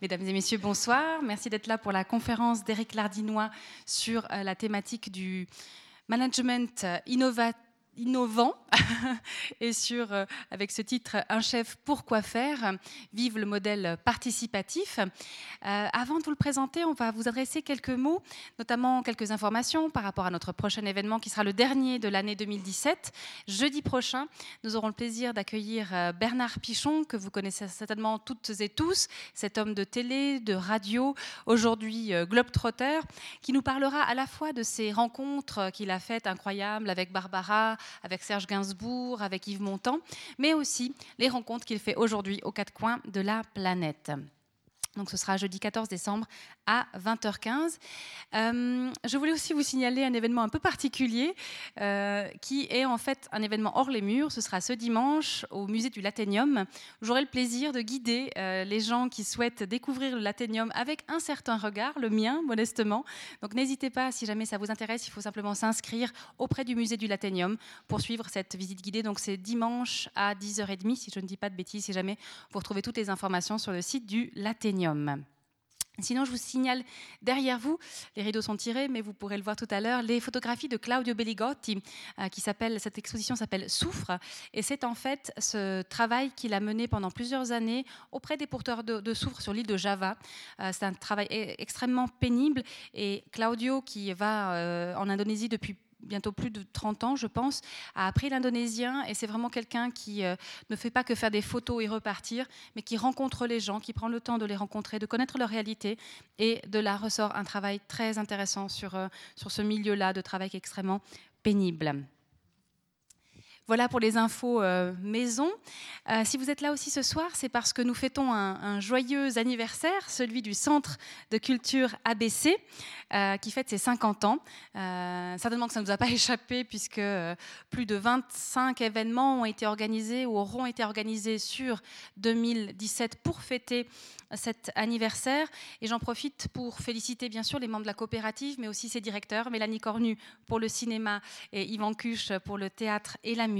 Mesdames et messieurs, bonsoir. Merci d'être là pour la conférence d'Éric Lardinois sur euh, la thématique du management innovatif innovant et sur, euh, avec ce titre Un chef pour quoi faire, vive le modèle participatif. Euh, avant de vous le présenter, on va vous adresser quelques mots, notamment quelques informations par rapport à notre prochain événement qui sera le dernier de l'année 2017. Jeudi prochain, nous aurons le plaisir d'accueillir euh, Bernard Pichon, que vous connaissez certainement toutes et tous, cet homme de télé, de radio, aujourd'hui Globetrotter, qui nous parlera à la fois de ses rencontres qu'il a faites incroyables avec Barbara, avec Serge Gainsbourg, avec Yves Montand, mais aussi les rencontres qu'il fait aujourd'hui aux quatre coins de la planète. Donc ce sera jeudi 14 décembre à 20h15. Euh, je voulais aussi vous signaler un événement un peu particulier euh, qui est en fait un événement hors les murs. Ce sera ce dimanche au musée du Laténium. J'aurai le plaisir de guider euh, les gens qui souhaitent découvrir le Laténium avec un certain regard, le mien modestement. Donc n'hésitez pas, si jamais ça vous intéresse, il faut simplement s'inscrire auprès du musée du Laténium pour suivre cette visite guidée. Donc c'est dimanche à 10h30, si je ne dis pas de bêtises, si jamais vous retrouvez toutes les informations sur le site du Laténium. Sinon, je vous signale derrière vous, les rideaux sont tirés, mais vous pourrez le voir tout à l'heure, les photographies de Claudio Belligotti, euh, qui s'appelle, cette exposition s'appelle Souffre, et c'est en fait ce travail qu'il a mené pendant plusieurs années auprès des porteurs de, de soufre sur l'île de Java. Euh, c'est un travail e-, extrêmement pénible, et Claudio, qui va euh, en Indonésie depuis bientôt plus de 30 ans, je pense, a appris l'indonésien et c'est vraiment quelqu'un qui euh, ne fait pas que faire des photos et repartir, mais qui rencontre les gens, qui prend le temps de les rencontrer, de connaître leur réalité et de là ressort un travail très intéressant sur, euh, sur ce milieu-là de travail extrêmement pénible. Voilà pour les infos euh, maison. Euh, si vous êtes là aussi ce soir, c'est parce que nous fêtons un, joyeux anniversaire, celui du Centre de culture ABC, euh, qui fête ses 50 ans. certainement que ça ne nous a pas échappé, puisque plus de 25 événements ont été organisés ou auront été organisés sur 2017 pour fêter cet anniversaire. Et j'en profite pour féliciter bien sûr les membres de la coopérative, mais aussi ses directeurs, Mélanie Cornu pour le cinéma et Yvan Cuche pour le théâtre et la musique.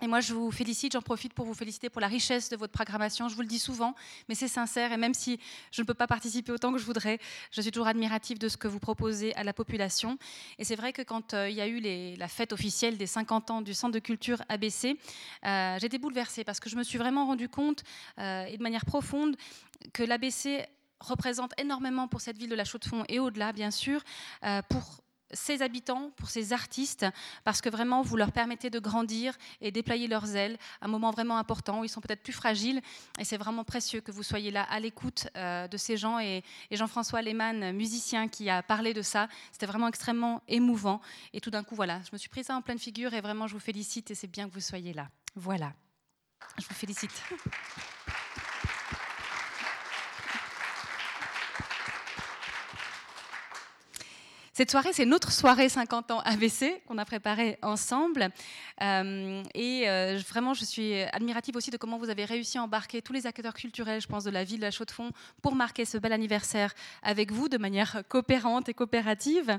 Et moi, je vous félicite, j'en profite pour vous féliciter pour la richesse de votre programmation. Je vous le dis souvent, mais c'est sincère. Et même si je ne peux pas participer autant que je voudrais, je suis toujours admirative de ce que vous proposez à la population. Et c'est vrai que quand euh, il y a eu la fête officielle des 50 ans du Centre de culture ABC, euh, j'étais bouleversée parce que je me suis vraiment rendu compte, euh, et de manière profonde, que l'ABC représente énormément pour cette ville de la Chaux-de-Fonds et au-delà, bien sûr, pour ces habitants, pour ces artistes, parce que vraiment vous leur permettez de grandir et déployer leurs ailes, un moment vraiment important où ils sont peut-être plus fragiles. Et c'est vraiment précieux que vous soyez là à l'écoute euh, de ces gens. Et, Jean-François Lehmann, musicien, qui a parlé de ça, c'était vraiment extrêmement émouvant. Et tout d'un coup, voilà, je me suis pris ça en pleine figure et vraiment je vous félicite et c'est bien que vous soyez là. Voilà. Je vous félicite. Cette soirée, c'est notre soirée 50 ans ABC qu'on a préparée ensemble. Euh, et euh, vraiment, je suis admirative aussi de comment vous avez réussi à embarquer tous les acteurs culturels, je pense, de la ville de la Chaux-de-Fonds pour marquer ce bel anniversaire avec vous de manière coopérante et coopérative. Euh,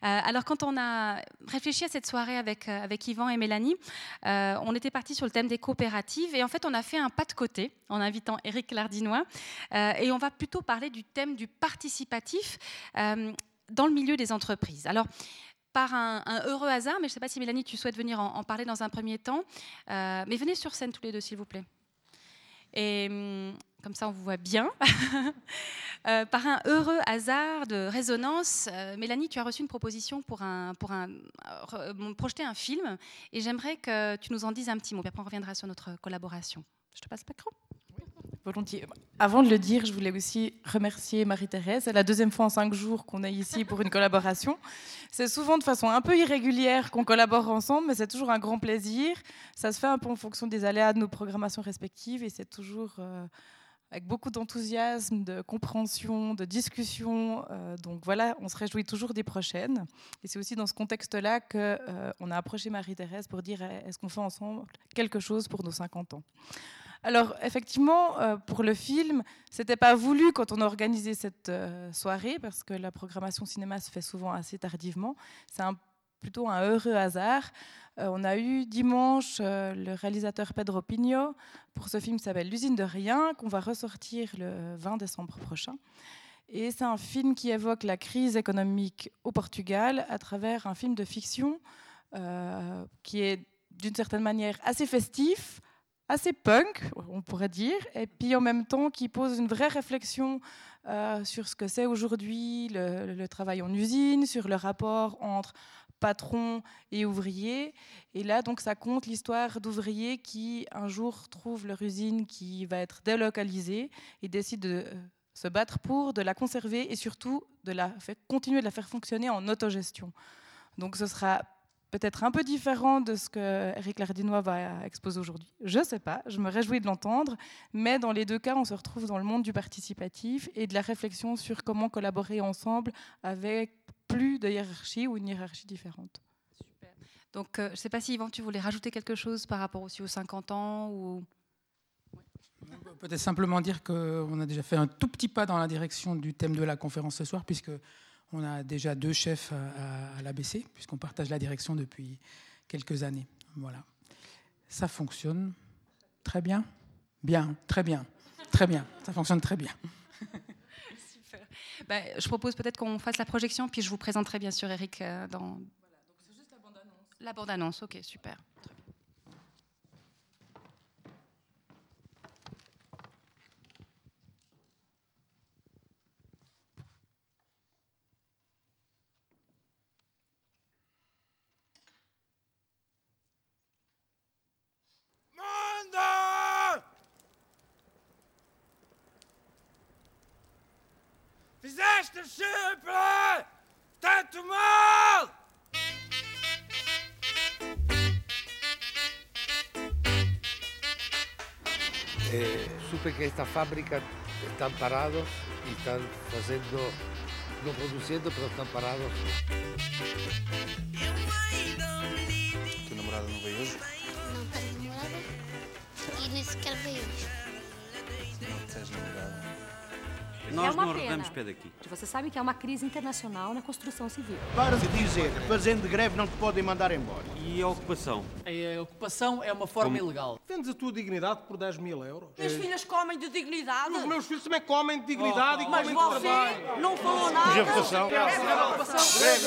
alors, quand on a réfléchi à cette soirée avec, avec Yvan et Mélanie, on était parti sur le thème des coopératives. Et en fait, on a fait un pas de côté en invitant Eric Lardinois. et on va plutôt parler du thème du participatif dans le milieu des entreprises. Alors, par un, heureux hasard, mais je ne sais pas si Mélanie, tu souhaites venir en, parler dans un premier temps, euh, mais venez sur scène tous les deux, s'il vous plaît. Et hum, comme ça, on vous voit bien. Euh, par un heureux hasard de résonance, euh, Mélanie, tu as reçu une proposition pour, projeter un film, et j'aimerais que tu nous en dises un petit mot, puis après on reviendra sur notre collaboration. Je te passe le Avant de le dire, je voulais aussi remercier Marie-Thérèse. C'est la deuxième fois en cinq jours qu'on est ici pour une collaboration. C'est souvent de façon un peu irrégulière qu'on collabore ensemble, mais c'est toujours un grand plaisir. Ça se fait un peu en fonction des aléas de nos programmations respectives et c'est toujours euh, avec beaucoup d'enthousiasme, de compréhension, de discussion. Euh, donc voilà, on se réjouit toujours des prochaines. Et c'est aussi dans ce contexte-là qu'on euh, a approché Marie-Thérèse pour dire est-ce qu'on fait ensemble quelque chose pour nos 50 ans? Alors effectivement, euh, pour le film, c'était pas voulu quand on a organisé cette euh, soirée parce que la programmation cinéma se fait souvent assez tardivement. C'est plutôt un heureux hasard. on a eu dimanche le réalisateur Pedro Pino pour ce film qui s'appelle L'usine de rien, qu'on va ressortir le 20 décembre prochain. Et c'est un film qui évoque la crise économique au Portugal à travers un film de fiction qui est d'une certaine manière assez festif, assez punk, on pourrait dire, et puis en même temps qui pose une vraie réflexion euh, sur ce que c'est aujourd'hui le, travail en usine, sur le rapport entre patron et ouvrier. Et là, donc, ça compte l'histoire d'ouvriers qui, un jour, trouvent leur usine qui va être délocalisée et décident de euh, se battre pour, de la conserver et surtout de la faire, continuer de la faire fonctionner en autogestion. Donc, ce sera peut-être un peu différent de ce que Eric Lardinois va exposer aujourd'hui. Je ne sais pas, je me réjouis de l'entendre, mais dans les deux cas, on se retrouve dans le monde du participatif et de la réflexion sur comment collaborer ensemble avec plus de hiérarchie ou une hiérarchie différente. Super. Donc, euh, je ne sais pas si Yvan, tu voulais rajouter quelque chose par rapport aussi aux 50 ans ou... Peut-être simplement dire qu'on a déjà fait un tout petit pas dans la direction du thème de la conférence ce soir, puisque on a déjà deux chefs à, l'ABC, puisqu'on partage la direction depuis quelques années. Voilà. Ça fonctionne très bien. Bien, très bien. Très bien. Ça fonctionne très bien. Super. Ben, je propose peut-être qu'on fasse la projection, puis je vous présenterai bien sûr Eric euh, dans. Voilà, donc c'est juste la bande-annonce. La bande-annonce, ok, super. Fizeste sempre tanto mal! Eh, supe que esta fábrica están parados y están haciendo, no produciendo, pero están parados. Tu namorada não veio hoje? Não tenho nada e nem sequer veio hoje. Nós é não arredamos pé daqui. Você sabe que há uma crise internacional na construção civil. Para de dizer, fazendo greve não te podem mandar embora. E a ocupação? A ocupação é uma forma Como? ilegal. Vendes a tua dignidade por 10 mil euros. As é. filhas comem de dignidade. Os meus filhos também comem de dignidade oh, oh. e comem Mas de trabalho. Mas você não falou nada. Mas a ocupação? É a ocupação. Greve,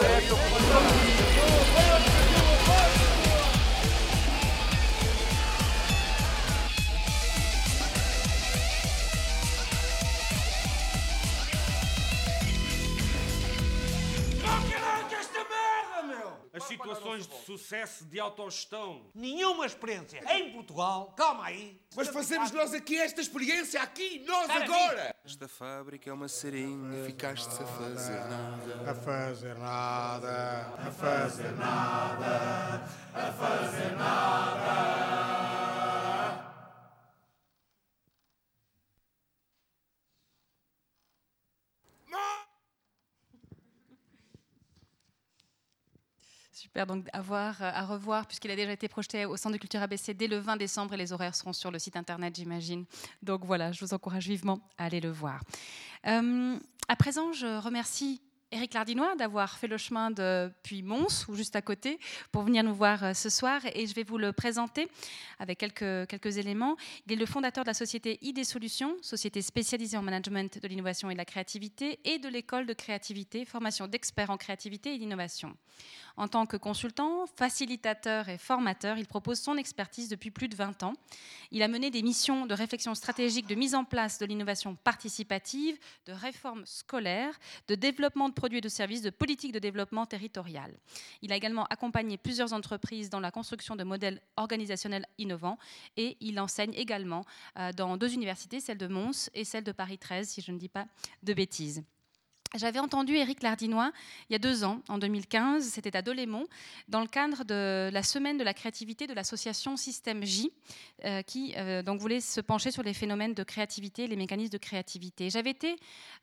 greve, sucesso de autogestão. Nenhuma experiência em Portugal. Calma aí. Mas fazemos nós aqui esta experiência, aqui, nós agora. Esta fábrica é uma seringa. Ficaste a fazer nada. A fazer nada. A fazer nada. A fazer nada. Super, donc à, euh, à revoir, puisqu'il a déjà été projeté au Centre de culture ABC dès le 20 décembre et les horaires seront sur le site internet, j'imagine. Donc voilà, je vous encourage vivement à aller le voir. Euh, à présent, je remercie Éric Lardinois d'avoir fait le chemin depuis Mons, ou juste à côté, pour venir nous voir euh, ce soir. Et je vais vous le présenter avec quelques, quelques éléments. Il est le fondateur de la société ID Solutions, société spécialisée en management de l'innovation et de la créativité, et de l'école de créativité, formation d'experts en créativité et d'innovation. En tant que consultant, facilitateur et formateur, il propose son expertise depuis plus de 20 ans. Il a mené des missions de réflexion stratégique de mise en place de l'innovation participative, de réforme scolaire, de développement de produits et de services, de politique de développement territorial. Il a également accompagné plusieurs entreprises dans la construction de modèles organisationnels innovants et il enseigne également euh, dans deux universités, celle de Mons et celle de Paris 13, si je ne dis pas de bêtises. J'avais entendu Éric Lardinois il y a deux ans, en 2015, c'était à Dolémont, dans le cadre de la semaine de la créativité de l'association Système J, euh, qui euh, donc voulait se pencher sur les phénomènes de créativité, les mécanismes de créativité. J'avais été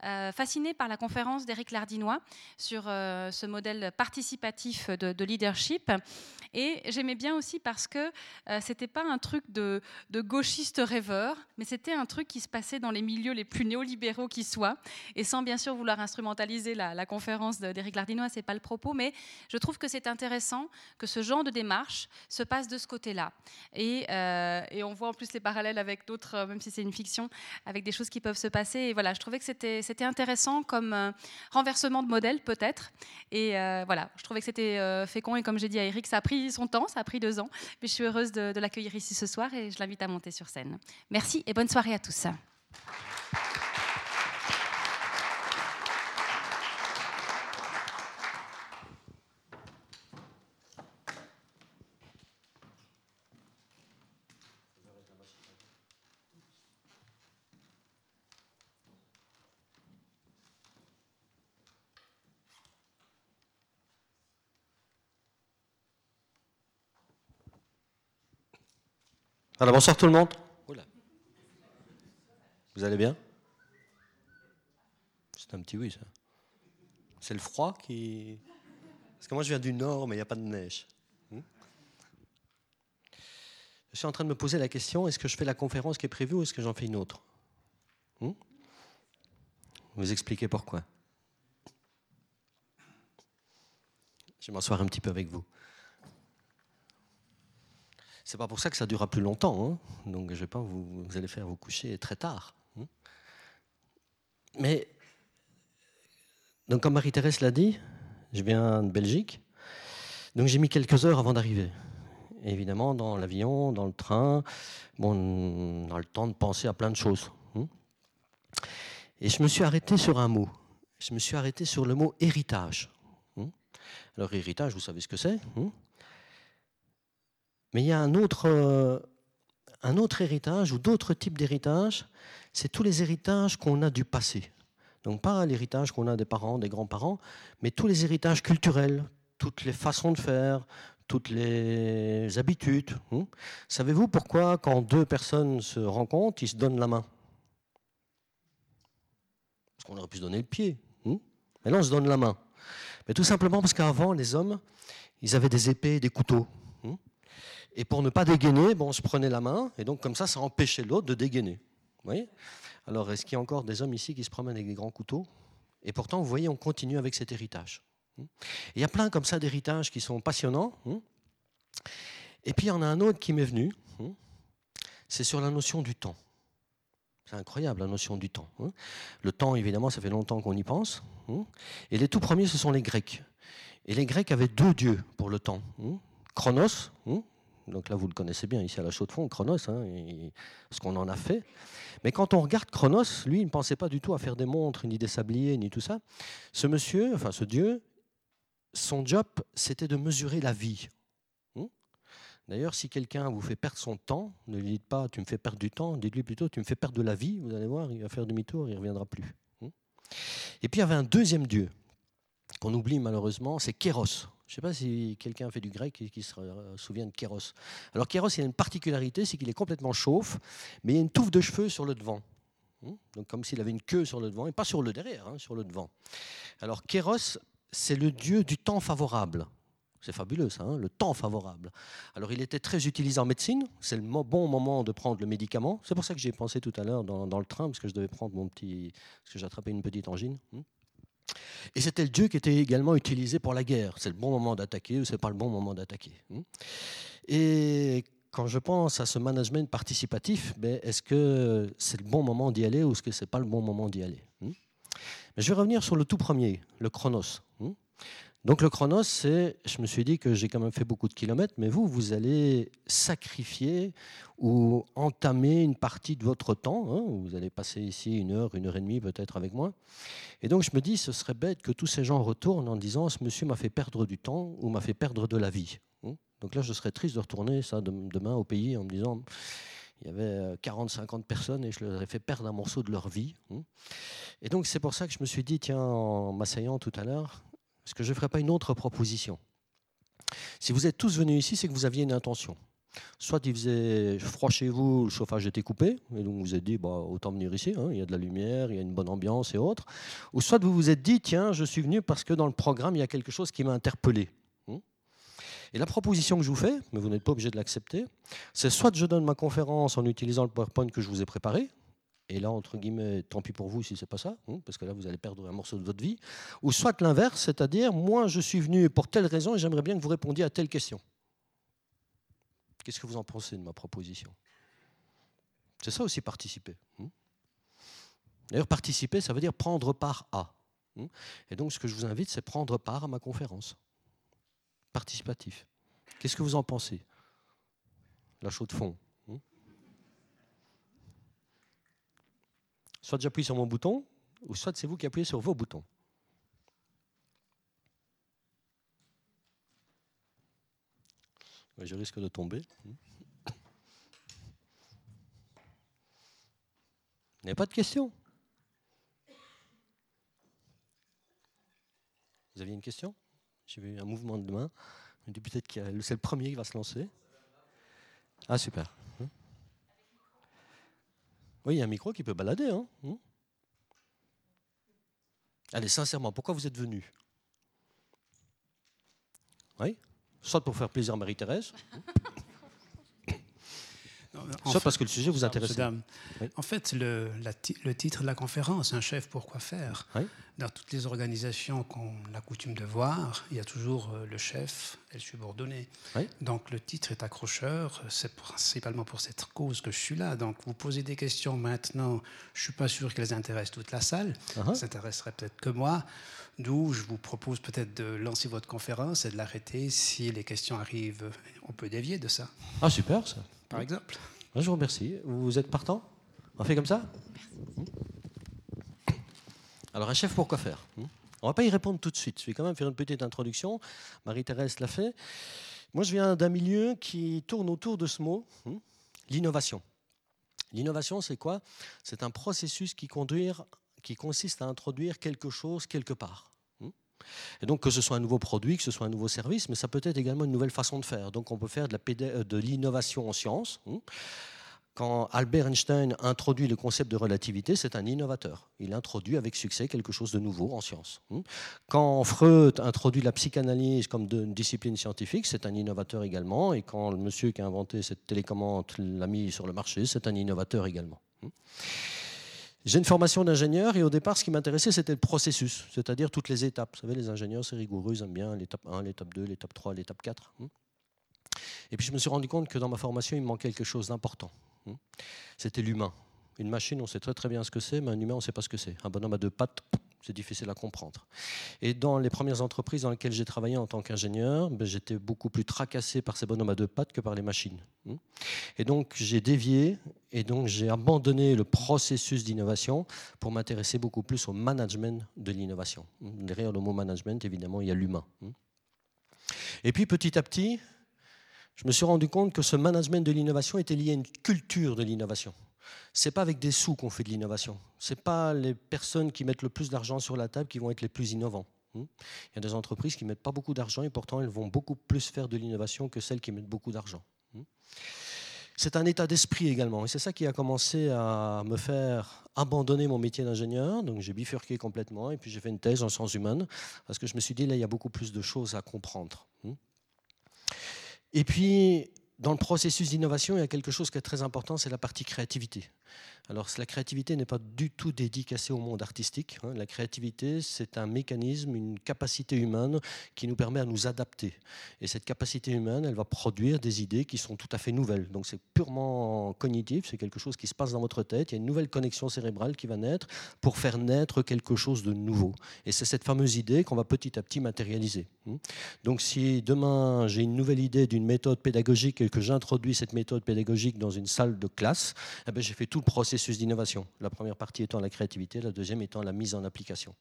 euh, fascinée par la conférence d'Éric Lardinois sur ce modèle participatif de, leadership, et j'aimais bien aussi parce que c'était pas un truc de gauchiste rêveur, mais c'était un truc qui se passait dans les milieux les plus néolibéraux qui soient, et sans bien sûr vouloir instruire instrumentaliser la, conférence d'Éric Lardinois, c'est pas le propos, mais je trouve que c'est intéressant que ce genre de démarche se passe de ce côté-là. Et, et, on voit en plus les parallèles avec d'autres, même si c'est une fiction, avec des choses qui peuvent se passer. Et voilà, je trouvais que c'était intéressant comme renversement de modèle peut-être. Et voilà, je trouvais que c'était fécond. Et comme j'ai dit à Eric, ça a pris son temps, ça a pris deux ans. Mais je suis heureuse de l'accueillir ici ce soir et je l'invite à monter sur scène. Merci et bonne soirée à tous. Alors bonsoir tout le monde. Vous allez bien C'est un petit oui ça. C'est le froid qui... Parce que moi je viens du nord mais il n'y a pas de neige. Hmm je suis en train de me poser la question, est-ce que je fais la conférence qui est prévue ou est-ce que j'en fais une autre hmm Vous expliquez pourquoi. Je vais m'asseoir un petit peu avec vous. C'est pas pour ça que ça durera plus longtemps. Hein. Donc je vais pas vous, allez faire vous coucher très tard. Hein. Mais comme Marie-Thérèse l'a dit, je viens de Belgique. Donc j'ai mis quelques heures avant d'arriver. Évidemment, dans l'avion, dans le train, bon, on a le temps de penser à plein de choses. Hein. Et je me suis arrêté sur un mot. Je me suis arrêté sur le mot héritage. Alors héritage, vous savez ce que c'est mais il y a un autre, euh, un autre héritage ou d'autres types d'héritage, c'est tous les héritages qu'on a du passé. Donc pas l'héritage qu'on a des parents, des grands-parents, mais tous les héritages culturels, toutes les façons de faire, toutes les habitudes. Hein. Savez-vous pourquoi quand deux personnes se rencontrent, ils se donnent la main? Parce qu'on aurait pu se donner le pied. Hein. mais là, on se donne la main. Mais tout simplement parce qu'avant, les hommes, ils avaient des épées et des couteaux. Et pour ne pas dégainer, bon, on se prenait la main, et donc comme ça, ça empêchait l'autre de dégainer. Vous voyez? Alors, est-ce qu'il y a encore des hommes ici qui se promènent avec des grands couteaux? Et pourtant, vous voyez, on continue avec cet héritage. Il y a plein comme ça d'héritages qui sont passionnants. Hein. Et puis, il y en a un autre qui m'est venu. Hein. C'est sur la notion du temps. C'est incroyable la notion du temps. Hein? Le temps, évidemment, ça fait longtemps qu'on y pense. Et les tout premiers, ce sont les Grecs. Et les Grecs avaient deux dieux pour le temps. Chronos, donc là, vous le connaissez bien ici à la Chaux-de-Fonds, Chronos, hein, ce qu'on en a fait. Mais quand on regarde Chronos, lui, il ne pensait pas du tout à faire des montres, ni des sabliers, ni tout ça. Ce monsieur, enfin ce dieu, son job, c'était de mesurer la vie. Hmm D'ailleurs, si quelqu'un vous fait perdre son temps, ne lui dites pas tu me fais perdre du temps, dites-lui plutôt tu me fais perdre de la vie, vous allez voir, il va faire demi-tour, il ne reviendra plus. Hmm Et puis il y avait un deuxième dieu qu'on oublie malheureusement, c'est Kéros. Je ne sais pas si quelqu'un fait du grec et qui se souvient de Kéros. Alors Kéros, il a une particularité, c'est qu'il est complètement chauffe, mais il y a une touffe de cheveux sur le devant. Hmm? Donc comme s'il avait une queue sur le devant, et pas sur le derrière, hein, sur le devant. Alors Kéros, c'est le dieu du temps favorable. C'est fabuleux ça, hein, le temps favorable. Alors il était très utilisé en médecine, c'est le bon moment de prendre le médicament. C'est pour ça que j'ai pensé tout à l'heure dans, le train, parce que je devais prendre mon petit... parce que j'attrapais une petite angine. Et c'était le dieu qui était également utilisé pour la guerre. C'est le bon moment d'attaquer ou c'est pas le bon moment d'attaquer. Hein. Et quand je pense à ce management participatif, ben, est-ce que c'est le bon moment d'y aller ou est-ce que c'est pas le bon moment d'y aller hein? Mais Je vais revenir sur le tout premier, le chronos. Donc le chronos, c'est, je me suis dit que j'ai quand même fait beaucoup de kilomètres, mais vous, vous allez sacrifier ou entamer une partie de votre temps. Hein. vous allez passer ici une heure, une heure et demie peut-être avec moi. Et donc je me dis, ce serait bête que tous ces gens retournent en disant, ce monsieur m'a fait perdre du temps ou m'a fait perdre de la vie. Hein. Donc là, je serais triste de retourner ça demain au pays en me disant, il y avait 40, 50 personnes et je leur ai fait perdre un morceau de leur vie. Hein. Et donc c'est pour ça que je me suis dit, tiens, en m'asseyant tout à l'heure, est-ce que je ne ferai pas une autre proposition Si vous êtes tous venus ici, c'est que vous aviez une intention. Soit il faisait froid chez vous, le chauffage était coupé, et donc vous vous êtes dit, bah, autant venir ici, hein, il y a de la lumière, il y a une bonne ambiance et autres. Ou soit vous vous êtes dit, tiens, je suis venu parce que dans le programme, il y a quelque chose qui m'a interpellé. Hein. Et la proposition que je vous fais, mais vous n'êtes pas obligé de l'accepter, c'est soit je donne ma conférence en utilisant le PowerPoint que je vous ai préparé, et là, entre guillemets, tant pis pour vous si c'est pas ça, hein, parce que là, vous allez perdre un morceau de votre vie, ou soit l'inverse, c'est-à-dire, moi, je suis venu pour telle raison et j'aimerais bien que vous répondiez à telle question. Qu'est-ce que vous en pensez de ma proposition? C'est ça aussi participer. Hein. D'ailleurs, participer, ça veut dire prendre part à. Hein. Et donc, ce que je vous invite, c'est prendre part à ma conférence. Participatif. Qu'est-ce que vous en pensez? La chaude de fond. Soit j'appuie sur mon bouton, ou soit c'est vous qui appuyez sur vos boutons. Je risque de tomber. Il n'y a pas de questions Vous aviez une question? J'ai vu un mouvement de main. Peut-être que c'est le premier qui va se lancer. Ah, super. Oui, il y a un micro qui peut balader. Hein hmm. Allez, sincèrement, pourquoi vous êtes venu? Oui Soit pour faire plaisir à Marie-Thérèse. Soit parce que le sujet vous intéresse. En fait, le, le, titre de la conférence, Un chef pour quoi faire Dans toutes les organisations qu'on a coutume de voir, il y a toujours euh, le chef et le subordonné. Donc le titre est accrocheur. C'est principalement pour cette cause que je suis là. Donc vous posez des questions maintenant, je ne suis pas sûr qu'elles intéressent toute la salle. Uh-huh. Ça intéresserait peut-être que moi. D'où je vous propose peut-être de lancer votre conférence et de l'arrêter. Si les questions arrivent, on peut dévier de ça. Ah, super ça. Par exemple. Je vous remercie. Vous êtes partant? On fait comme ça? Merci. Alors, un chef pour quoi faire? On ne va pas y répondre tout de suite. Je vais quand même faire une petite introduction. Marie-Thérèse l'a fait. Moi, je viens d'un milieu qui tourne autour de ce mot, hein, l'innovation. L'innovation, c'est quoi? C'est un processus qui, conduire, qui consiste à introduire quelque chose quelque part. Et donc que ce soit un nouveau produit, que ce soit un nouveau service, mais ça peut être également une nouvelle façon de faire. Donc on peut faire de euh, l'innovation en sciences. Hein. Quand Albert Einstein introduit le concept de relativité, c'est un innovateur. Il introduit avec succès quelque chose de nouveau en sciences. Hein. Quand Freud introduit la psychanalyse comme discipline scientifique, c'est un innovateur également. Et quand le monsieur qui a inventé cette télécommande l'a mis sur le marché, c'est un innovateur également. J'ai une formation d'ingénieur et au départ, ce qui m'intéressait, c'était le processus, c'est-à-dire toutes les étapes. Vous savez, les ingénieurs, c'est rigoureux, ils aiment bien l'étape 1, l'étape 2, l'étape 3, l'étape 4. Hein. Et puis je me suis rendu compte que dans ma formation, il me manquait quelque chose d'important. Hein. C'était l'humain. Une machine, on sait très très bien ce que c'est, mais un humain, on ne sait pas ce que c'est. Un bonhomme à deux pattes, c'est difficile à comprendre. Et dans les premières entreprises dans lesquelles j'ai travaillé en tant qu'ingénieur, ben, j'étais beaucoup plus tracassé par ces bonhommes à deux pattes que par les machines. Hmm. Et donc j'ai dévié et donc j'ai abandonné le processus d'innovation pour m'intéresser beaucoup plus au management de l'innovation. Hmm. Derrière le mot management, évidemment, il y a l'humain. Hmm. Et puis petit à petit, je me suis rendu compte que ce management de l'innovation était lié à une culture de l'innovation c'est pas avec des sous qu'on fait de l'innovation. C'est pas les personnes qui mettent le plus d'argent sur la table qui vont être les plus innovants. Hmm? Il y a des entreprises qui mettent pas beaucoup d'argent et pourtant elles vont beaucoup plus faire de l'innovation que celles qui mettent beaucoup d'argent. Hmm? C'est un état d'esprit également. Et c'est ça qui a commencé à me faire abandonner mon métier d'ingénieur. Donc j'ai bifurqué complètement et puis j'ai fait une thèse en sciences humaines parce que je me suis dit là, il y a beaucoup plus de choses à comprendre. Hmm? Et puis, dans le processus d'innovation, il y a quelque chose qui est très important, c'est la partie créativité. Alors la créativité n'est pas du tout dédicacée au monde artistique. Hein. La créativité, c'est un mécanisme, une capacité humaine qui nous permet à nous adapter. Et cette capacité humaine, elle va produire des idées qui sont tout à fait nouvelles. Donc c'est purement cognitif, c'est quelque chose qui se passe dans votre tête. Il y a une nouvelle connexion cérébrale qui va naître pour faire naître quelque chose de nouveau. Et c'est cette fameuse idée qu'on va petit à petit matérialiser. Hein. Donc si demain j'ai une nouvelle idée d'une méthode pédagogique et que j'introduis cette méthode pédagogique dans une salle de classe, eh ben, j'ai fait tout le processus d'innovation. La première partie étant la créativité, la deuxième étant la mise en application.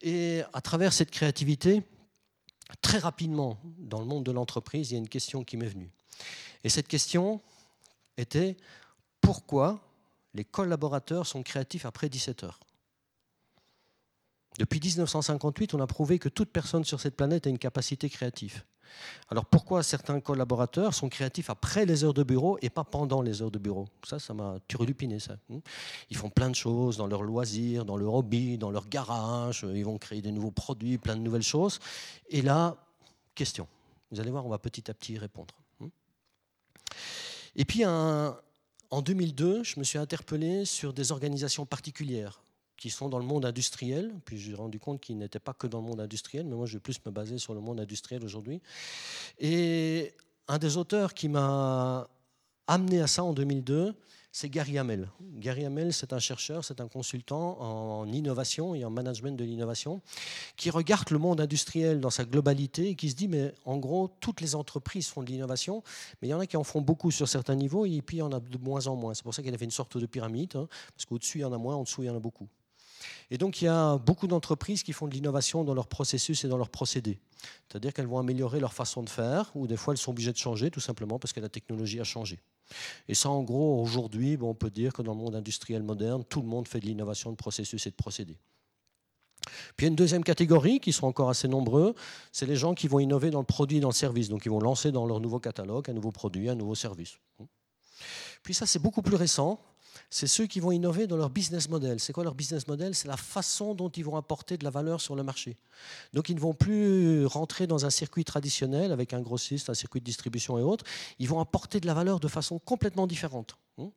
Et à travers cette créativité, très rapidement, dans le monde de l'entreprise, il y a une question qui m'est venue. Et cette question était pourquoi les collaborateurs sont créatifs après 17 heures? Depuis 1958, on a prouvé que toute personne sur cette planète a une capacité créative. Alors pourquoi certains collaborateurs sont créatifs après les heures de bureau et pas pendant les heures de bureau? Ça, ça m'a turlupiné ça. Hmm. Ils font plein de choses dans leurs loisirs, dans leur hobby, dans leur garage, ils vont créer des nouveaux produits, plein de nouvelles choses. Et là, question. Vous allez voir, on va petit à petit y répondre. Hmm. Et puis en 2002, je me suis interpellé sur des organisations particulières qui sont dans le monde industriel. Puis j'ai rendu compte qu'ils n'étaient pas que dans le monde industriel, mais moi je vais plus me baser sur le monde industriel aujourd'hui. Et un des auteurs qui m'a amené à ça en 2002, c'est Gary Hamel. Gary Hamel, c'est un chercheur, c'est un consultant en innovation et en management de l'innovation, qui regarde le monde industriel dans sa globalité et qui se dit, mais en gros, toutes les entreprises font de l'innovation, mais il y en a qui en font beaucoup sur certains niveaux et puis il y en a de moins en moins. C'est pour ça qu'il a fait une sorte de pyramide, hein, parce qu'au-dessus, il y en a moins, en dessous, il y en a beaucoup. Et donc, il y a beaucoup d'entreprises qui font de l'innovation dans leur processus et dans leurs procédés. C'est-à-dire qu'elles vont améliorer leur façon de faire, ou des fois, elles sont obligées de changer, tout simplement parce que la technologie a changé. Et ça, en gros, aujourd'hui, on peut dire que dans le monde industriel moderne, tout le monde fait de l'innovation de processus et de procédés. Puis il y a une deuxième catégorie qui sont encore assez nombreux, c'est les gens qui vont innover dans le produit et dans le service. Donc ils vont lancer dans leur nouveau catalogue un nouveau produit, un nouveau service. Puis ça, c'est beaucoup plus récent c'est ceux qui vont innover dans leur business model. C'est quoi leur business model? C'est la façon dont ils vont apporter de la valeur sur le marché. Donc ils ne vont plus rentrer dans un circuit traditionnel avec un grossiste, un circuit de distribution et autres. Ils vont apporter de la valeur de façon complètement différente. Hein?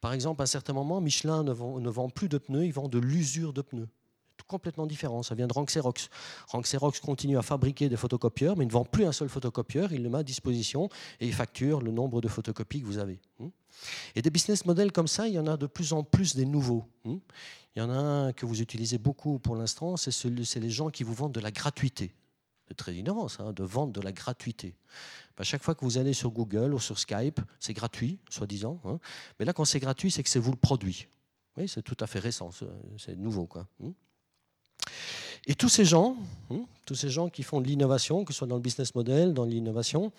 Par exemple, à un certain moment, Michelin ne vend, plus de pneus, ils vendent de l'usure de pneus complètement différent. Ça vient de Rank Xerox. Rank Xerox continue à fabriquer des photocopieurs, mais il ne vend plus un seul photocopieur. Il le met à disposition et il facture le nombre de photocopies que vous avez. Hein. Et des business models comme ça, il y en a de plus en plus des nouveaux. Hein. Il y en a un que vous utilisez beaucoup pour l'instant, c'est les gens qui vous vendent de la gratuité. C'est très innovant, ça, hein, de vendre de la gratuité. À chaque fois que vous allez sur Google ou sur Skype, c'est gratuit, soi-disant. Mais là, quand c'est gratuit, c'est que c'est vous le produit. Oui, c'est tout à fait récent, c'est nouveau. Quoi. Et tous ces gens, hein, tous ces gens qui font de l'innovation, que ce soit dans le business model, dans l'innovation,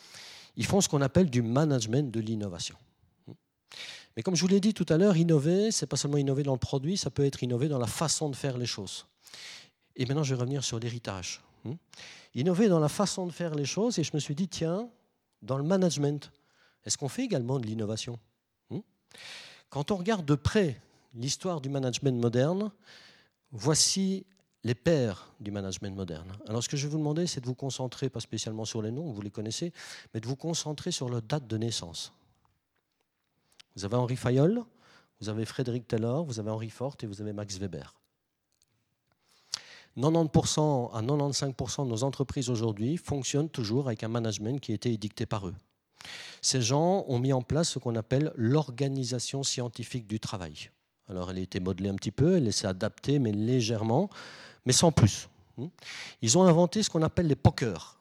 ils font ce qu'on appelle du management de l'innovation. Mais comme je vous l'ai dit tout à l'heure, innover, c'est pas seulement innover dans le produit, ça peut être innover dans la façon de faire les choses. Et maintenant, je vais revenir sur l'héritage. Hein. Innover dans la façon de faire les choses, et je me suis dit, tiens, dans le management, est-ce qu'on fait également de l'innovation? Hein? Quand on regarde de près l'histoire du management moderne, voici les pères du management moderne. Alors ce que je vais vous demander, c'est de vous concentrer, pas spécialement sur les noms, vous les connaissez, mais de vous concentrer sur leur date de naissance. Vous avez Henri Fayol, vous avez Frédéric Taylor, vous avez Henri Fort et vous avez Max Weber. 90% à 95% de nos entreprises aujourd'hui fonctionnent toujours avec un management qui a été édicté par eux. Ces gens ont mis en place ce qu'on appelle l'organisation scientifique du travail. Alors elle a été modelée un petit peu, elle s'est adaptée, mais légèrement mais sans plus. Hmm. Ils ont inventé ce qu'on appelle les pokers.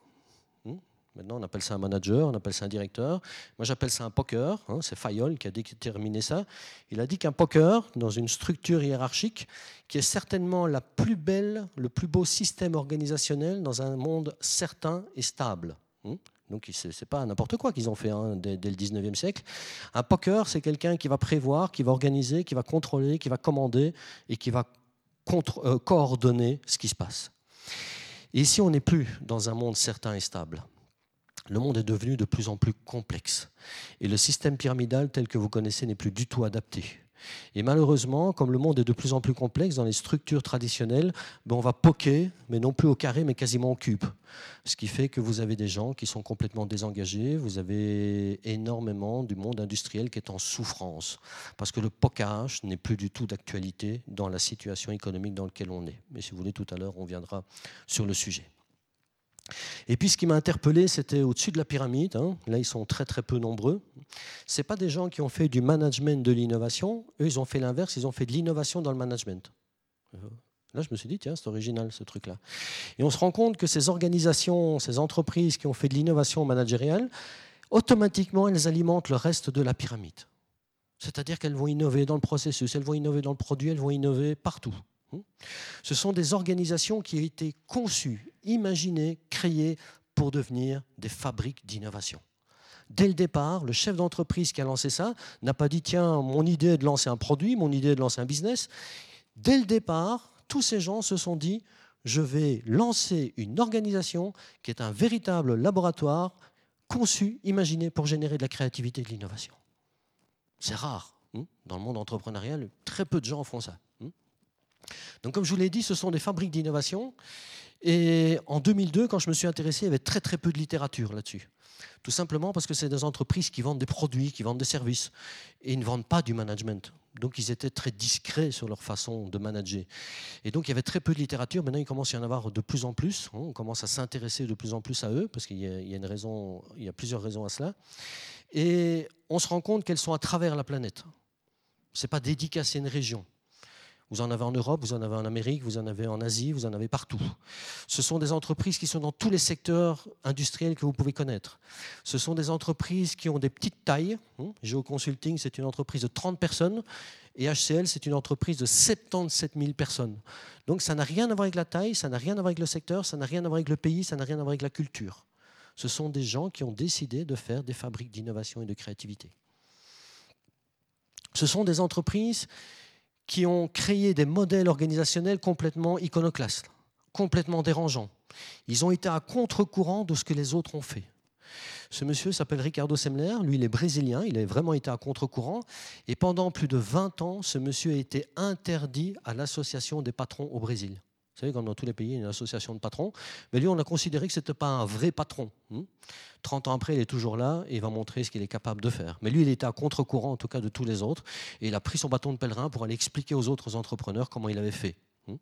Hmm. Maintenant, on appelle ça un manager, on appelle ça un directeur. Moi, j'appelle ça un poker. Hein. C'est Fayol qui a déterminé ça. Il a dit qu'un poker, dans une structure hiérarchique, qui est certainement la plus belle, le plus beau système organisationnel dans un monde certain et stable. Hmm. Donc, ce n'est pas n'importe quoi qu'ils ont fait hein, dès, dès, le 19e siècle. Un poker, c'est quelqu'un qui va prévoir, qui va organiser, qui va contrôler, qui va commander et qui va euh, coordonner ce qui se passe. Et ici, on n'est plus dans un monde certain et stable. Le monde est devenu de plus en plus complexe. Et le système pyramidal tel que vous connaissez n'est plus du tout adapté. Et malheureusement, comme le monde est de plus en plus complexe dans les structures traditionnelles, ben on va poker, mais non plus au carré, mais quasiment au cube. Ce qui fait que vous avez des gens qui sont complètement désengagés, vous avez énormément du monde industriel qui est en souffrance, parce que le pocage n'est plus du tout d'actualité dans la situation économique dans laquelle on est. Mais si vous voulez, tout à l'heure, on viendra sur le sujet. Et puis ce qui m'a interpellé, c'était au-dessus de la pyramide. Hein. Là, ils sont très très peu nombreux. Ce pas des gens qui ont fait du management de l'innovation. Eux, ils ont fait l'inverse. Ils ont fait de l'innovation dans le management. Euh, là, je me suis dit, tiens, c'est original ce truc-là. Et on se rend compte que ces organisations, ces entreprises qui ont fait de l'innovation managériale, automatiquement, elles alimentent le reste de la pyramide. C'est-à-dire qu'elles vont innover dans le processus, elles vont innover dans le produit, elles vont innover partout. Ce sont des organisations qui ont été conçues, imaginées, créées pour devenir des fabriques d'innovation. Dès le départ, le chef d'entreprise qui a lancé ça n'a pas dit tiens, mon idée est de lancer un produit, mon idée est de lancer un business. Dès le départ, tous ces gens se sont dit je vais lancer une organisation qui est un véritable laboratoire conçu, imaginé pour générer de la créativité et de l'innovation. C'est rare. Hein. Dans le monde entrepreneurial, très peu de gens font ça. Hein. Donc comme je vous l'ai dit, ce sont des fabriques d'innovation. Et en 2002, quand je me suis intéressé, il y avait très très peu de littérature là-dessus. Tout simplement parce que c'est des entreprises qui vendent des produits, qui vendent des services, et ils ne vendent pas du management. Donc ils étaient très discrets sur leur façon de manager. Et donc il y avait très peu de littérature. Maintenant il commence à y en avoir de plus en plus. Hein. On commence à s'intéresser de plus en plus à eux parce qu'il y, a une raison, il y a plusieurs raisons à cela. Et on se rend compte qu'elles sont à travers la planète. C'est pas dédicacé à une région. Vous en avez en Europe, vous en avez en Amérique, vous en avez en Asie, vous en avez partout. Ce sont des entreprises qui sont dans tous les secteurs industriels que vous pouvez connaître. Ce sont des entreprises qui ont des petites tailles. Geoconsulting, c'est une entreprise de 30 personnes et HCL, c'est une entreprise de 77 000 personnes. Donc ça n'a rien à voir avec la taille, ça n'a rien à voir avec le secteur, ça n'a rien à voir avec le pays, ça n'a rien à voir avec la culture. Ce sont des gens qui ont décidé de faire des fabriques d'innovation et de créativité. Ce sont des entreprises qui ont créé des modèles organisationnels complètement iconoclastes, complètement dérangeants. Ils ont été à contre-courant de ce que les autres ont fait. Ce monsieur s'appelle Ricardo Semler, lui il est brésilien, il a vraiment été à contre-courant, et pendant plus de 20 ans, ce monsieur a été interdit à l'association des patrons au Brésil. Comme dans tous les pays, il y a une association de patrons. Mais lui, on a considéré que ce n'était pas un vrai patron. 30 hein. ans après, il est toujours là et il va montrer ce qu'il est capable de faire. Mais lui, il était à contre-courant, en tout cas, de tous les autres. Et il a pris son bâton de pèlerin pour aller expliquer aux autres entrepreneurs comment il avait fait. Hein.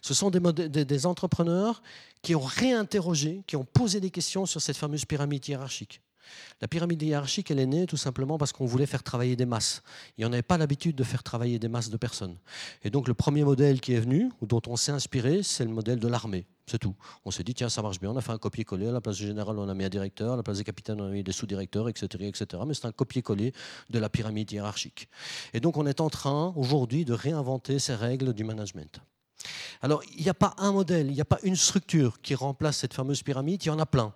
Ce sont des, entrepreneurs qui ont réinterrogé, qui ont posé des questions sur cette fameuse pyramide hiérarchique. La pyramide hiérarchique, elle est née tout simplement parce qu'on voulait faire travailler des masses. Et on n'avait pas l'habitude de faire travailler des masses de personnes. Et donc le premier modèle qui est venu, dont on s'est inspiré, c'est le modèle de l'armée. C'est tout. On s'est dit, tiens, ça marche bien, on a fait un copier-coller. À la place du général, on a mis un directeur. À la place des capitaines, on a mis des sous-directeurs, etc., etc. Mais c'est un copier-coller de la pyramide hiérarchique. Et donc on est en train, aujourd'hui, de réinventer ces règles du management. Alors, il n'y a pas un modèle, il n'y a pas une structure qui remplace cette fameuse pyramide, il y en a plein.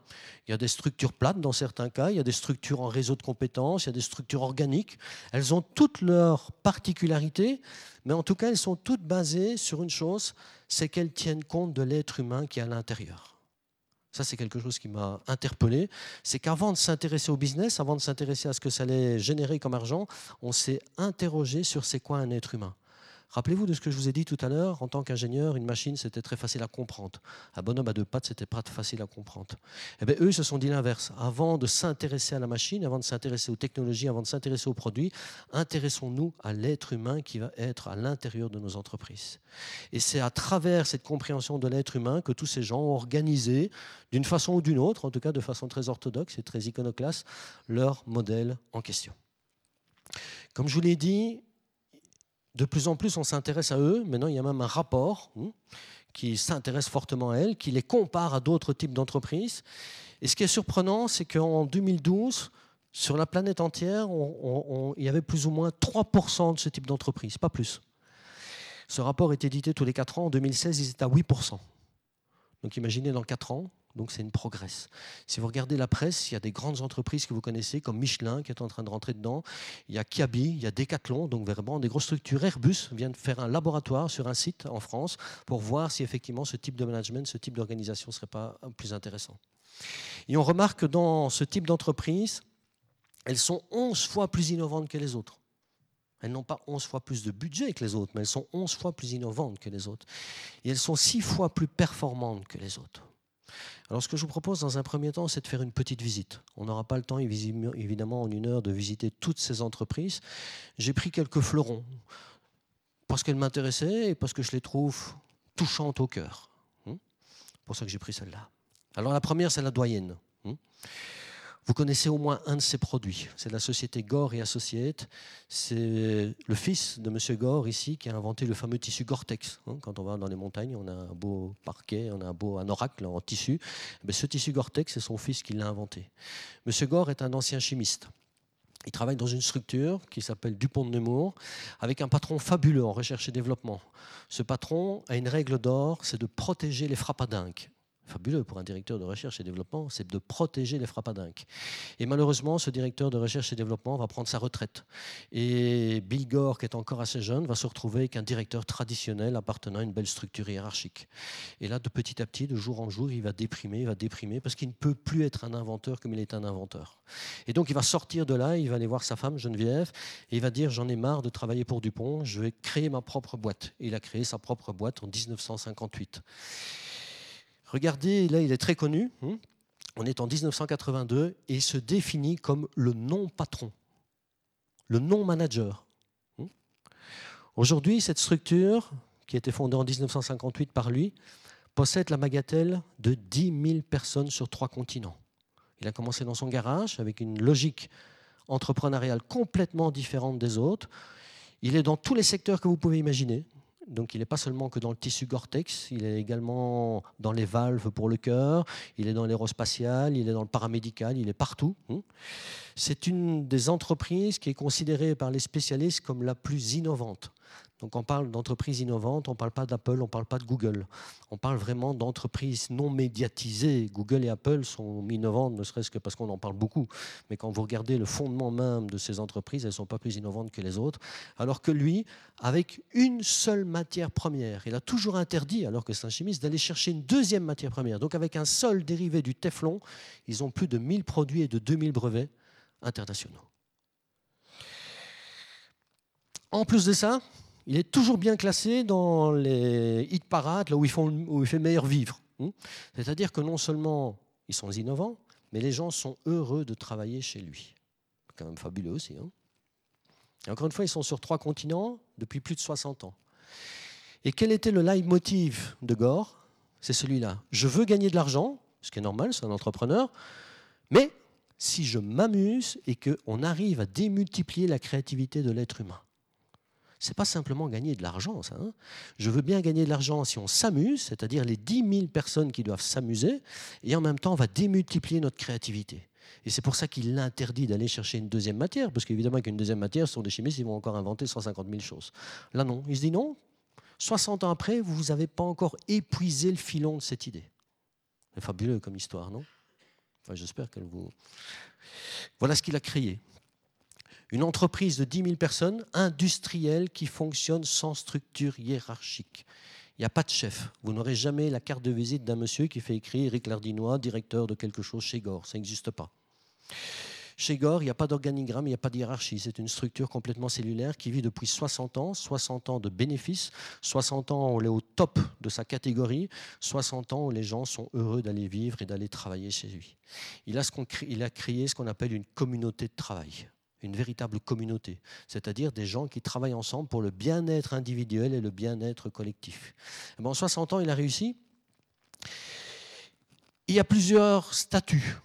Il y a des structures plates dans certains cas, il y a des structures en réseau de compétences, il y a des structures organiques. Elles ont toutes leurs particularités, mais en tout cas, elles sont toutes basées sur une chose, c'est qu'elles tiennent compte de l'être humain qui est à l'intérieur. Ça, c'est quelque chose qui m'a interpellé. C'est qu'avant de s'intéresser au business, avant de s'intéresser à ce que ça allait générer comme argent, on s'est interrogé sur c'est quoi un être humain. Rappelez-vous de ce que je vous ai dit tout à l'heure, en tant qu'ingénieur, une machine, c'était très facile à comprendre. Un bonhomme à deux pattes, c'était pas facile à comprendre. Eh bien, eux, ils se sont dit l'inverse. Avant de s'intéresser à la machine, avant de s'intéresser aux technologies, avant de s'intéresser aux produits, intéressons-nous à l'être humain qui va être à l'intérieur de nos entreprises. Et c'est à travers cette compréhension de l'être humain que tous ces gens ont organisé, d'une façon ou d'une autre, en tout cas de façon très orthodoxe et très iconoclaste, leur modèle en question. Comme je vous l'ai dit, de plus en plus, on s'intéresse à eux. Maintenant, il y a même un rapport hein, qui s'intéresse fortement à elles, qui les compare à d'autres types d'entreprises. Et ce qui est surprenant, c'est qu'en 2012, sur la planète entière, il y avait plus ou moins 3% de ce type d'entreprise, pas plus. Ce rapport est édité tous les 4 ans. En 2016, ils étaient à 8%. Donc imaginez dans 4 ans, donc c'est une progresse. Si vous regardez la presse, il y a des grandes entreprises que vous connaissez, comme Michelin qui est en train de rentrer dedans. Il y a Kiabi, il y a Decathlon, donc vraiment des grosses structures. Airbus vient de faire un laboratoire sur un site en France pour voir si effectivement ce type de management, ce type d'organisation ne serait pas plus intéressant. Et on remarque que dans ce type d'entreprise, elles sont 11 fois plus innovantes que les autres. Elles n'ont pas 11 fois plus de budget que les autres, mais elles sont 11 fois plus innovantes que les autres. Et elles sont 6 fois plus performantes que les autres. Alors ce que je vous propose dans un premier temps, c'est de faire une petite visite. On n'aura pas le temps, évidemment, en une heure, de visiter toutes ces entreprises. J'ai pris quelques fleurons, parce qu'elles m'intéressaient et parce que je les trouve touchantes au cœur. C'est hmm? pour ça que j'ai pris celle-là. Alors la première, c'est la doyenne. Vous connaissez au moins un de ces produits. C'est la société Gore et Associates. C'est le fils de M. Gore ici qui a inventé le fameux tissu Gore-Tex. Hein, quand on va dans les montagnes, on a un beau parquet, on a un beau un oracle en tissu. Mais ce tissu Gore-Tex, c'est son fils qui l'a inventé. M. Gore est un ancien chimiste. Il travaille dans une structure qui s'appelle Dupont de Nemours, avec un patron fabuleux en recherche et développement. Ce patron a une règle d'or, c'est de protéger les frappadinques. Fabuleux pour un directeur de recherche et développement, c'est de protéger les frappadinques. Et malheureusement, ce directeur de recherche et développement va prendre sa retraite. Et Bill Gore, qui est encore assez jeune, va se retrouver avec un directeur traditionnel appartenant à une belle structure hiérarchique. Et là, de petit à petit, de jour en jour, il va déprimer, il va déprimer, parce qu'il ne peut plus être un inventeur comme il est un inventeur. Et donc, il va sortir de là, il va aller voir sa femme Geneviève, et il va dire, j'en ai marre de travailler pour Dupont, je vais créer ma propre boîte. Et il a créé sa propre boîte en 1958. Regardez, là, il est très connu. Hein. On est en 1982 et il se définit comme le non-patron, le non-manager. Hein. Aujourd'hui, cette structure, qui a été fondée en 1958 par lui, possède la bagatelle de 10 000 personnes sur trois continents. Il a commencé dans son garage avec une logique entrepreneuriale complètement différente des autres. Il est dans tous les secteurs que vous pouvez imaginer. Donc il n'est pas seulement que dans le tissu Gore-Tex, il est également dans les valves pour le cœur, il est dans l'aérospatial, il est dans le paramédical, il est partout. Hein. C'est une des entreprises qui est considérée par les spécialistes comme la plus innovante. Donc on parle d'entreprises innovantes, on ne parle pas d'Apple, on ne parle pas de Google. On parle vraiment d'entreprises non médiatisées. Google et Apple sont innovantes, ne serait-ce que parce qu'on en parle beaucoup. Mais quand vous regardez le fondement même de ces entreprises, elles ne sont pas plus innovantes que les autres. Alors que lui, avec une seule matière première, il a toujours interdit, alors que c'est un chimiste, d'aller chercher une deuxième matière première. Donc avec un seul dérivé du Teflon, ils ont plus de 1000 produits et de 2000 brevets internationaux. En plus de ça, il est toujours bien classé dans les hit parades, là où, il fait meilleur vivre. Hein. C'est-à-dire que non seulement ils sont innovants, mais les gens sont heureux de travailler chez lui. C'est quand même fabuleux aussi. Hein. Encore une fois, ils sont sur trois continents depuis plus de 60 ans. Et quel était le leitmotiv de Gore? C'est celui-là. Je veux gagner de l'argent, ce qui est normal, c'est un entrepreneur, mais si je m'amuse et qu'on arrive à démultiplier la créativité de l'être humain c'est pas simplement gagner de l'argent, ça. Hein. Je veux bien gagner de l'argent si on s'amuse, c'est-à-dire les 10 000 personnes qui doivent s'amuser, et en même temps, on va démultiplier notre créativité. Et c'est pour ça qu'il l'interdit d'aller chercher une deuxième matière, parce qu'évidemment, qu'une deuxième matière, ce sont des chimistes, ils vont encore inventer 150 000 choses. Là, non. Il se dit non, 60 ans après, vous n'avez pas encore épuisé le filon de cette idée. C'est fabuleux comme histoire, non? J'espère qu'elle vous. Voilà ce qu'il a créé. Une entreprise de 10 000 personnes, industrielle, qui fonctionne sans structure hiérarchique. Il n'y a pas de chef. Vous n'aurez jamais la carte de visite d'un monsieur qui fait écrire Eric Lardinois, directeur de quelque chose chez Gore. Ça n'existe pas. Chez Gore, il n'y a pas d'organigramme, il n'y a pas de hiérarchie. C'est une structure complètement cellulaire qui vit depuis 60 ans, 60 ans de bénéfices, 60 ans où on est au top de sa catégorie, 60 ans où les gens sont heureux d'aller vivre et d'aller travailler chez lui. Il a, ce il a créé ce qu'on appelle une communauté de travail une véritable communauté, c'est-à-dire des gens qui travaillent ensemble pour le bien-être individuel et le bien-être collectif. en 60 ans, il a réussi. Il y a plusieurs statuts.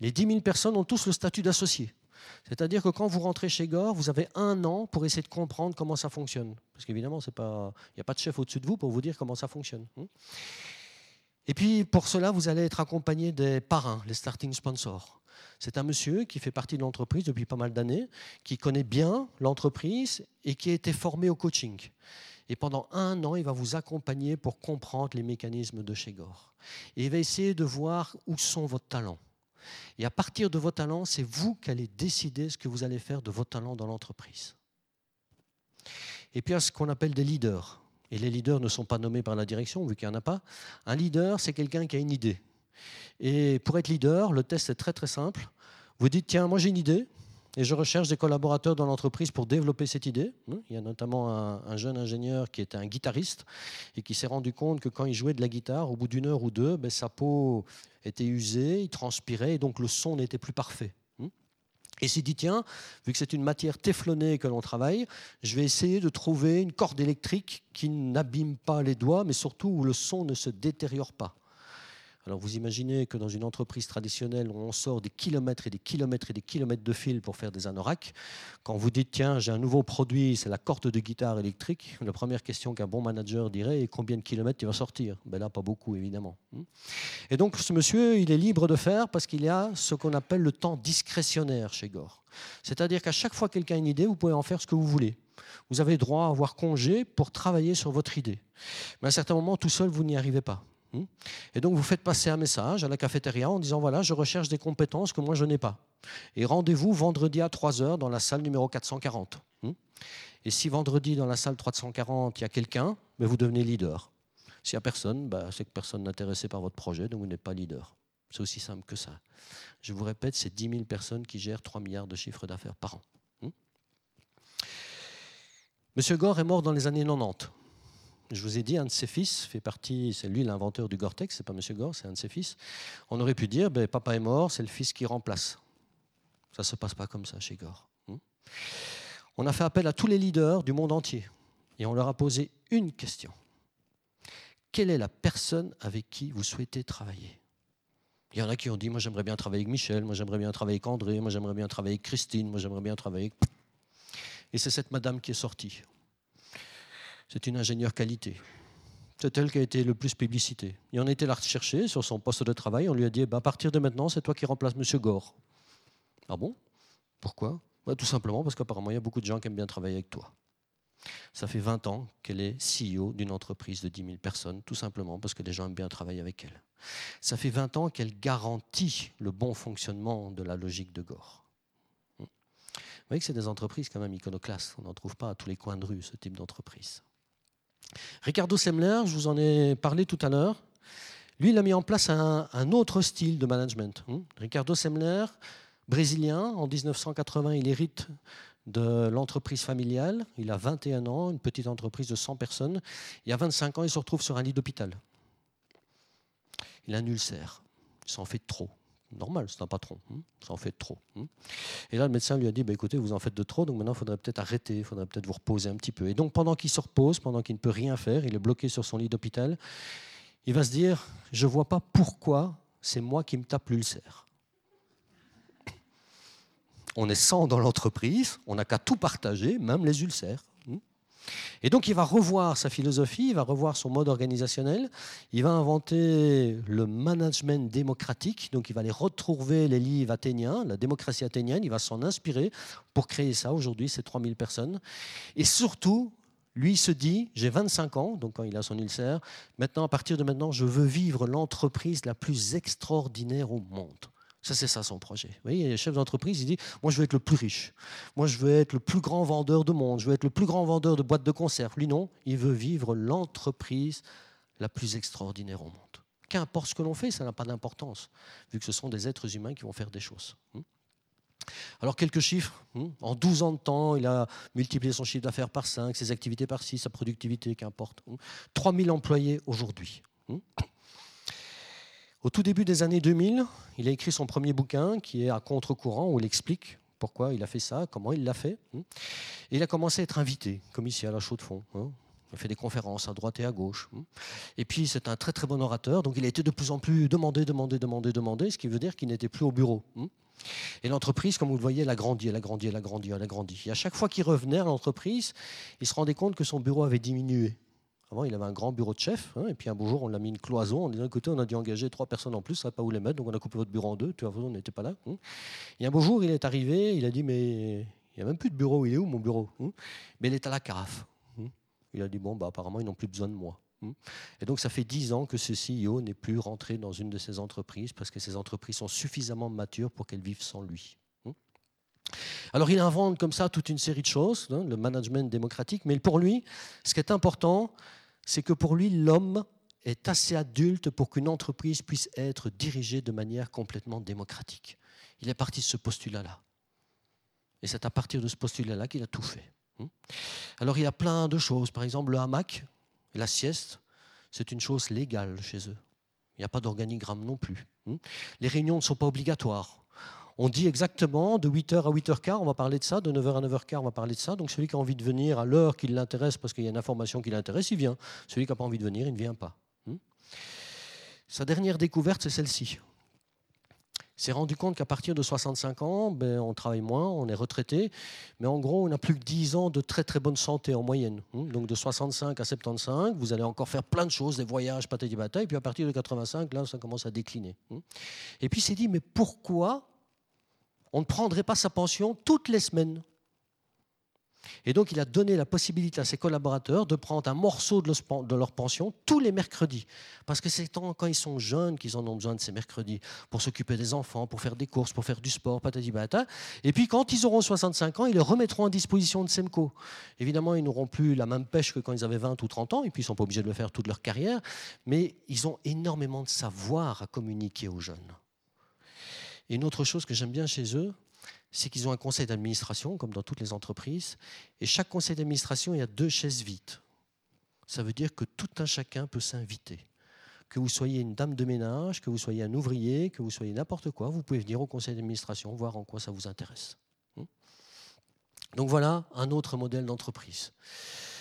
Les 10 000 personnes ont tous le statut d'associé. C'est-à-dire que quand vous rentrez chez Gore, vous avez un an pour essayer de comprendre comment ça fonctionne. Parce qu'évidemment, il n'y a pas de chef au-dessus de vous pour vous dire comment ça fonctionne. Hein. Et puis, pour cela, vous allez être accompagné des parrains, les starting sponsors. C'est un monsieur qui fait partie de l'entreprise depuis pas mal d'années, qui connaît bien l'entreprise et qui a été formé au coaching. Et pendant un an, il va vous accompagner pour comprendre les mécanismes de chez Gore. Et il va essayer de voir où sont vos talents. Et à partir de vos talents, c'est vous qui allez décider ce que vous allez faire de vos talents dans l'entreprise. Et puis, il y a ce qu'on appelle des leaders. Et les leaders ne sont pas nommés par la direction, vu qu'il n'y en a pas. Un leader, c'est quelqu'un qui a une idée. Et pour être leader, le test est très très simple. Vous dites, tiens, moi j'ai une idée, et je recherche des collaborateurs dans l'entreprise pour développer cette idée. Il y a notamment un, jeune ingénieur qui était un guitariste et qui s'est rendu compte que quand il jouait de la guitare, au bout d'une heure ou deux, ben, sa peau était usée, il transpirait et donc le son n'était plus parfait. Et s'est dit, tiens, vu que c'est une matière téflonnée que l'on travaille, je vais essayer de trouver une corde électrique qui n'abîme pas les doigts, mais surtout où le son ne se détériore pas. Alors vous imaginez que dans une entreprise traditionnelle on sort des kilomètres et des kilomètres et des kilomètres de fil pour faire des anoraks, quand vous dites tiens j'ai un nouveau produit, c'est la corde de guitare électrique, la première question qu'un bon manager dirait est combien de kilomètres il va sortir? Ben là pas beaucoup évidemment. Et donc ce monsieur il est libre de faire parce qu'il y a ce qu'on appelle le temps discrétionnaire chez Gore. C'est-à-dire qu'à chaque fois que quelqu'un a une idée, vous pouvez en faire ce que vous voulez. Vous avez droit à avoir congé pour travailler sur votre idée. Mais à un certain moment, tout seul, vous n'y arrivez pas. Hmm? Et donc vous faites passer un message à la cafétéria en disant voilà, je recherche des compétences que moi je n'ai pas. Et rendez-vous vendredi à 3h dans la salle numéro 440. Hmm? Et si vendredi dans la salle 340 il y a quelqu'un, ben, vous devenez leader. S'il n'y a personne, ben, c'est que personne n'est intéressé par votre projet, donc vous n'êtes pas leader. C'est aussi simple que ça. Je vous répète, c'est 10 000 personnes qui gèrent 3 milliards de chiffres d'affaires par an. Hmm? Monsieur Gore est mort dans les années 90. Je vous ai dit, un de ses fils fait partie, c'est lui l'inventeur du Gore-Tex, c'est pas Monsieur Gore, c'est un de ses fils. On aurait pu dire, ben, papa est mort, c'est le fils qui remplace. Ça ne se passe pas comme ça chez Gore. Hmm. On a fait appel à tous les leaders du monde entier et on leur a posé une question. Quelle est la personne avec qui vous souhaitez travailler? Il y en a qui ont dit, moi j'aimerais bien travailler avec Michel, moi j'aimerais bien travailler avec André, moi j'aimerais bien travailler avec Christine, moi j'aimerais bien travailler avec... Et c'est cette madame qui est sortie c'est une ingénieure qualité. C'est elle qui a été le plus publicité. Et on été la rechercher sur son poste de travail. On lui a dit bah, à partir de maintenant, c'est toi qui remplaces M. Gore. Ah bon? Pourquoi? Bah, Tout simplement parce qu'apparemment, il y a beaucoup de gens qui aiment bien travailler avec toi. Ça fait 20 ans qu'elle est CEO d'une entreprise de 10 000 personnes, tout simplement parce que les gens aiment bien travailler avec elle. Ça fait 20 ans qu'elle garantit le bon fonctionnement de la logique de Gore. Vous voyez que c'est des entreprises quand même iconoclastes. On n'en trouve pas à tous les coins de rue, ce type d'entreprise. Ricardo Semler, je vous en ai parlé tout à l'heure, lui, il a mis en place un, autre style de management. Hmm. Ricardo Semler, brésilien, en 1980, il hérite de l'entreprise familiale. Il a 21 ans, une petite entreprise de 100 personnes. Il y a 25 ans, il se retrouve sur un lit d'hôpital. Il a un ulcère. Il s'en fait trop normal, c'est un patron, hein. ça en fait trop. Hein. Et là, le médecin lui a dit, bah, écoutez, vous en faites de trop, donc maintenant, il faudrait peut-être arrêter, il faudrait peut-être vous reposer un petit peu. Et donc, pendant qu'il se repose, pendant qu'il ne peut rien faire, il est bloqué sur son lit d'hôpital, il va se dire, je ne vois pas pourquoi c'est moi qui me tape l'ulcère. On est 100 dans l'entreprise, on n'a qu'à tout partager, même les ulcères. Et donc il va revoir sa philosophie, il va revoir son mode organisationnel, il va inventer le management démocratique, donc il va aller retrouver les livres athéniens, la démocratie athénienne, il va s'en inspirer pour créer ça. Aujourd'hui, c'est 3000 personnes. Et surtout, lui se dit, j'ai 25 ans, donc quand il a son ulcère, maintenant, à partir de maintenant, je veux vivre l'entreprise la plus extraordinaire au monde. Ça, c'est ça son projet. Vous voyez, le chef d'entreprise, il dit Moi, je veux être le plus riche. Moi, je veux être le plus grand vendeur de monde. Je veux être le plus grand vendeur de boîtes de conserve. Lui, non, il veut vivre l'entreprise la plus extraordinaire au monde. Qu'importe ce que l'on fait, ça n'a pas d'importance, vu que ce sont des êtres humains qui vont faire des choses. Hmm? Alors, quelques chiffres. Hmm? En 12 ans de temps, il a multiplié son chiffre d'affaires par 5, ses activités par 6, sa productivité, qu'importe. 3000 hmm. employés aujourd'hui. Au tout début des années 2000, il a écrit son premier bouquin qui est à contre-courant où il explique pourquoi il a fait ça, comment il l'a fait. Hein. Et il a commencé à être invité, comme ici à la Chaux de Fonds. Hein. Il a fait des conférences à droite et à gauche. Hein. Et puis c'est un très très bon orateur, donc il a été de plus en plus demandé, demandé, demandé, demandé, ce qui veut dire qu'il n'était plus au bureau. Et l'entreprise, comme vous le voyez, elle a grandi, elle a grandi, elle a grandi, elle a grandi. Et à chaque fois qu'il revenait à l'entreprise, il se rendait compte que son bureau avait diminué. Avant, il avait un grand bureau de chef, hein, et puis un beau jour, on l'a mis une cloison. On dit d'un côté, on a dû engager trois personnes en plus, ça ne pas où les mettre, donc on a coupé votre bureau en deux. Tu vois, on n'était pas là. Hein. Et un beau jour, il est arrivé, il a dit, mais il n'y a même plus de bureau, il est où mon bureau hein? Mais il est à la carafe. Il a dit, bon, bah, apparemment, ils n'ont plus besoin de moi. Et donc, ça fait dix ans que ce CEO n'est plus rentré dans une de ces entreprises parce que ces entreprises sont suffisamment matures pour qu'elles vivent sans lui. Alors il invente comme ça toute une série de choses, le management démocratique, mais pour lui, ce qui est important, c'est que pour lui, l'homme est assez adulte pour qu'une entreprise puisse être dirigée de manière complètement démocratique. Il est parti de ce postulat-là. Et c'est à partir de ce postulat-là qu'il a tout fait. Hmm. Alors il y a plein de choses. Par exemple, le hamac, la sieste, c'est une chose légale chez eux. Il n'y a pas d'organigramme non plus. Hmm. Les réunions ne sont pas obligatoires on dit exactement de 8h à 8h15, on va parler de ça, de 9h à 9h15, on va parler de ça. Donc celui qui a envie de venir à l'heure qui l'intéresse parce qu'il y a une information qui l'intéresse, il vient. Celui qui n'a pas envie de venir, il ne vient pas. Hmm? Sa dernière découverte, c'est celle-ci. S'est rendu compte qu'à partir de 65 ans, ben, on travaille moins, on est retraité, mais en gros, on n'a plus que 10 ans de très très bonne santé en moyenne. Hmm? Donc de 65 à 75, vous allez encore faire plein de choses, des voyages, patati bataille, et puis à partir de 85, là, ça commence à décliner. Hmm? Et puis il s'est dit, mais pourquoi on ne prendrait pas sa pension toutes les semaines. Et donc, il a donné la possibilité à ses collaborateurs de prendre un morceau de leur pension tous les mercredis. Parce que c'est quand ils sont jeunes qu'ils en ont besoin de ces mercredis pour s'occuper des enfants, pour faire des courses, pour faire du sport, patati patata. Et puis, quand ils auront 65 ans, ils les remettront à disposition de SEMCO. Évidemment, ils n'auront plus la même pêche que quand ils avaient 20 ou 30 ans, et puis ils ne sont pas obligés de le faire toute leur carrière. Mais ils ont énormément de savoir à communiquer aux jeunes. Et une autre chose que j'aime bien chez eux, c'est qu'ils ont un conseil d'administration, comme dans toutes les entreprises, et chaque conseil d'administration, il y a deux chaises vides. Ça veut dire que tout un chacun peut s'inviter. Que vous soyez une dame de ménage, que vous soyez un ouvrier, que vous soyez n'importe quoi, vous pouvez venir au conseil d'administration, voir en quoi ça vous intéresse. Hmm Donc voilà un autre modèle d'entreprise.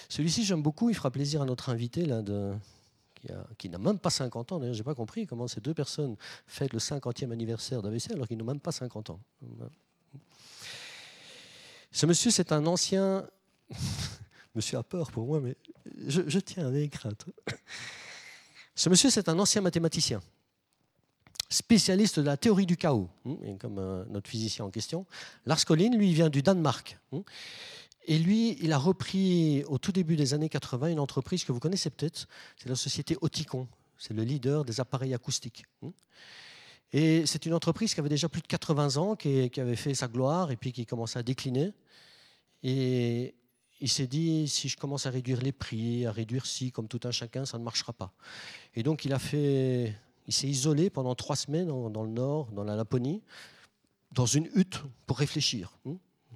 Celui-ci, j'aime beaucoup, il fera plaisir à notre invité là, de, qui n'a même pas 50 ans. D'ailleurs, je n'ai pas compris comment ces deux personnes fêtent le 50e anniversaire d'AVC alors qu'ils n'ont même pas 50 ans. Ce monsieur, c'est un ancien. monsieur a peur pour moi, mais je, tiens avec crainte. Ce monsieur, c'est un ancien mathématicien, spécialiste de la théorie du chaos, hein, comme euh, notre physicien en question. Lars Collin, lui, vient du Danemark. Et lui, il a repris au tout début des années 80 une entreprise que vous connaissez peut-être, c'est la société Oticon. C'est le leader des appareils acoustiques. Hein. Et c'est une entreprise qui avait déjà plus de 80 ans, qui, avait fait sa gloire et puis qui commençait à décliner. Et il s'est dit, si je commence à réduire les prix, à réduire ci, comme tout un chacun, ça ne marchera pas. Et donc il a fait, il s'est isolé pendant trois semaines dans, le nord, dans la Laponie, dans une hutte pour réfléchir.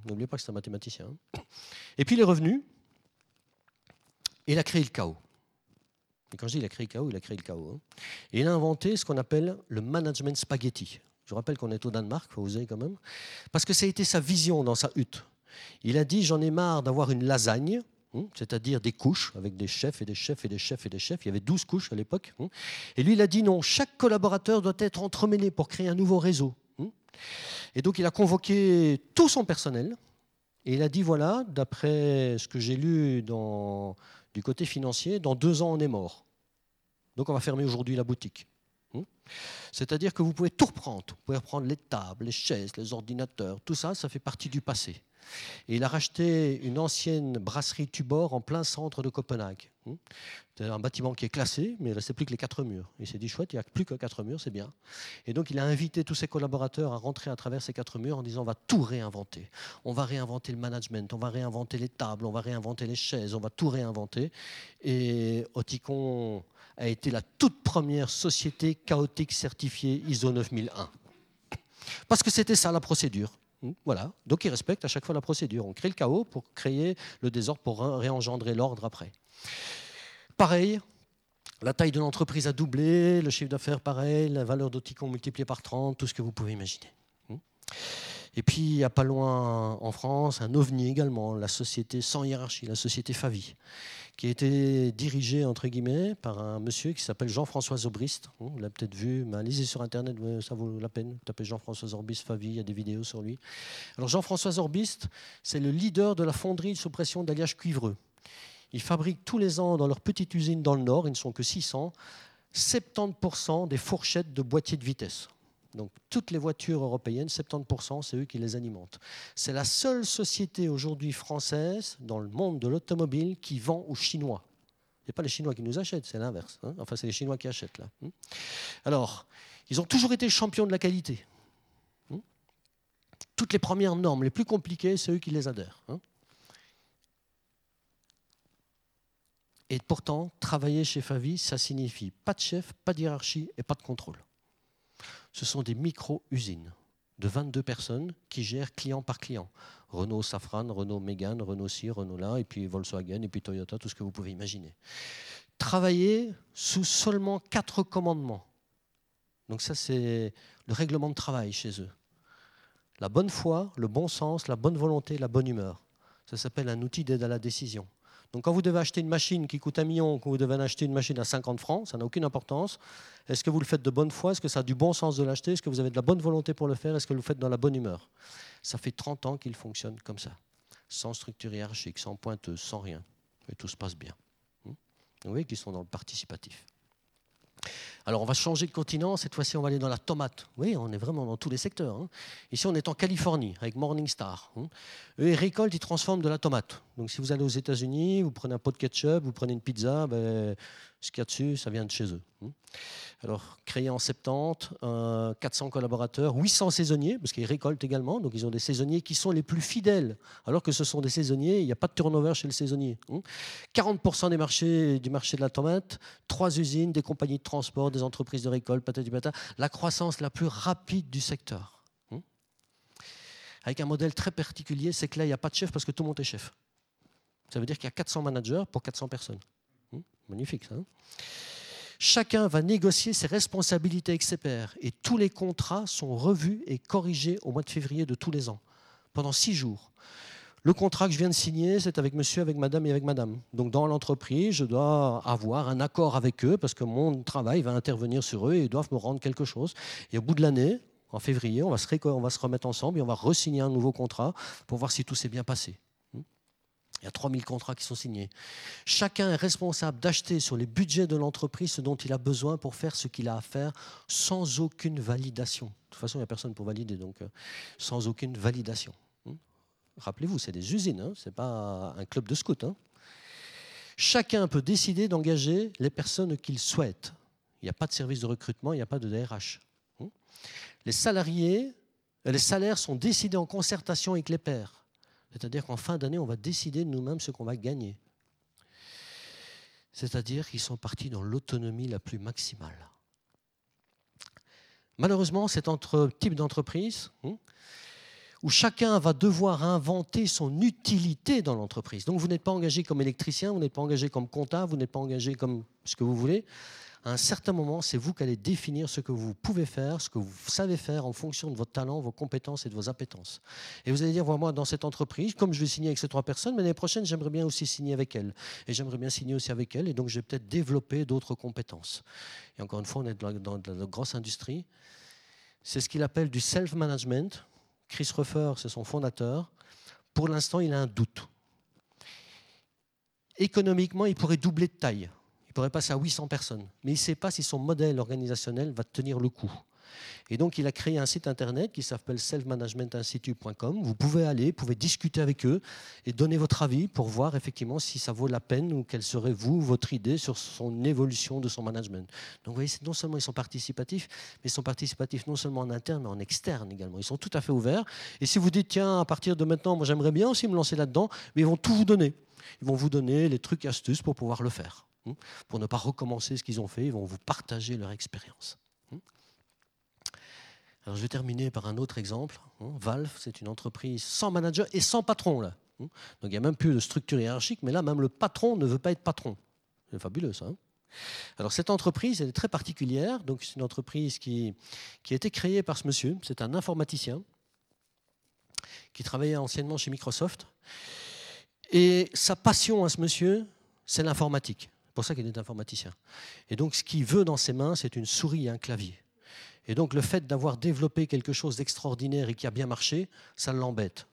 N'oubliez pas que c'est un mathématicien. Hein. Et puis il est revenu et il a créé le chaos. Et quand je dis il a créé le chaos, il a créé le chaos. Hein. Et il a inventé ce qu'on appelle le management spaghetti. Je rappelle qu'on est au Danemark, faut oser quand même. Parce que ça a été sa vision dans sa hutte. Il a dit J'en ai marre d'avoir une lasagne, hein, c'est-à-dire des couches avec des chefs et des chefs et des chefs et des chefs. Il y avait 12 couches à l'époque. Et lui, il a dit Non, chaque collaborateur doit être entremêlé pour créer un nouveau réseau. Et donc, il a convoqué tout son personnel. Et il a dit Voilà, d'après ce que j'ai lu du côté financier, dans deux ans, on est mort. Donc on va fermer aujourd'hui la boutique. Hmm? C'est-à-dire que vous pouvez tout reprendre. Vous pouvez reprendre les tables, les chaises, les ordinateurs, tout ça, ça fait partie du passé. Et il a racheté une ancienne brasserie Tubor en plein centre de Copenhague. Hmm? C'est un bâtiment qui est classé, mais il ne restait plus que les quatre murs. Il s'est dit, chouette, il n'y a plus que quatre murs, c'est bien. Et donc il a invité tous ses collaborateurs à rentrer à travers ces quatre murs en disant, on va tout réinventer. On va réinventer le management, on va réinventer les tables, on va réinventer les chaises, on va tout réinventer. Et Oticon a été la toute première société chaotique certifiée ISO 9001. Parce que c'était ça la procédure. Hmm, voilà. Donc ils respectent à chaque fois la procédure. On crée le chaos pour créer le désordre, pour réengendrer l'ordre après. Pareil, la taille de l'entreprise a doublé, le chiffre d'affaires pareil, la valeur d'Oticon multipliée par 30, tout ce que vous pouvez imaginer. Et puis, il n'y a pas loin en France, un ovni également, la société sans hiérarchie, la société Favi qui a été dirigé, entre guillemets, par un monsieur qui s'appelle Jean-François Zobrist. Vous l'avez peut-être vu, mais lisez sur Internet, ça vaut la peine. Tapez Jean-François Zobrist, Favi, il y a des vidéos sur lui. Alors Jean-François Zorbist, c'est le leader de la fonderie de suppression d'alliage cuivreux. Ils fabriquent tous les ans dans leur petite usine dans le Nord, ils ne sont que 600, 70% des fourchettes de boîtiers de vitesse. Donc toutes les voitures européennes, 70%, c'est eux qui les alimentent. C'est la seule société aujourd'hui française dans le monde de l'automobile qui vend aux Chinois. Ce n'est pas les Chinois qui nous achètent, c'est l'inverse. Hein. enfin, c'est les Chinois qui achètent là. Hein. Alors, ils ont toujours été champions de la qualité. Hein. Toutes les premières normes les plus compliquées, c'est eux qui les adhèrent. Et pourtant, travailler chez Favi, ça signifie pas de chef, pas de hiérarchie et pas de contrôle ce sont des micro-usines de 22 personnes qui gèrent client par client. Renault Safran, Renault Mégane, Renault ci, Renault là, et puis Volkswagen, et puis Toyota, tout ce que vous pouvez imaginer. Travailler sous seulement quatre commandements. Donc ça, c'est le règlement de travail chez eux. La bonne foi, le bon sens, la bonne volonté, la bonne humeur. Ça s'appelle un outil d'aide à la décision. Donc quand vous devez acheter une machine qui coûte un million, quand vous devez acheter une machine à 50 francs, ça n'a aucune importance. Est-ce que vous le faites de bonne foi? Est-ce que ça a du bon sens de l'acheter? Est-ce que vous avez de la bonne volonté pour le faire? Est-ce que vous le faites dans la bonne humeur? Ça fait 30 ans qu'il fonctionne comme ça, sans structure hiérarchique, sans pointeuse, sans rien. Et tout se passe bien. Hmm? Vous voyez qu'ils sont dans le participatif. Alors on va changer de continent, cette fois-ci on va aller dans la tomate. Oui, on est vraiment dans tous les secteurs. hein. Ici on est en Californie avec Morningstar. hein. Eux ils récoltent, ils transforment de la tomate. Donc si vous allez aux États-Unis, vous prenez un pot de ketchup, vous prenez une pizza, ben, ce qu'il y a dessus, ça vient de chez eux. hein. Alors créé en 70, euh, 400 collaborateurs, 800 saisonniers, parce qu'ils récoltent également, donc ils ont des saisonniers qui sont les plus fidèles, alors que ce sont des saisonniers, il n'y a pas de turnover chez le saisonnier. hein. 40% des marchés, du marché de la tomate, trois usines, des compagnies de transport, des entreprises de récolte, patati la croissance la plus rapide du secteur. hein. Avec un modèle très particulier, c'est que là, il n'y a pas de chef parce que tout le monde est chef. Ça veut dire qu'il y a 400 managers pour 400 personnes. Magnifique, hein. Chacun va négocier ses responsabilités avec ses pairs et tous les contrats sont revus et corrigés au mois de février de tous les ans, pendant six jours. Le contrat que je viens de signer, c'est avec monsieur, avec madame et avec madame. Donc dans l'entreprise, je dois avoir un accord avec eux parce que mon travail va intervenir sur eux et ils doivent me rendre quelque chose. Et au bout de l'année, en février, on va se, réco- on va se remettre ensemble et on va re-signer un nouveau contrat pour voir si tout s'est bien passé. Il y a 3000 contrats qui sont signés. Chacun est responsable d'acheter sur les budgets de l'entreprise ce dont il a besoin pour faire ce qu'il a à faire sans aucune validation. De toute façon, il n'y a personne pour valider, donc euh, sans aucune validation. Hmm. Rappelez-vous, c'est des usines, hein, ce n'est pas un club de scouts. hein. Chacun peut décider d'engager les personnes qu'il souhaite. Il n'y a pas de service de recrutement, il n'y a pas de DRH. Hmm. Les salariés, euh, les salaires sont décidés en concertation avec les pairs. C'est-à-dire qu'en fin d'année, on va décider de nous-mêmes ce qu'on va gagner. C'est-à-dire qu'ils sont partis dans l'autonomie la plus maximale. Malheureusement, cet entre- type d'entreprise, hein, où chacun va devoir inventer son utilité dans l'entreprise. Donc vous n'êtes pas engagé comme électricien, vous n'êtes pas engagé comme comptable, vous n'êtes pas engagé comme ce que vous voulez. À un certain moment, c'est vous qui allez définir ce que vous pouvez faire, ce que vous savez faire en fonction de votre talent, vos compétences et de vos appétences. Et vous allez dire, moi, dans cette entreprise, comme je vais signer avec ces trois personnes, mais l'année prochaine, j'aimerais bien aussi signer avec elles. Et j'aimerais bien signer aussi avec elles, et donc je vais peut-être développer d'autres compétences. Et encore une fois, on est dans dans la grosse industrie. C'est ce qu'il appelle du self-management. Chris Ruffer, c'est son fondateur. Pour l'instant, il a un doute. Économiquement, il pourrait doubler de taille. Il pourrait passer à 800 personnes. Mais il ne sait pas si son modèle organisationnel va tenir le coup. Et donc, il a créé un site internet qui s'appelle selfmanagementinstitute.com. Vous pouvez aller, vous pouvez discuter avec eux et donner votre avis pour voir effectivement si ça vaut la peine ou quelle serait, vous, votre idée sur son évolution de son management. Donc, vous voyez, non seulement ils sont participatifs, mais ils sont participatifs non seulement en interne, mais en externe également. Ils sont tout à fait ouverts. Et si vous dites, tiens, à partir de maintenant, moi j'aimerais bien aussi me lancer là-dedans, mais ils vont tout vous donner. Ils vont vous donner les trucs et astuces pour pouvoir le faire. Hein, Pour ne pas recommencer ce qu'ils ont fait, ils vont vous partager leur expérience. Alors, je vais terminer par un autre exemple. hein. Valve, c'est une entreprise sans manager et sans patron. Là. Donc, il n'y a même plus de structure hiérarchique, mais là, même le patron ne veut pas être patron. C'est fabuleux, ça. hein. Alors, cette entreprise, est très particulière. C'est une entreprise qui, qui a été créée par ce monsieur. C'est un informaticien qui travaillait anciennement chez Microsoft. Et sa passion à ce monsieur, c'est l'informatique. C'est pour ça qu'il est informaticien. Et donc, ce qu'il veut dans ses mains, c'est une souris et un clavier. Et donc le fait d'avoir développé quelque chose d'extraordinaire et qui a bien marché, ça l'embête.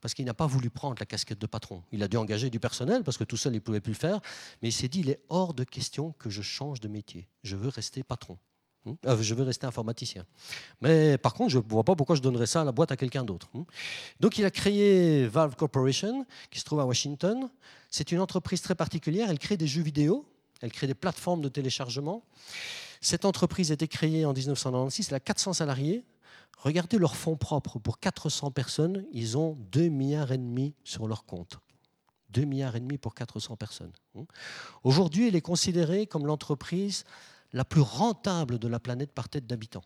Parce qu'il n'a pas voulu prendre la casquette de patron. Il a dû engager du personnel parce que tout seul, il ne pouvait plus le faire. Mais il s'est dit, il est hors de question que je change de métier. Je veux rester patron. Hum, euh, je veux rester informaticien. Mais par contre, je ne vois pas pourquoi je donnerais ça à la boîte à quelqu'un d'autre. Hum. Donc il a créé Valve Corporation, qui se trouve à Washington. C'est une entreprise très particulière. Elle crée des jeux vidéo. Elle crée des plateformes de téléchargement. Cette entreprise a été créée en 1996, elle a 400 salariés. Regardez leurs fonds propres. Pour 400 personnes, ils ont 2 milliards et demi sur leur compte. 2 milliards et demi pour 400 personnes. Aujourd'hui, elle est considérée comme l'entreprise la plus rentable de la planète par tête d'habitants.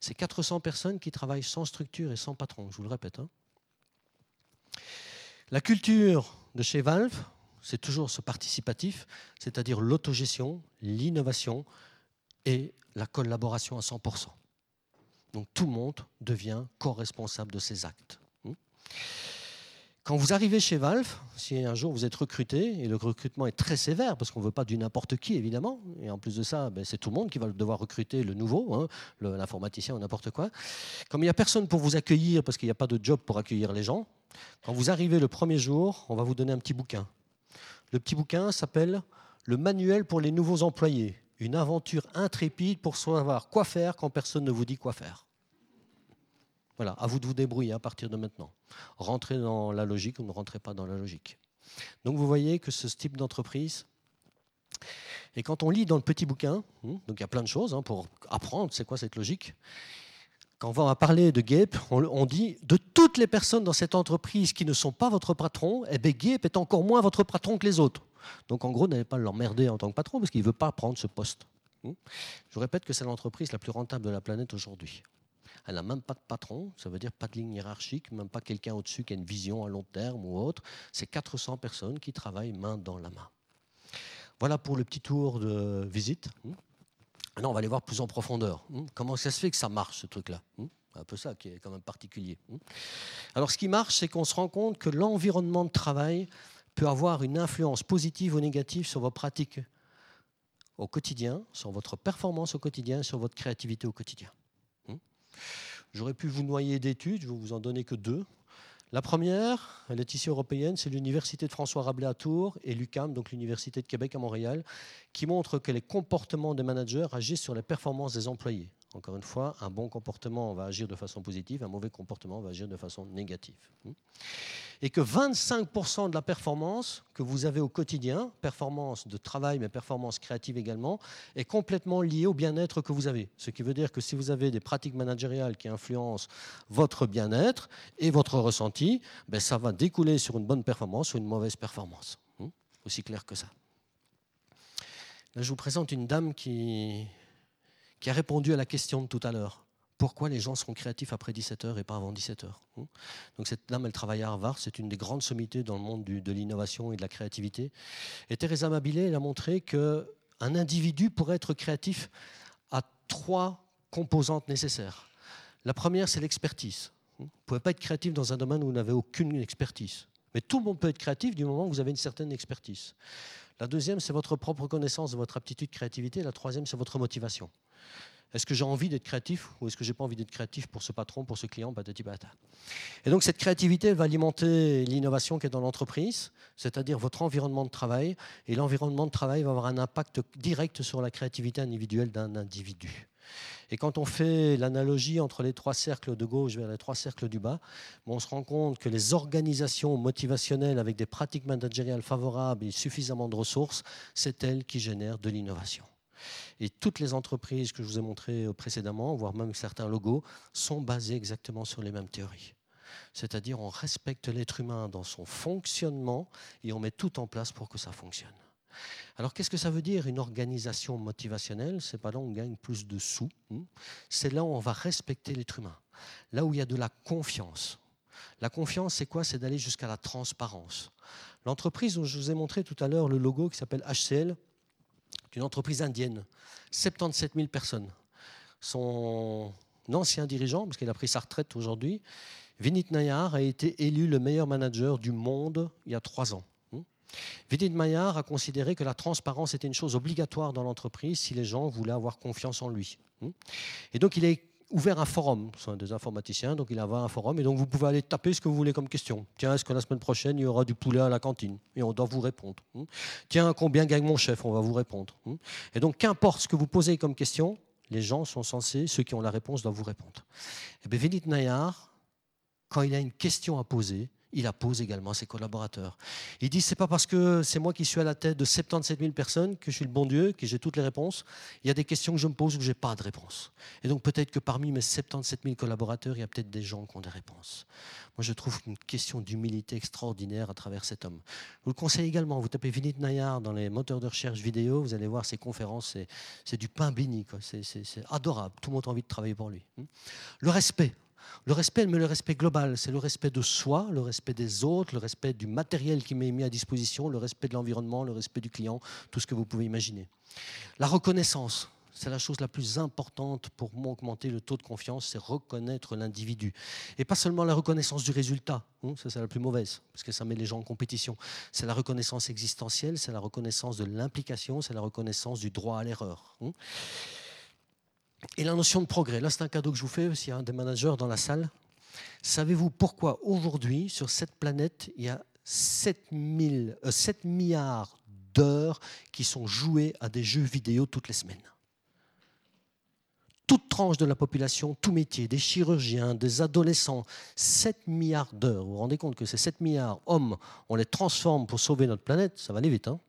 C'est 400 personnes qui travaillent sans structure et sans patron, je vous le répète. hein. La culture de chez Valve, c'est toujours ce participatif, c'est-à-dire l'autogestion, l'innovation et la collaboration à 100%. Donc tout le monde devient co-responsable de ses actes. Quand vous arrivez chez Valve, si un jour vous êtes recruté, et le recrutement est très sévère, parce qu'on ne veut pas du n'importe qui, évidemment, et en plus de ça, ben, c'est tout le monde qui va devoir recruter le nouveau, hein, l'informaticien ou n'importe quoi. Comme il n'y a personne pour vous accueillir, parce qu'il n'y a pas de job pour accueillir les gens, quand vous arrivez le premier jour, on va vous donner un petit bouquin. Le petit bouquin s'appelle Le manuel pour les nouveaux employés. une aventure intrépide pour savoir quoi faire quand personne ne vous dit quoi faire. Voilà, à vous de vous débrouiller à partir de maintenant. Rentrez dans la logique ou ne rentrez pas dans la logique. Donc vous voyez que ce type d'entreprise, et quand on lit dans le petit bouquin, hmm, donc il y a plein de choses hein, pour apprendre c'est quoi cette logique, quand on va parler de GAPE, on, dit de toutes les personnes dans cette entreprise qui ne sont pas votre patron, eh bien GAPE est encore moins votre patron que les autres. Donc en gros, n'allez pas l'emmerder en tant que patron parce qu'il ne veut pas prendre ce poste. Hmm. Je répète que c'est l'entreprise la plus rentable de la planète aujourd'hui. Elle n'a même pas de patron, ça veut dire pas de ligne hiérarchique, même pas quelqu'un au-dessus qui a une vision à long terme ou autre. C'est 400 personnes qui travaillent main dans la main. Voilà pour le petit tour de visite. Hmm. Maintenant, on va aller voir plus en profondeur. Hmm. Comment ça se fait que ça marche, ce truc-là? Hmm. un peu ça qui est quand même particulier. Hmm. Alors ce qui marche, c'est qu'on se rend compte que l'environnement de travail peut avoir une influence positive ou négative sur vos pratiques au quotidien, sur votre performance au quotidien, sur votre créativité au quotidien. J'aurais pu vous noyer d'études, je ne vais vous en donner que deux. La première, elle est ici européenne, c'est l'Université de François Rabelais à Tours et l'UCAM, donc l'Université de Québec à Montréal, qui montre que les comportements des managers agissent sur les performances des employés. Encore une fois, un bon comportement va agir de façon positive, un mauvais comportement va agir de façon négative. Et que 25% de la performance que vous avez au quotidien, performance de travail, mais performance créative également, est complètement liée au bien-être que vous avez. Ce qui veut dire que si vous avez des pratiques managériales qui influencent votre bien-être et votre ressenti, ben ça va découler sur une bonne performance ou une mauvaise performance. Aussi clair que ça. Là, je vous présente une dame qui qui a répondu à la question de tout à l'heure. Pourquoi les gens seront créatifs après 17h et pas avant 17h hein? Donc cette dame, elle travaille à Harvard, c'est une des grandes sommités dans le monde de l'innovation et de la créativité. Et Teresa Mabilé, elle a montré qu'un individu pourrait être créatif à trois composantes nécessaires. La première, c'est l'expertise. Vous ne pouvez pas être créatif dans un domaine où vous n'avez aucune expertise. Mais tout le monde peut être créatif du moment où vous avez une certaine expertise. La deuxième, c'est votre propre connaissance de votre aptitude créativité. La troisième, c'est votre motivation. Est-ce que j'ai envie d'être créatif ou est-ce que j'ai pas envie d'être créatif pour ce patron, pour ce client, patati patata. Et donc cette créativité va alimenter l'innovation qui est dans l'entreprise, c'est-à-dire votre environnement de travail. Et l'environnement de travail va avoir un impact direct sur la créativité individuelle d'un individu. Et quand on fait l'analogie entre les trois cercles de gauche vers les trois cercles du bas, on se rend compte que les organisations motivationnelles avec des pratiques managériales favorables et suffisamment de ressources, c'est elles qui génèrent de l'innovation. Et toutes les entreprises que je vous ai montrées précédemment, voire même certains logos, sont basées exactement sur les mêmes théories. C'est-à-dire on respecte l'être humain dans son fonctionnement et on met tout en place pour que ça fonctionne. Alors qu'est-ce que ça veut dire une organisation motivationnelle? C'est pas là où on gagne plus de sous, hein. c'est là où on va respecter l'être humain, là où il y a de la confiance. La confiance, c'est quoi? C'est d'aller jusqu'à la transparence. L'entreprise dont je vous ai montré tout à l'heure le logo qui s'appelle HCL, une entreprise indienne, 77 000 personnes. Son ancien dirigeant, parce qu'il a pris sa retraite aujourd'hui, Vinit Nayar, a été élu le meilleur manager du monde il y a trois ans. Hmm? Vinit Nayar a considéré que la transparence était une chose obligatoire dans l'entreprise si les gens voulaient avoir confiance en lui. Hmm? Et donc il est ouvert un forum. Ce sont des informaticiens, donc il a un forum. Et donc vous pouvez aller taper ce que vous voulez comme question. Tiens, est-ce que la semaine prochaine, il y aura du poulet à la cantine Et on doit vous répondre. Hmm. Tiens, combien gagne mon chef? On va vous répondre. Hmm. Et donc, qu'importe ce que vous posez comme question, les gens sont censés, ceux qui ont la réponse, doivent vous répondre. Et bien, Vinit Nayar, quand il a une question à poser, il la pose également ses collaborateurs. Il dit c'est pas parce que c'est moi qui suis à la tête de 77 000 personnes que je suis le bon Dieu, que j'ai toutes les réponses. Il y a des questions que je me pose où je n'ai pas de réponse. Et donc peut-être que parmi mes 77 000 collaborateurs, il y a peut-être des gens qui ont des réponses. Moi, je trouve une question d'humilité extraordinaire à travers cet homme. Je vous le conseille également. Vous tapez Vinit Nayar dans les moteurs de recherche vidéo, vous allez voir ses conférences. C'est du pain béni. C'est adorable. Tout le monde a envie de travailler pour lui. Le respect. Le respect, mais le respect global, c'est le respect de soi, le respect des autres, le respect du matériel qui m'est mis à disposition, le respect de l'environnement, le respect du client, tout ce que vous pouvez imaginer. La reconnaissance, c'est la chose la plus importante pour augmenter le taux de confiance, c'est reconnaître l'individu. Et pas seulement la reconnaissance du résultat, hein, ça c'est la plus mauvaise, parce que ça met les gens en compétition. C'est la reconnaissance existentielle, c'est la reconnaissance de l'implication, c'est la reconnaissance du droit à l'erreur. Hein. Et la notion de progrès, là c'est un cadeau que je vous fais, s'il y a un des managers dans la salle. Savez-vous pourquoi aujourd'hui, sur cette planète, il y a 7, 7 milliards d'heures qui sont jouées à des jeux vidéo toutes les semaines? Toute tranche de la population, tout métier, des chirurgiens, des adolescents, 7 milliards d'heures. Vous vous rendez compte que ces 7 milliards hommes, on les transforme pour sauver notre planète, ça va aller vite. Hein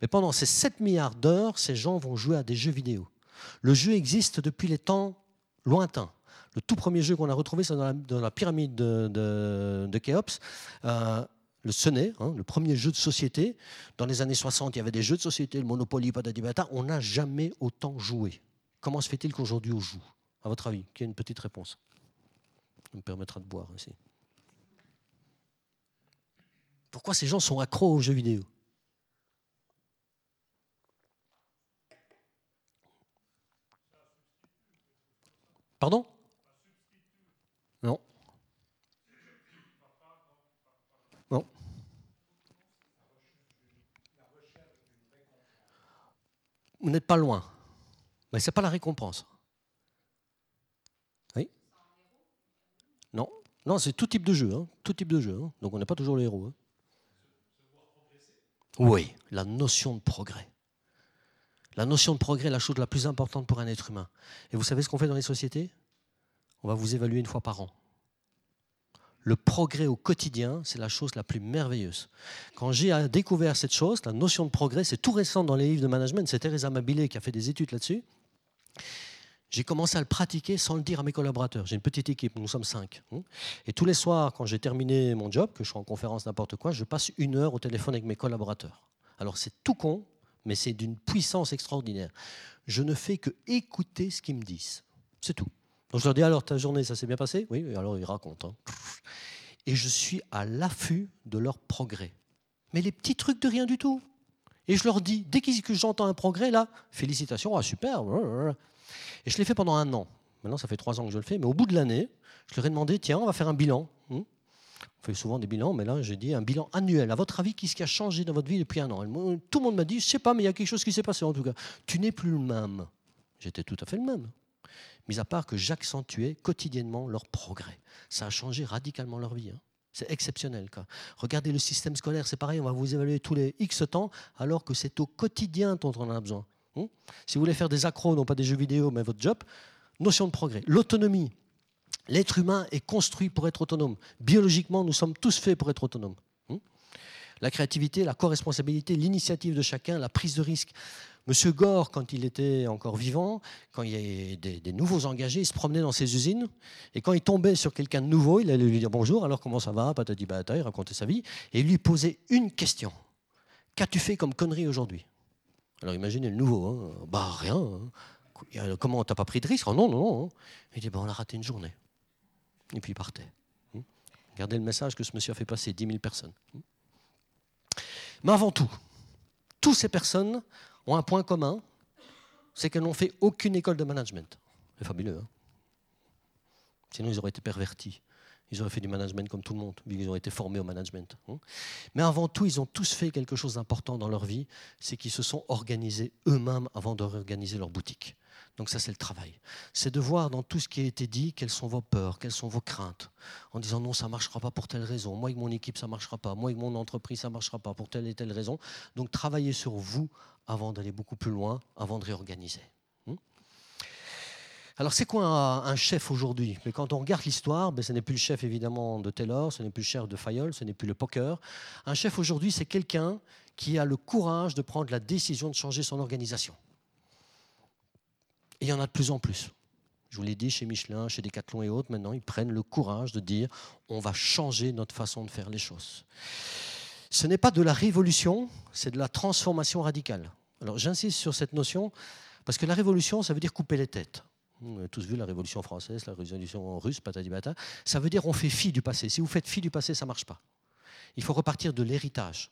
Mais pendant ces 7 milliards d'heures, ces gens vont jouer à des jeux vidéo. Le jeu existe depuis les temps lointains. Le tout premier jeu qu'on a retrouvé, c'est dans, la, pyramide de, de, Khéops. Euh, le Senet, hein, le premier jeu de société. Dans les années 60, il y avait des jeux de société, le Monopoly, patati On n'a jamais autant joué. Comment se fait-il qu'aujourd'hui on joue? À votre avis, qui a une petite réponse? Ça me permettra de boire aussi. Pourquoi ces gens sont accros aux jeux vidéo? Pardon? Non. Non. Vous n'êtes pas loin. Mais ce n'est pas la récompense. Oui Non. Non, c'est tout type de jeu. Hein. Tout type de jeu. Hein. Donc on n'est pas toujours le héros. Hein. Oui, la notion de progrès. La notion de progrès est la chose la plus importante pour un être humain. Et vous savez ce qu'on fait dans les sociétés? On va vous évaluer une fois par an. Le progrès au quotidien, c'est la chose la plus merveilleuse. Quand j'ai découvert cette chose, la notion de progrès, c'est tout récent dans les livres de management, c'est Teresa Mabilé qui a fait des études là-dessus. J'ai commencé à le pratiquer sans le dire à mes collaborateurs. J'ai une petite équipe, nous sommes cinq. Hein. Et tous les soirs, quand j'ai terminé mon job, que je suis en conférence, n'importe quoi, je passe une heure au téléphone avec mes collaborateurs. Alors c'est tout con, mais c'est d'une puissance extraordinaire. Je ne fais que écouter ce qu'ils me disent. C'est tout. Donc je leur dis alors ta journée, ça s'est bien passé? Oui, alors ils racontent. Hein. Et je suis à l'affût de leur progrès. Mais les petits trucs de rien du tout. Et je leur dis, dès que j'entends un progrès, là, félicitations, ah, super. Et je l'ai fait pendant un an. Maintenant, ça fait trois ans que je le fais. Mais au bout de l'année, je leur ai demandé, tiens, on va faire un bilan. On fait souvent des bilans, mais là, j'ai dit un bilan annuel. À votre avis, qu'est-ce qui a changé dans votre vie depuis un an? Tout le monde m'a dit, je sais pas, mais il y a quelque chose qui s'est passé en tout cas. Tu n'es plus le même. J'étais tout à fait le même. Mis à part que j'accentuais quotidiennement leur progrès. Ça a changé radicalement leur vie. Hein. C'est exceptionnel. Regardez le système scolaire, c'est pareil, on va vous évaluer tous les X temps, alors que c'est au quotidien dont on en a besoin. Hein si vous voulez faire des accros, non pas des jeux vidéo, mais votre job, notion de progrès. L'autonomie. L'être humain est construit pour être autonome. Biologiquement, nous sommes tous faits pour être autonomes. Hein la créativité, la co-responsabilité, l'initiative de chacun, la prise de risque. Monsieur Gore, quand il était encore vivant, quand il y avait des, nouveaux engagés, il se promenait dans ses usines, et quand il tombait sur quelqu'un de nouveau, il allait lui dire bonjour, alors comment ça va, il racontait sa vie, et il lui posait une question. Qu'as-tu fait comme connerie aujourd'hui? Alors imaginez le nouveau, hein. bah rien. Hein. Comment, t'as pas pris de risque? Oh, Non, non, non. Hein. Il dit, bah, on a raté une journée. Et puis il partait. Regardez le message que ce monsieur a fait passer, 10 000 personnes. Mais avant tout, toutes ces personnes ont un point commun, c'est qu'elles n'ont fait aucune école de management. C'est fabuleux. Hein Sinon, ils auraient été pervertis. Ils auraient fait du management comme tout le monde, vu qu'ils ont été formés au management. Hein. Mais avant tout, ils ont tous fait quelque chose d'important dans leur vie, c'est qu'ils se sont organisés eux-mêmes avant de réorganiser leur boutique. Donc ça, c'est le travail. C'est de voir dans tout ce qui a été dit quelles sont vos peurs, quelles sont vos craintes, en disant non, ça ne marchera pas pour telle raison, moi avec mon équipe, ça ne marchera pas, moi avec mon entreprise, ça ne marchera pas pour telle et telle raison. Donc travaillez sur vous avant d'aller beaucoup plus loin, avant de réorganiser. Hmm Alors c'est quoi un, chef aujourd'hui? Mais quand on regarde l'histoire, ben, ce n'est plus le chef évidemment de Taylor, ce n'est plus le chef de Fayol, ce n'est plus le poker. Un chef aujourd'hui, c'est quelqu'un qui a le courage de prendre la décision de changer son organisation. Et il y en a de plus en plus. Je vous l'ai dit, chez Michelin, chez Decathlon et autres, maintenant, ils prennent le courage de dire on va changer notre façon de faire les choses. Ce n'est pas de la révolution, c'est de la transformation radicale. Alors j'insiste sur cette notion, parce que la révolution, ça veut dire couper les têtes. On a tous vu la révolution française, la révolution russe, patati bata. Ça veut dire on fait fi du passé. Si vous faites fi du passé, ça ne marche pas. Il faut repartir de l'héritage.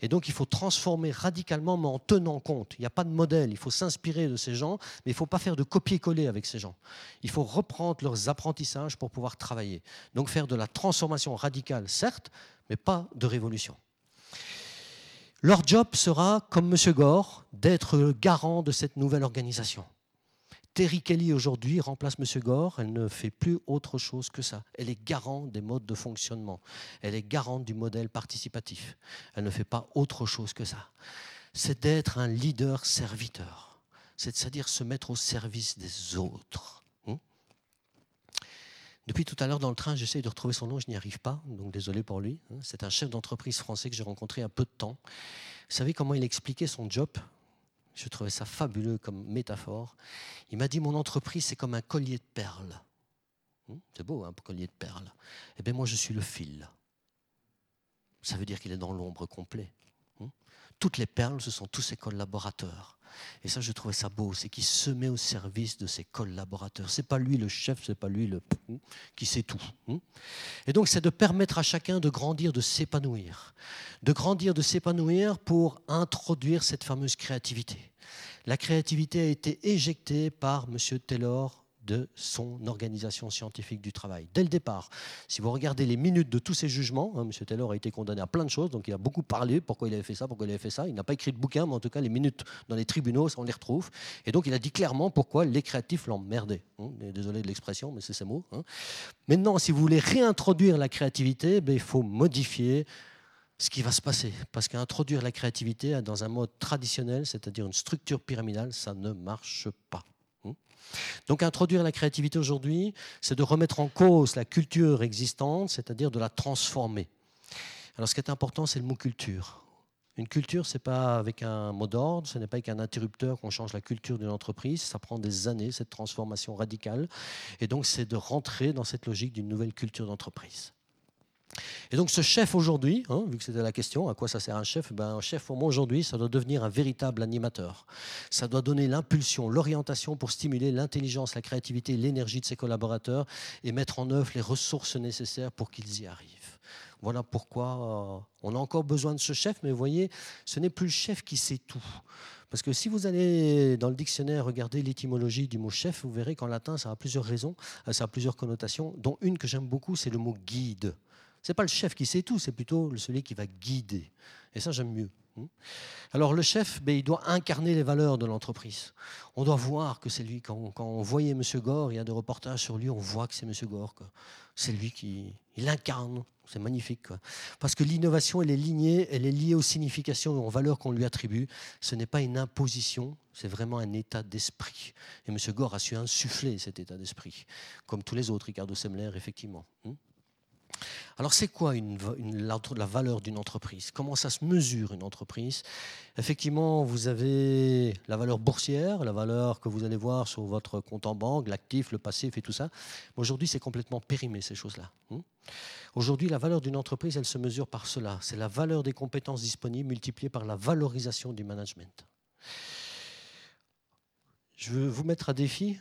Et donc, il faut transformer radicalement, mais en tenant compte. Il n'y a pas de modèle. Il faut s'inspirer de ces gens, mais il ne faut pas faire de copier-coller avec ces gens. Il faut reprendre leurs apprentissages pour pouvoir travailler. Donc, faire de la transformation radicale, certes, mais pas de révolution. Leur job sera, comme M. Gore, d'être le garant de cette nouvelle organisation. Terry Kelly aujourd'hui remplace M. Gore, elle ne fait plus autre chose que ça. Elle est garante des modes de fonctionnement. Elle est garante du modèle participatif. Elle ne fait pas autre chose que ça. c'est d'être un leader serviteur. C'est-à-dire se mettre au service des autres. Hmm? Depuis tout à l'heure dans le train, j'essaie de retrouver son nom, je n'y arrive pas, donc désolé pour lui. Hein. C'est un chef d'entreprise français que j'ai rencontré a peu de temps. Vous savez comment il expliquait son job? Je trouvais ça fabuleux comme métaphore. Il m'a dit Mon entreprise, c'est comme un collier de perles. Hmm? C'est beau, un collier de perles. Eh bien, moi, je suis le fil. Ça veut dire qu'il est dans l'ombre complet. Hmm? Toutes les perles, ce sont tous ses collaborateurs. Et ça, je trouvais ça beau, c'est qu'il se met au service de ses collaborateurs. C'est pas lui le chef, c'est pas lui le qui sait tout. Hein. Et donc, c'est de permettre à chacun de grandir, de s'épanouir, de grandir, de s'épanouir pour introduire cette fameuse créativité. La créativité a été éjectée par M. Taylor de son organisation scientifique du travail. Dès le départ, si vous regardez les minutes de tous ces jugements, hein, M. Taylor a été condamné à plein de choses, donc il a beaucoup parlé, pourquoi il avait fait ça, pourquoi il avait fait ça. Il n'a pas écrit de bouquin, mais en tout cas, les minutes dans les tribunaux, on les retrouve. Et donc, il a dit clairement pourquoi les créatifs l'emmerdaient. Hein. Désolé de l'expression, mais c'est ces mots. Hein. Maintenant, si vous voulez réintroduire la créativité, ben, il faut modifier ce qui va se passer. Parce qu'introduire la créativité dans un mode traditionnel, c'est-à-dire une structure pyramidale, ça ne marche pas. Donc introduire la créativité aujourd'hui, c'est de remettre en cause la culture existante, c'est-à-dire de la transformer. Alors ce qui est important, c'est le mot culture. Une culture, ce n'est pas avec un mot d'ordre, ce n'est pas avec un interrupteur qu'on change la culture d'une entreprise, ça prend des années, cette transformation radicale. Et donc c'est de rentrer dans cette logique d'une nouvelle culture d'entreprise. Et donc ce chef aujourd'hui, hein, vu que c'était la question, à quoi ça sert un chef? Ben, Un chef pour moi aujourd'hui, ça doit devenir un véritable animateur. Ça doit donner l'impulsion, l'orientation pour stimuler l'intelligence, la créativité, l'énergie de ses collaborateurs et mettre en œuvre les ressources nécessaires pour qu'ils y arrivent. Voilà pourquoi euh, on a encore besoin de ce chef, mais vous voyez, ce n'est plus le chef qui sait tout. Parce que si vous allez dans le dictionnaire regarder l'étymologie du mot chef, vous verrez qu'en latin, ça a plusieurs raisons, euh, ça a plusieurs connotations, dont une que j'aime beaucoup, c'est le mot guide n'est pas le chef qui sait tout, c'est plutôt celui qui va guider. Et ça, j'aime mieux. Hein. Alors le chef, ben, il doit incarner les valeurs de l'entreprise. On doit voir que c'est lui. Quand, on voyait M. Gore, il y a des reportages sur lui, on voit que c'est M. Gore. C'est lui qui il incarne. C'est magnifique. Parce que l'innovation, elle est lignée, elle est liée aux significations et aux valeurs qu'on lui attribue. Ce n'est pas une imposition, c'est vraiment un état d'esprit. Et M. Gore a su insuffler cet état d'esprit, comme tous les autres, Ricardo Semler, effectivement. Alors c'est quoi la, valeur d'une entreprise? Comment ça se mesure une entreprise? Effectivement, vous avez la valeur boursière, la valeur que vous allez voir sur votre compte en banque, l'actif, le passif et tout ça. Aujourd'hui, c'est complètement périmé ces choses-là. Hein. Aujourd'hui, la valeur d'une entreprise, elle se mesure par cela. C'est la valeur des compétences disponibles multipliée par la valorisation du management. Je veux vous mettre à défi.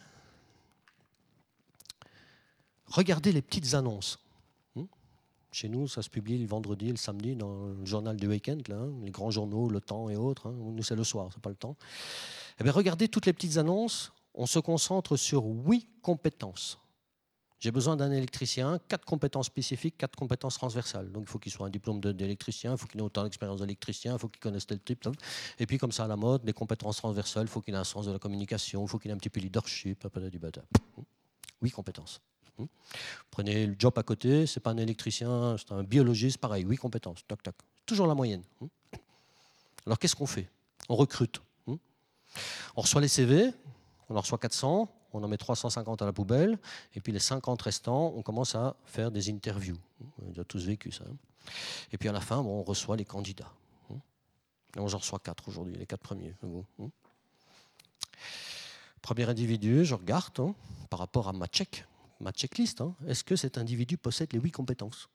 Regardez les petites annonces chez nous, ça se publie le vendredi et le samedi dans le journal du week-end, hein, les grands journaux, Le Temps et autres. Hein. Nous, c'est le soir, c'est pas le temps. Eh bien, regardez toutes les petites annonces. On se concentre sur huit compétences. J'ai besoin d'un électricien, quatre compétences spécifiques, quatre compétences transversales. Donc il faut qu'il soit un diplôme d'électricien, il faut qu'il ait autant d'expérience d'électricien, il faut qu'il connaisse tel type. Et puis comme ça à la mode, des compétences transversales, il faut qu'il ait un sens de la communication, il faut qu'il ait un petit peu leadership, huit compétences. Prenez le job à côté, c'est pas un électricien, c'est un biologiste, pareil, huit compétences, tac, tac. Toujours la moyenne. Hmm. Alors qu'est-ce qu'on fait? On recrute. Hmm. On reçoit les CV, on en reçoit 400, on en met 350 à la poubelle, et puis les 50 restants, on commence à faire des interviews. On a tous vécu ça. Hein. Et puis à la fin, on reçoit les candidats. Et on en reçoit 4 aujourd'hui, les 4 premiers. Premier individu, je regarde hein, par rapport à ma check ma checklist. Hein. Est-ce que cet individu possède les huit compétences?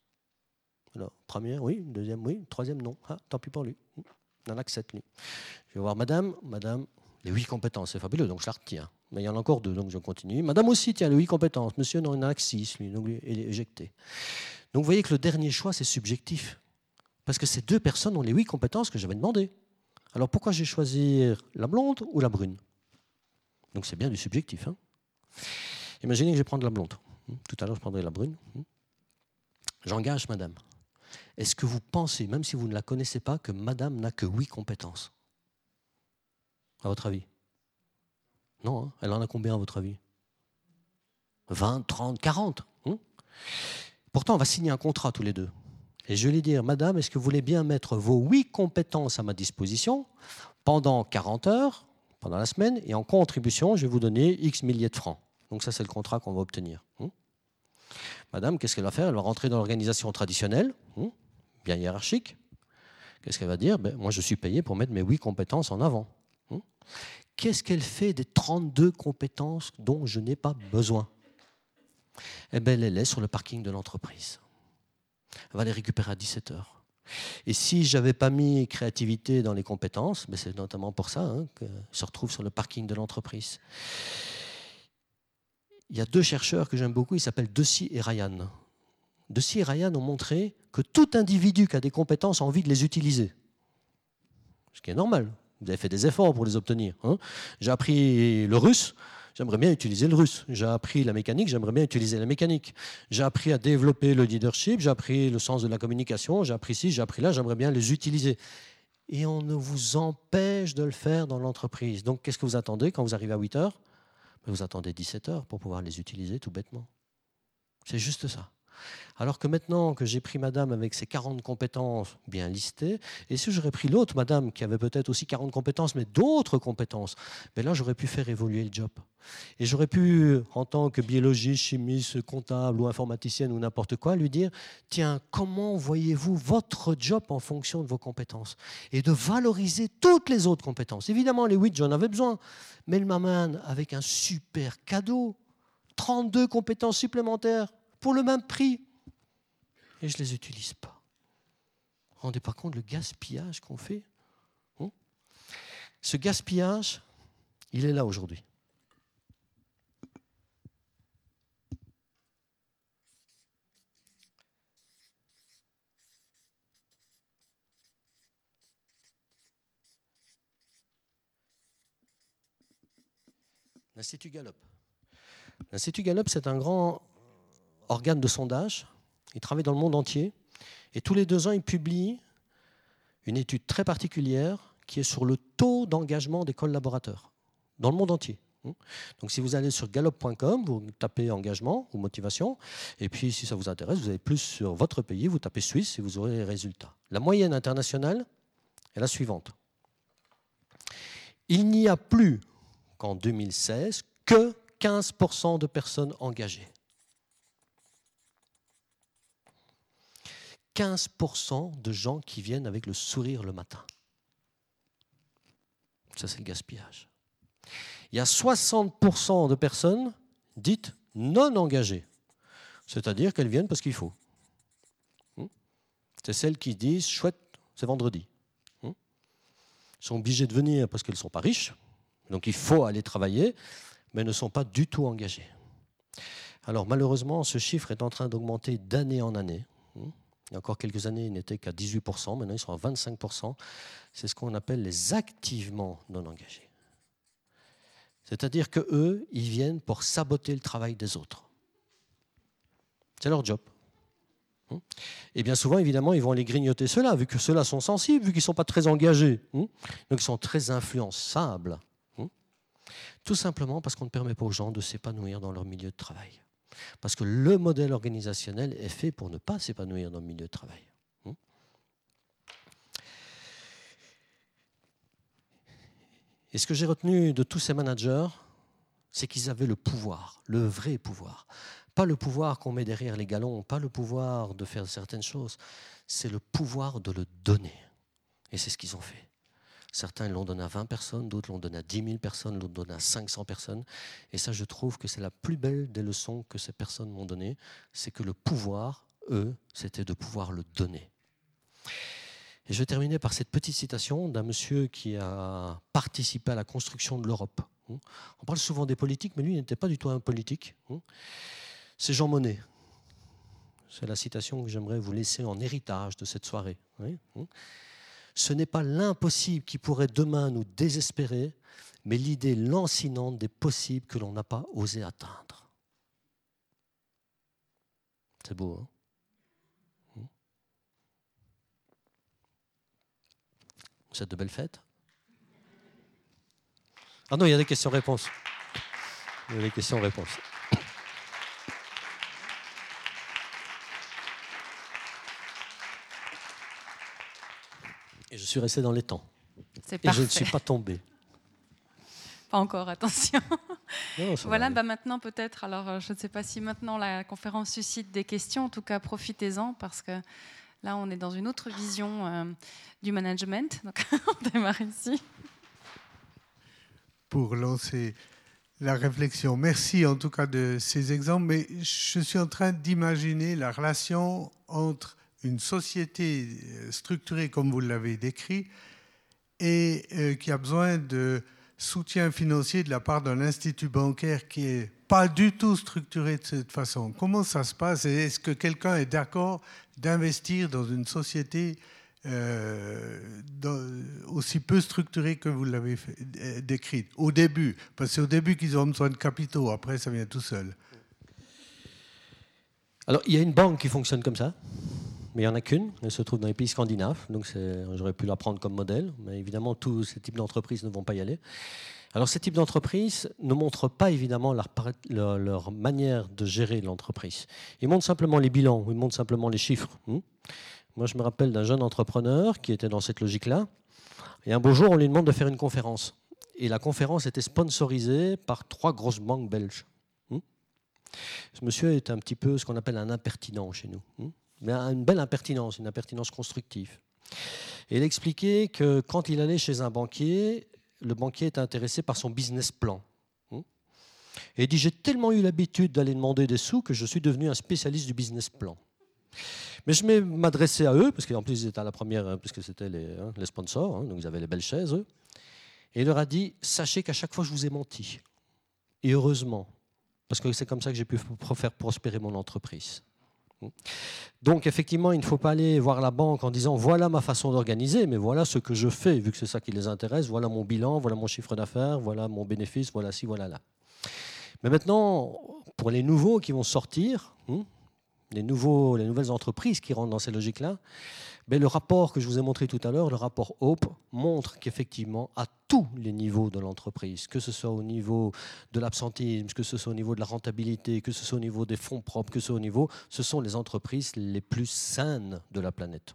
Alors, première, oui. Deuxième, oui. Troisième, non. Ah, tant pis pour lui. Il en a que sept, lui. Je vais voir madame. Madame, les huit compétences, c'est fabuleux, donc je la retiens. Mais il y en a encore deux, donc je continue. Madame aussi, tiens, les huit compétences. Monsieur, non, il en a que six, lui, donc il est éjecté. Donc vous voyez que le dernier choix, c'est subjectif. Parce que ces deux personnes ont les huit compétences que j'avais demandées. Alors pourquoi j'ai choisi la blonde ou la brune? Donc c'est bien du subjectif. Hein Imaginez que je vais prendre la blonde. Hmm, tout à l'heure, je prendrai la brune. Hmm. J'engage madame. Est-ce que vous pensez, même si vous ne la connaissez pas, que madame n'a que huit compétences? À votre avis? Non, hein. elle en a combien à votre avis? 20, 30, 40 Pourtant, on va signer un contrat tous les deux. Et je vais lui dire, Madame, est-ce que vous voulez bien mettre vos huit compétences à ma disposition pendant 40 heures, pendant la semaine, et en contribution, je vais vous donner X milliers de francs? Donc ça, c'est le contrat qu'on va obtenir. Hein. Madame, qu'est-ce qu'elle va faire? Elle va rentrer dans l'organisation traditionnelle, hein, bien hiérarchique. Qu'est-ce qu'elle va dire? Ben, Moi, je suis payé pour mettre mes huit compétences en avant. Hein. Qu'est-ce qu'elle fait des 32 compétences dont je n'ai pas besoin? Eh bien, elle les laisse sur le parking de l'entreprise. Elle va les récupérer à 17 heures. Et si je n'avais pas mis créativité dans les compétences, mais ben, c'est notamment pour ça hein, que se retrouve sur le parking de l'entreprise. Il y a deux chercheurs que j'aime beaucoup, ils s'appellent Deci et Ryan. Deci et Ryan ont montré que tout individu qui a des compétences a envie de les utiliser. Ce qui est normal. Vous avez fait des efforts pour les obtenir. Hein. J'ai appris le russe, j'aimerais bien utiliser le russe. J'ai appris la mécanique, j'aimerais bien utiliser la mécanique. J'ai appris à développer le leadership, j'ai appris le sens de la communication, j'ai appris ci, j'ai appris là, j'aimerais bien les utiliser. Et on ne vous empêche de le faire dans l'entreprise. Donc qu'est-ce que vous attendez quand vous arrivez à 8 heures? Vous attendez 17 heures pour pouvoir les utiliser tout bêtement. C'est juste ça. Alors que maintenant que j'ai pris madame avec ses 40 compétences bien listées, et si j'aurais pris l'autre madame qui avait peut-être aussi 40 compétences, mais d'autres compétences, ben là j'aurais pu faire évoluer le job. Et j'aurais pu, en tant que biologiste, chimiste, comptable ou informaticienne ou n'importe quoi, lui dire, tiens, comment voyez-vous votre job en fonction de vos compétences? Et de valoriser toutes les autres compétences. Évidemment, les 8, j'en avais besoin, mais le m'amène avec un super cadeau, 32 compétences supplémentaires pour le même prix. Et je ne les utilise pas. Vous ne rendez pas compte le gaspillage qu'on fait hein? Ce gaspillage, il est là aujourd'hui. L'Institut Gallup. L'Institut Gallup, c'est un grand organe de sondage. Il travaille dans le monde entier. Et tous les deux ans, il publie une étude très particulière qui est sur le taux d'engagement des collaborateurs dans le monde entier. Donc si vous allez sur gallup.com, vous tapez engagement ou motivation, et puis si ça vous intéresse, vous avez plus sur votre pays, vous tapez Suisse et vous aurez les résultats. La moyenne internationale est la suivante. Il n'y a plus qu'en 2016 que 15% de personnes engagées. 15% de gens qui viennent avec le sourire le matin. Ça, c'est le gaspillage. Il y a 60% de personnes dites non engagées, c'est-à-dire qu'elles viennent parce qu'il faut. Hmm? C'est celles qui disent chouette, c'est vendredi. Hmm? Elles sont obligées de venir parce qu'elles ne sont pas riches, donc il faut aller travailler, mais ne sont pas du tout engagées. Alors malheureusement, ce chiffre est en train d'augmenter d'année en année. Il y a encore quelques années, il n'était qu'à 18%, maintenant ils sont à 25%. C'est ce qu'on appelle les activement non engagés. C'est-à-dire qu'eux, ils viennent pour saboter le travail des autres. C'est leur job. Hmm? Et bien souvent, évidemment, ils vont aller grignoter ceux-là, vu que ceux-là sont sensibles, vu qu'ils ne sont pas très engagés. Hmm? Donc ils sont très influençables. Hmm? Tout simplement parce qu'on ne permet pas aux gens de s'épanouir dans leur milieu de travail. Parce que le modèle organisationnel est fait pour ne pas s'épanouir dans le milieu de travail. Hmm? Et ce que j'ai retenu de tous ces managers, c'est qu'ils avaient le pouvoir, le vrai pouvoir. Pas le pouvoir qu'on met derrière les galons, pas le pouvoir de faire certaines choses, c'est le pouvoir de le donner. Et c'est ce qu'ils ont fait. Certains l'ont donné à 20 personnes, d'autres l'ont donné à 10 000 personnes, l'ont donné à 500 personnes. Et ça, je trouve que c'est la plus belle des leçons que ces personnes m'ont données, c'est que le pouvoir, eux, c'était de pouvoir le donner. Et je vais terminer par cette petite citation d'un monsieur qui a participé à la construction de l'Europe. On parle souvent des politiques, mais lui, n'était pas du tout un politique. C'est Jean Monnet. C'est la citation que j'aimerais vous laisser en héritage de cette soirée ce n'est pas l'impossible qui pourrait demain nous désespérer, mais l'idée lancinante des possibles que l'on n'a pas osé atteindre. C'est beau, hein? Vous êtes de belles fêtes? Ah non, il y a des questions-réponses. Il y a des questions-réponses. Suis resté dans les temps. C'est Et je ne suis pas tombé. Pas encore, attention. voilà, bah maintenant peut-être, alors euh, je ne sais pas si maintenant la conférence suscite des questions, en tout cas profitez-en parce que là on est dans une autre vision euh, du management. Donc on démarre ici. Pour lancer la réflexion, merci en tout cas de ces exemples, mais je suis en train d'imaginer la relation entre une société euh, structurée comme vous l'avez décrit et qui a besoin de soutien financier de la part d'un institut bancaire qui est pas du tout structuré de cette façon. Comment ça se passe est-ce que quelqu'un est d'accord d'investir dans une société euh, aussi peu structurée que vous l'avez euh, décrite au début? Parce que c'est au début qu'ils ont besoin de capitaux, après ça vient tout seul. Alors il y a une banque qui fonctionne comme ça mais il n'y en a qu'une. Elle se trouve dans les pays scandinaves, donc j'aurais pu la prendre comme modèle. Mais évidemment, tous ces types d'entreprises ne vont pas y aller. Alors, ces types d'entreprises ne montrent pas évidemment leur, manière de gérer l'entreprise. Ils montrent simplement les bilans, ils montrent simplement les chiffres. Hmm. Moi, je me rappelle d'un jeune entrepreneur qui était dans cette logique-là. Et un beau jour, on lui demande de faire une conférence. Et la conférence était sponsorisée par trois grosses banques belges. Hmm. Ce monsieur est un petit peu ce qu'on appelle un impertinent chez nous. Hmm mais une belle impertinence, une impertinence constructive. Il expliquait que quand il allait chez un banquier, le banquier était intéressé par son business plan. Hmm Et il dit J'ai tellement eu l'habitude d'aller demander des sous que je suis devenu un spécialiste du business plan. Mais je m'adressais à eux, parce qu'en plus ils étaient à la première, hein, puisque c'était les, hein, sponsors, hein, donc ils avaient les belles chaises, eux. Et il leur a dit Sachez qu'à chaque fois je vous ai menti. Et heureusement, parce que c'est comme ça que j'ai pu faire prospérer mon entreprise. Donc effectivement, il ne faut pas aller voir la banque en disant voilà ma façon d'organiser, mais voilà ce que je fais, vu que c'est ça qui les intéresse, voilà mon bilan, voilà mon chiffre d'affaires, voilà mon bénéfice, voilà ci, voilà là. Mais maintenant, pour les nouveaux qui vont sortir, hein, les, nouveaux, les nouvelles entreprises qui rentrent dans ces logiques-là, le rapport que je vous ai montré tout à l'heure, le rapport HOPE, montre qu'effectivement, à tous les niveaux de l'entreprise, que ce soit au niveau de l'absentéisme, que ce soit au niveau de la rentabilité, que ce soit au niveau des fonds propres, que ce soit au niveau, ce sont les entreprises les plus saines de la planète.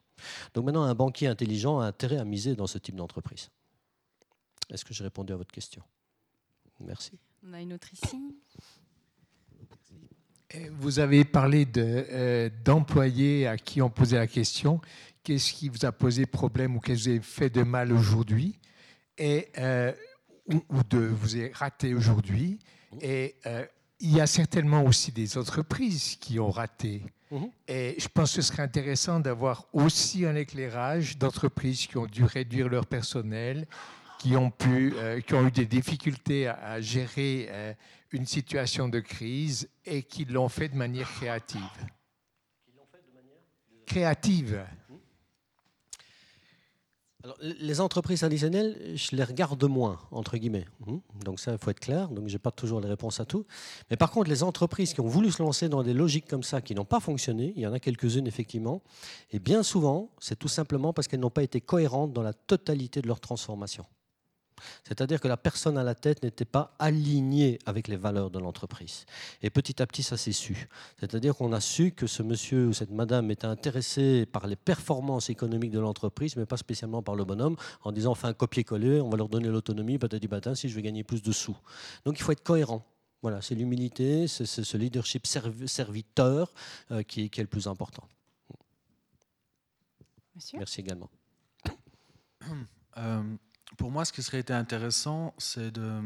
Donc maintenant, un banquier intelligent a intérêt à miser dans ce type d'entreprise. Est-ce que j'ai répondu à votre question? Merci. On a une autre ici. Vous avez parlé euh, d'employés à qui on posait la question qu'est-ce qui vous a posé problème ou qu'est-ce qui vous a fait de mal aujourd'hui et euh, ou, de vous avez raté aujourd'hui et euh, il y a certainement aussi des entreprises qui ont raté. Mhm. Et je pense que ce serait intéressant d'avoir aussi un éclairage d'entreprises qui ont dû réduire leur personnel, qui ont, pu, euh, qui ont eu des difficultés à, gérer une situation de crise et qui l'ont fait de manière créative. Qui l'ont fait de manière créative les entreprises traditionnelles, je les regarde moins, entre guillemets. Hum. Donc ça, il faut être clair. Donc je n'ai pas toujours les réponses à tout. Mais par contre, les entreprises qui ont voulu se lancer dans des logiques comme ça, qui n'ont pas fonctionné, il y en a quelques-unes effectivement, et bien souvent, c'est tout simplement parce qu'elles n'ont pas été cohérentes dans la totalité de leur transformation. C'est-à-dire que la personne à la tête n'était pas alignée avec les valeurs de l'entreprise. Et petit à petit, ça s'est su. C'est-à-dire qu'on a su que ce monsieur ou cette madame était intéressé par les performances économiques de l'entreprise, mais pas spécialement par le bonhomme, en disant, enfin, un copier-coller, on va leur donner l'autonomie, peut-être matin, si je veux gagner plus de sous. Donc il faut être cohérent. Voilà, c'est l'humilité, c'est ce leadership serviteur euh, qui, est le plus important. Merci également. Euh, pour moi, ce qui serait été intéressant, c'est de,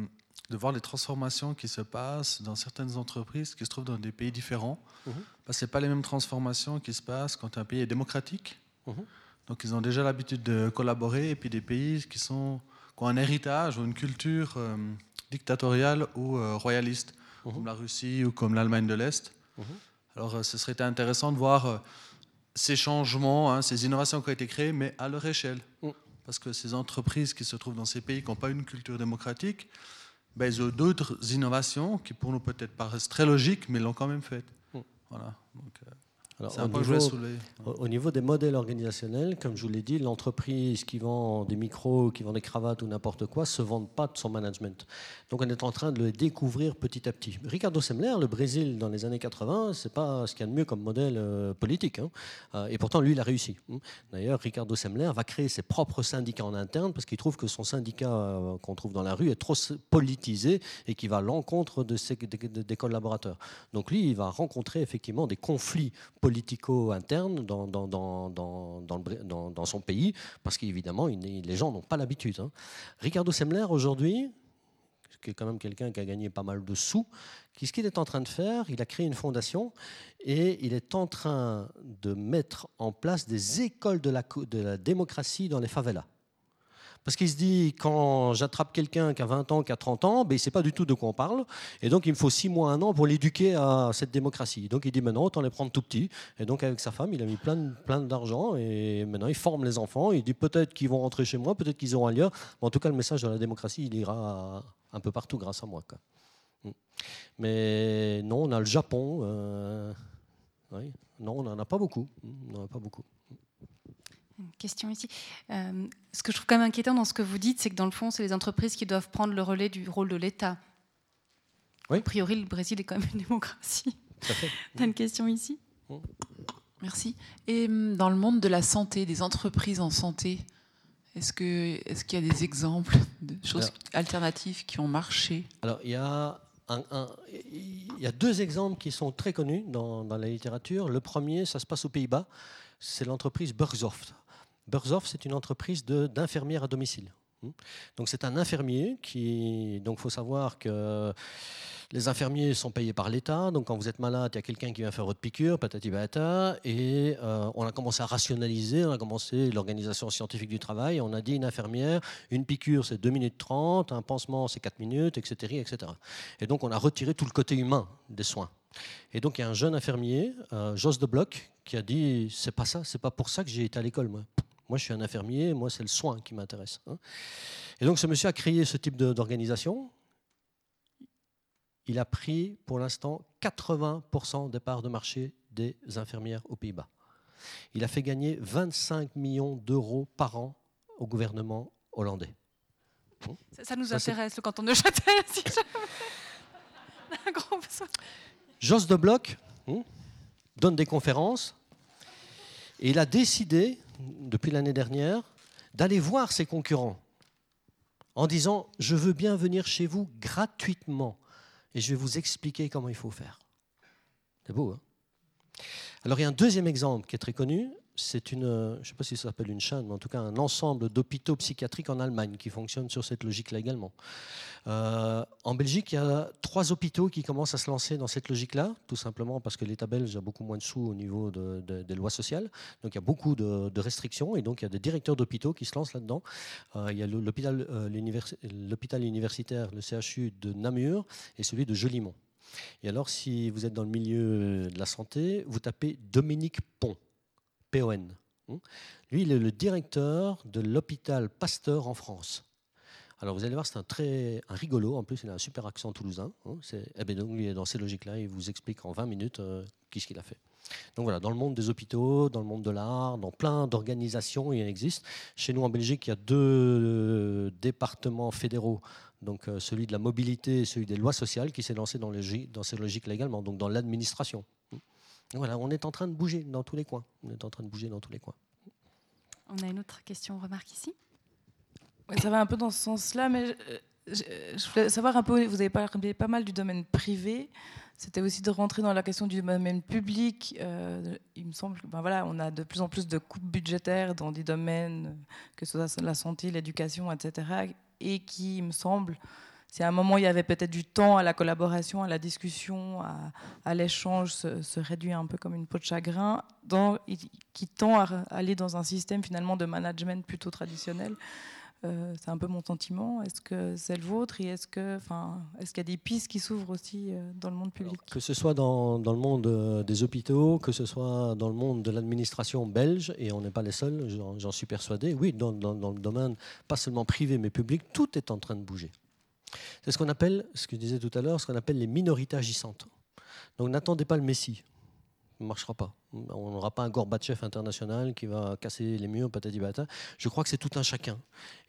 voir les transformations qui se passent dans certaines entreprises qui se trouvent dans des pays différents. Mhm. Parce que ce pas les mêmes transformations qui se passent quand un pays est démocratique. Mhm. Donc ils ont déjà l'habitude de collaborer, et puis des pays qui, sont, ont un héritage ou une culture euh, dictatoriale ou euh, royaliste, mhm. comme la Russie ou comme l'Allemagne de l'Est. Alors euh, ce serait intéressant de voir ces changements, hein, ces innovations qui ont été créées, mais à leur échelle parce que ces entreprises qui se trouvent dans ces pays qui n'ont pas une culture démocratique, ben, elles ont d'autres innovations qui pour nous peut-être paraissent très logiques, mais l'ont quand même faites. Mm. Voilà. Euh. Alors, au, niveau, au- des modèles organisationnels, comme je vous l'ai dit, l'entreprise qui vend des micros, qui vend des cravates ou n'importe quoi, se vend pas de son management. Donc on est en train de le découvrir petit à petit. Ricardo Semler, le Brésil dans les années 80, c'est pas ce qu'il y a de mieux comme modèle euh, politique. hein. Euh, et pourtant, lui, il a réussi. hein. D'ailleurs, Ricardo Semler va créer ses propres syndicats en interne parce qu'il trouve que son syndicat euh, qu'on trouve dans la rue est trop politisé et qui va à l'encontre de ses, des, des- collaborateurs. Donc lui, il va rencontrer effectivement des conflits politico-internes dans, dans, son pays parce qu'évidemment, les gens n'ont pas l'habitude. hein. Ricardo Semler, aujourd'hui, qui est quand même quelqu'un qui a gagné pas mal de sous, qu'est-ce qu'il est en train de faire Il a créé une fondation et il est en train de mettre en place des écoles de la, de la démocratie dans les favelas. Parce qu'il se dit, quand j'attrape quelqu'un qui a 20 ans, qui a 30 ans, ben, il ne sait pas du tout de quoi on parle. Et donc, il me faut 6 mois, un an pour l'éduquer à cette démocratie. Donc, il dit, maintenant, autant les prendre tout petits. Et donc, avec sa femme, il a mis plein, plein d'argent. Et maintenant, il forme les enfants. Il dit, peut-être qu'ils vont rentrer chez moi, peut-être qu'ils auront ailleurs. Mais en tout cas, le message de la démocratie, il ira un peu partout grâce à moi. quoi. Mm. Mais non, on a le Japon. euh. Non, on n'en a pas beaucoup. On n'en a pas beaucoup. Une question ici. Euh, ce que je trouve quand même inquiétant dans ce que vous dites, c'est que dans le fond, c'est les entreprises qui doivent prendre le relais du rôle de l'État. Oui. A priori, le Brésil est quand même une démocratie. Tout à fait. T'as une question ici? Merci. Et hum, dans le monde de la santé, des entreprises en santé, est-ce qu'il y a des exemples de choses Alors- alternatives qui ont marché? Alors, il y a, un- un- il y a deux exemples qui sont très connus dans, dans la littérature. Le premier, ça se passe aux Pays-Bas, c'est l'entreprise Burgsoft. Burgsoft, c'est une entreprise d'infirmières à domicile. Hmm. Donc, c'est un infirmier qui. Donc, faut savoir que les infirmiers sont payés par l'État. Donc, quand vous êtes malade, il y a quelqu'un qui vient faire votre piqûre, patati patata. Et euh, on a commencé à rationaliser, on a commencé l'organisation scientifique du travail. On a dit une infirmière, une piqûre, c'est 2 minutes 30, un pansement, c'est 4 minutes, etc., etc. Et donc, on a retiré tout le côté humain des soins. Et donc, il y a un jeune infirmier, euh, Jos de Bloch, qui a dit C'est pas ça, c'est pas pour ça que j'ai été à l'école, moi. Moi, je suis un infirmier, moi, c'est le soin qui m'intéresse. hein. Et donc, ce monsieur a créé ce type d'organisation. Il a pris, pour l'instant, 80% des parts de marché des infirmières aux Pays-Bas. Il a fait gagner 25 millions d'euros par an au gouvernement hollandais. Ça, ça nous Ça, intéresse, le canton de Châtel. si jamais. Un gros besoin. Jos de Bloch hmm, donne des conférences et il a décidé, depuis l'année dernière, d'aller voir ses concurrents en disant Je veux bien venir chez vous gratuitement et je vais vous expliquer comment il faut faire. C'est beau, hein? Alors, il y a un deuxième exemple qui est très connu. C'est une, euh, je ne sais pas si ça s'appelle une chaîne, mais en tout cas un ensemble d'hôpitaux psychiatriques en Allemagne qui fonctionne sur cette logique-là également. Euh, en Belgique, il y a trois hôpitaux qui commencent à se lancer dans cette logique-là, tout simplement parce que l'État belge a beaucoup moins de sous au niveau de- de- des lois sociales. Donc il y a beaucoup de, restrictions et donc il y a des directeurs d'hôpitaux qui se lancent là-dedans. Euh, il y a l'hôpital universitaire, le CHU de Namur et celui de Jolimont. Et alors, si vous êtes dans le milieu de la santé, vous tapez Dominique Pont, P-O-N. hein. Lui, il est le directeur de l'hôpital Pasteur en France. Alors vous allez voir, c'est un très un rigolo. En plus, il a un super accent toulousain. hein. Eh ben donc, lui, est dans ces logiques-là, il vous explique en 20 minutes euh, qu'est-ce qu'il a fait. Donc voilà, dans le monde des hôpitaux, dans le monde de l'art, dans plein d'organisations, il en existe. Chez nous en Belgique, il y a deux euh, départements fédéraux. Donc euh, celui de la mobilité et celui des lois sociales qui s'est lancé dans, dans ces logiques-là également, donc dans l'administration. Voilà, on est en train de bouger dans tous les coins. On est en train de bouger dans tous les coins. On a une autre question, remarque ici. Ouais, ça va un peu dans ce sens-là, mais euh, je, je voulais savoir un peu, vous avez parlé pas mal du domaine privé, c'était aussi de rentrer dans la question du domaine public. Euh, il me semble que ben voilà, on a de plus en plus de coupes budgétaires dans des domaines, que ce soit la santé, l'éducation, etc. Et qui, il me semble, si à un moment il y avait peut-être du temps à la collaboration, à la discussion, à, à l'échange, se, se réduit un peu comme une peau de chagrin, dans, qui tend à aller dans un système finalement de management plutôt traditionnel. Euh, c'est un peu mon sentiment. Est-ce que c'est le vôtre? Et est-ce que, enfin, est-ce qu'il y a des pistes qui s'ouvrent aussi euh, dans le monde public? Que ce soit dans, dans le monde euh, des hôpitaux, que ce soit dans le monde de l'administration belge, et on n'est pas les seuls, j'en j'en suis persuadé, oui, dans, dans- dans le domaine pas seulement privé mais public, tout est en train de bouger. C'est ce qu'on appelle, ce que je disais tout à l'heure, ce qu'on appelle les minorités agissantes. Donc n'attendez pas le Messie. ne marchera pas. On n'aura pas un Gorbatchev international qui va casser les murs, patati patata. Je crois que c'est tout un chacun.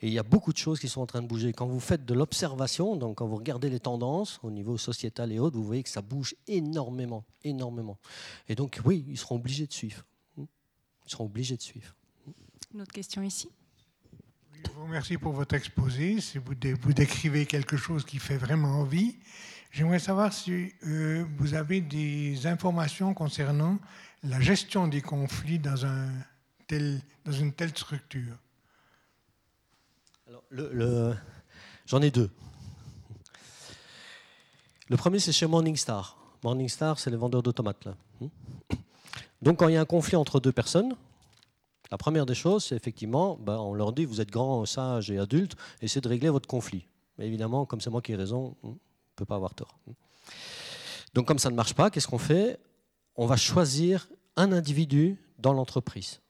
Et il y a beaucoup de choses qui sont en train de bouger. Quand vous faites de l'observation, donc quand vous regardez les tendances au niveau sociétal et autres, vous voyez que ça bouge énormément, énormément. Et donc, oui, ils seront obligés de suivre. Ils seront obligés de suivre. Une autre question ici? Je vous remercie pour votre exposé. Vous, décrivez quelque chose qui fait vraiment envie. J'aimerais savoir si euh, vous avez des informations concernant la gestion des conflits dans, une telle structure. Alors, J'en ai deux. Le premier, c'est chez Morningstar. Morningstar, c'est les vendeurs d'automates. Là. Donc, quand il y a un conflit entre deux personnes, la première des choses, c'est effectivement, ben, on leur dit, vous êtes grand, sage et adulte, essayez de régler votre conflit. Mais évidemment, comme c'est moi qui ai raison, peut pas avoir tort. Donc comme ça ne marche pas, qu'est-ce qu'on fait? On va choisir un individu dans l'entreprise.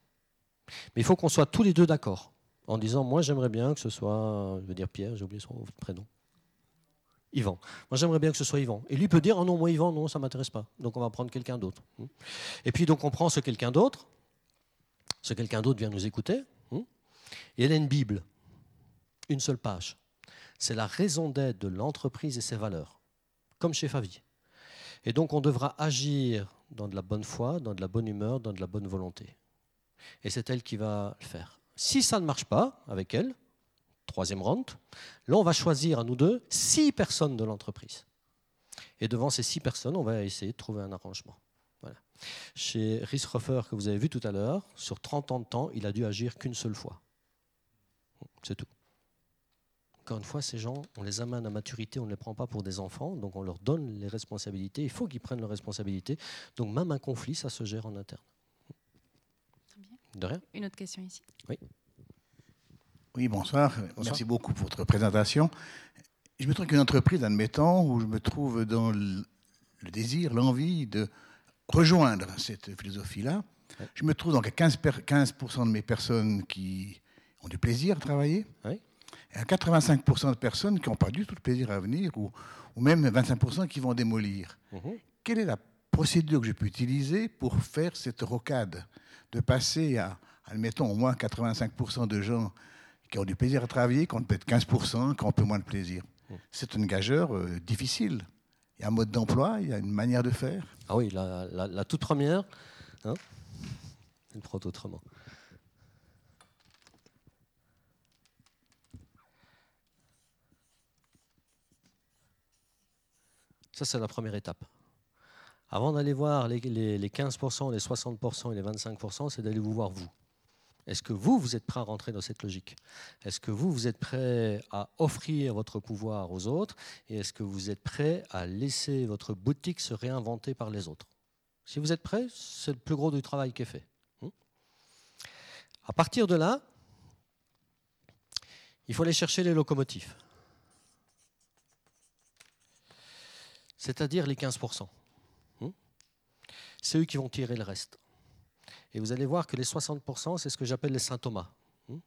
Mais il faut qu'on soit tous les deux d'accord, en disant, moi j'aimerais bien que ce soit, je veux dire Pierre, j'ai oublié son prénom. Yvan. Moi, j'aimerais bien que ce soit Yvan. Et lui peut dire, oh non, moi, Yvan, non, ça ne m'intéresse pas. Donc, on va prendre quelqu'un d'autre. Et puis, donc, on prend ce quelqu'un d'autre. Ce quelqu'un d'autre vient nous écouter. Et elle a une Bible. Une seule page c'est la raison d'être de l'entreprise et ses valeurs, comme chez Favi. Et donc on devra agir dans de la bonne foi, dans de la bonne humeur, dans de la bonne volonté. Et c'est elle qui va le faire. Si ça ne marche pas avec elle, troisième rente, là on va choisir à nous deux six personnes de l'entreprise. Et devant ces six personnes, on va essayer de trouver un arrangement. Voilà. Chez Rieshofer, que vous avez vu tout à l'heure, sur 30 ans de temps, il a dû agir qu'une seule fois. C'est tout encore une fois, ces gens, on les amène à maturité, on ne les prend pas pour des enfants, donc on leur donne les responsabilités. Il faut qu'ils prennent leurs responsabilités. Donc même un conflit, ça se gère en interne. De rien. Une autre question ici. Oui. Oui, bonsoir. Merci beaucoup pour votre présentation. Je me trouve qu'une entreprise, admettons, où je me trouve dans le, désir, l'envie de rejoindre cette philosophie-là. Je me trouve donc à 15%, 15 de mes personnes qui ont du plaisir à travailler. Et à 85% de personnes qui n'ont pas du tout de plaisir à venir, ou, ou même 25% qui vont démolir. Mhm. Quelle est la procédure que je peux utiliser pour faire cette rocade De passer à, admettons, au moins 85% de gens qui ont du plaisir à travailler, qui ont peut-être 15%, qui ont un peu moins de plaisir? Mhm. C'est une gageur euh, difficile. Il y a un mode d'emploi, il y a une manière de faire. Ah oui, la, toute première, hein, une autrement. Ça, c'est la première étape. Avant d'aller voir les, 15%, les 60% et les 25%, c'est d'aller vous voir vous. Est-ce que vous, vous êtes prêt à rentrer dans cette logique? Est-ce que vous, vous êtes prêt à offrir votre pouvoir aux autres? Et est-ce que vous êtes prêt à laisser votre boutique se réinventer par les autres? Si vous êtes prêt, c'est le plus gros du travail qui est fait. Hmm? À partir de là, il faut aller chercher les locomotives. c'est-à-dire les 15%. Hmm? C'est eux qui vont tirer le reste. Et vous allez voir que les 60%, c'est ce que j'appelle les symptômes. Hmm?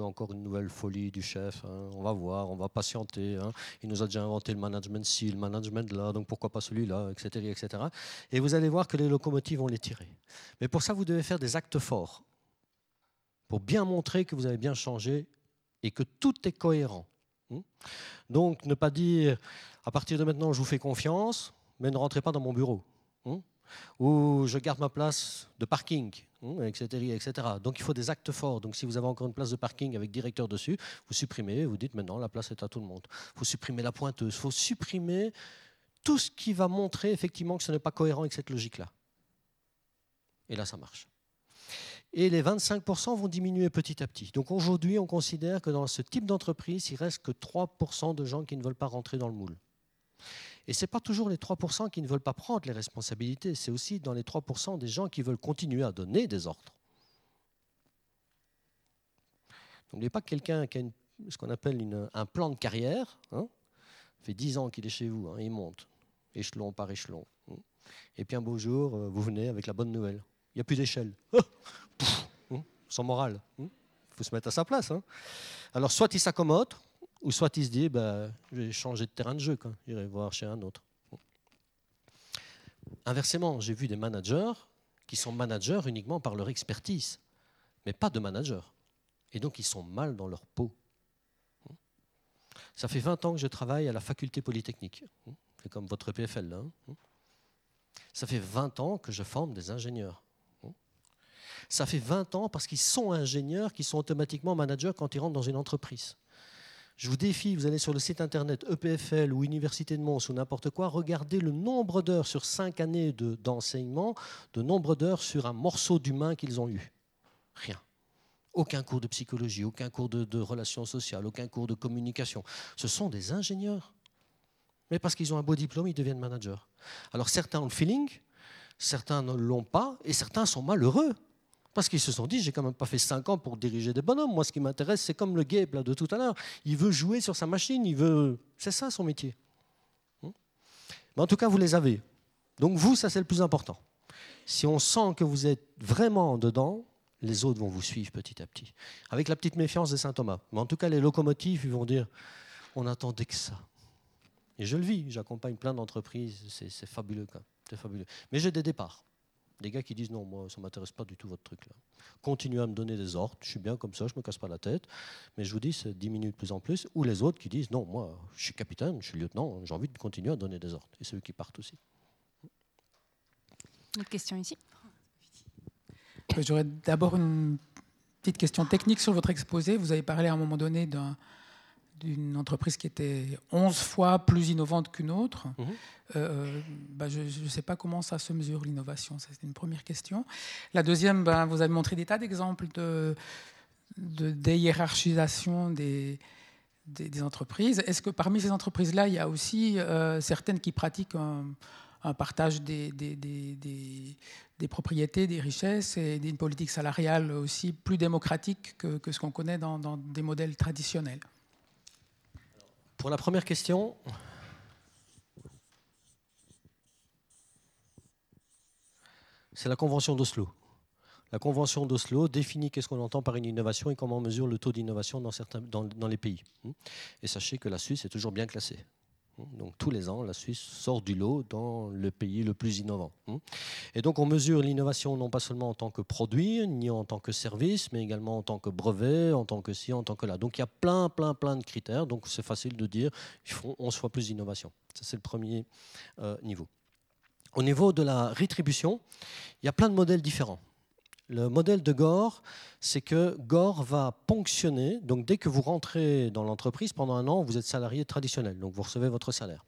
encore une nouvelle folie du chef. Hein. On va voir, on va patienter. Hein. Il nous a déjà inventé le management ci, le management là, donc pourquoi pas celui-là, etc., etc. Et vous allez voir que les locomotives vont les tirer. Mais pour ça, vous devez faire des actes forts pour bien montrer que vous avez bien changé et que tout est cohérent. Hmm? Donc, ne pas dire à partir de maintenant, je vous fais confiance, mais ne rentrez pas dans mon bureau. Ou je garde ma place de parking, etc., hmm, etc. Donc il faut des actes forts. Donc si vous avez encore une place de parking avec directeur dessus, vous supprimez, vous dites maintenant la place est à tout le monde. Il faut supprimer la pointeuse, il faut supprimer tout ce qui va montrer effectivement que ce n'est pas cohérent avec cette logique-là. Et là, ça marche. Et les 25% vont diminuer petit à petit. Donc aujourd'hui, on considère que dans ce type d'entreprise, il reste que 3% de gens qui ne veulent pas rentrer dans le moule. Et ce n'est pas toujours les 3% qui ne veulent pas prendre les responsabilités, c'est aussi dans les 3% des gens qui veulent continuer à donner des ordres. N'oubliez pas que quelqu'un qui a ce qu'on appelle un plan de carrière, hein, fait 10 ans qu'il est chez vous, hein, il monte, échelon par échelon. Hein. Et puis un beau jour, euh, vous venez avec la bonne nouvelle. Il n'y a plus d'échelle. Hein, sans morale. Il faut se mettre à sa place. Alors soit il s'accommode, ou soit il se dit, bah, je vais changer de terrain de jeu, j'irai voir chez un autre. Inversement, j'ai vu des managers qui sont managers uniquement par leur expertise, mais pas de managers. Et donc ils sont mal dans leur peau. Ça fait 20 ans que je travaille à la faculté polytechnique. C'est comme votre PFL. Hein. Ça fait 20 ans que je forme des ingénieurs. Ça fait 20 ans parce qu'ils sont ingénieurs qui sont automatiquement managers quand ils rentrent dans une entreprise. Je vous défie, vous allez sur le site internet EPFL ou Université de Mons ou n'importe quoi, regardez le nombre d'heures sur cinq années d'enseignement, de, nombre d'heures sur un morceau d'humain qu'ils ont eu. Rien. Aucun cours de psychologie, aucun cours de, de, relations sociales, aucun cours de communication. Ce sont des ingénieurs. Mais parce qu'ils ont un beau diplôme, ils deviennent managers. Alors certains ont le feeling, certains ne l'ont pas, et certains sont malheureux. Parce qu'ils se sont dit, j'ai quand même pas fait 5 ans pour diriger des bonhommes. Moi, ce qui m'intéresse, c'est comme le Gabe là, de tout à l'heure. Il veut jouer sur sa machine, il veut. C'est ça son métier. Hmm? Mais en tout cas, vous les avez. Donc vous, ça c'est le plus important. Si on sent que vous êtes vraiment dedans, les autres vont vous suivre petit à petit. Avec la petite méfiance de Saint Thomas. Mais en tout cas, les locomotives, ils vont dire, on attendait que ça. Et je le vis, j'accompagne plein d'entreprises, c'est fabuleux, c'est fabuleux. Mais j'ai des départs. Des gars qui disent non, moi, ça ne m'intéresse pas du tout votre truc là. Continuez à me donner des ordres, je suis bien comme ça, je ne me casse pas la tête. Mais je vous dis, c'est 10 minutes de plus en plus. Ou les autres qui disent non, moi, je suis capitaine, je suis lieutenant, j'ai envie de continuer à donner des ordres. Et c'est eux qui partent aussi. Une autre question ici J'aurais d'abord une petite question technique sur votre exposé. Vous avez parlé à un moment donné d'un d'une entreprise qui était 11 fois plus innovante qu'une autre. Mhm. Euh, bah, je ne sais pas comment ça se mesure l'innovation, c'est une première question. La deuxième, bah, vous avez montré des tas d'exemples de, de déhiérarchisation des, des, entreprises. Est-ce que parmi ces entreprises-là, il y a aussi euh, certaines qui pratiquent un, partage des, des, des, propriétés, des richesses et d'une politique salariale aussi plus démocratique que, que ce qu'on connaît dans, dans des modèles traditionnels? Pour la première question, c'est la Convention d'Oslo. La Convention d'Oslo définit qu'est-ce qu'on entend par une innovation et comment on mesure le taux d'innovation dans les pays. Et sachez que la Suisse est toujours bien classée. Donc tous les ans, la Suisse sort du lot dans le pays le plus innovant. Et donc on mesure l'innovation non pas seulement en tant que produit, ni en tant que service, mais également en tant que brevet, en tant que ci, en tant que là. Donc il y a plein, plein, plein de critères. Donc c'est facile de dire qu'il faut 11 fois plus d'innovation. Ça c'est le premier euh, niveau. Au niveau de la rétribution, il y a plein de modèles différents. Le modèle de Gore, c'est que Gore va ponctionner. Donc, dès que vous rentrez dans l'entreprise, pendant un an, vous êtes salarié traditionnel. Donc, vous recevez votre salaire.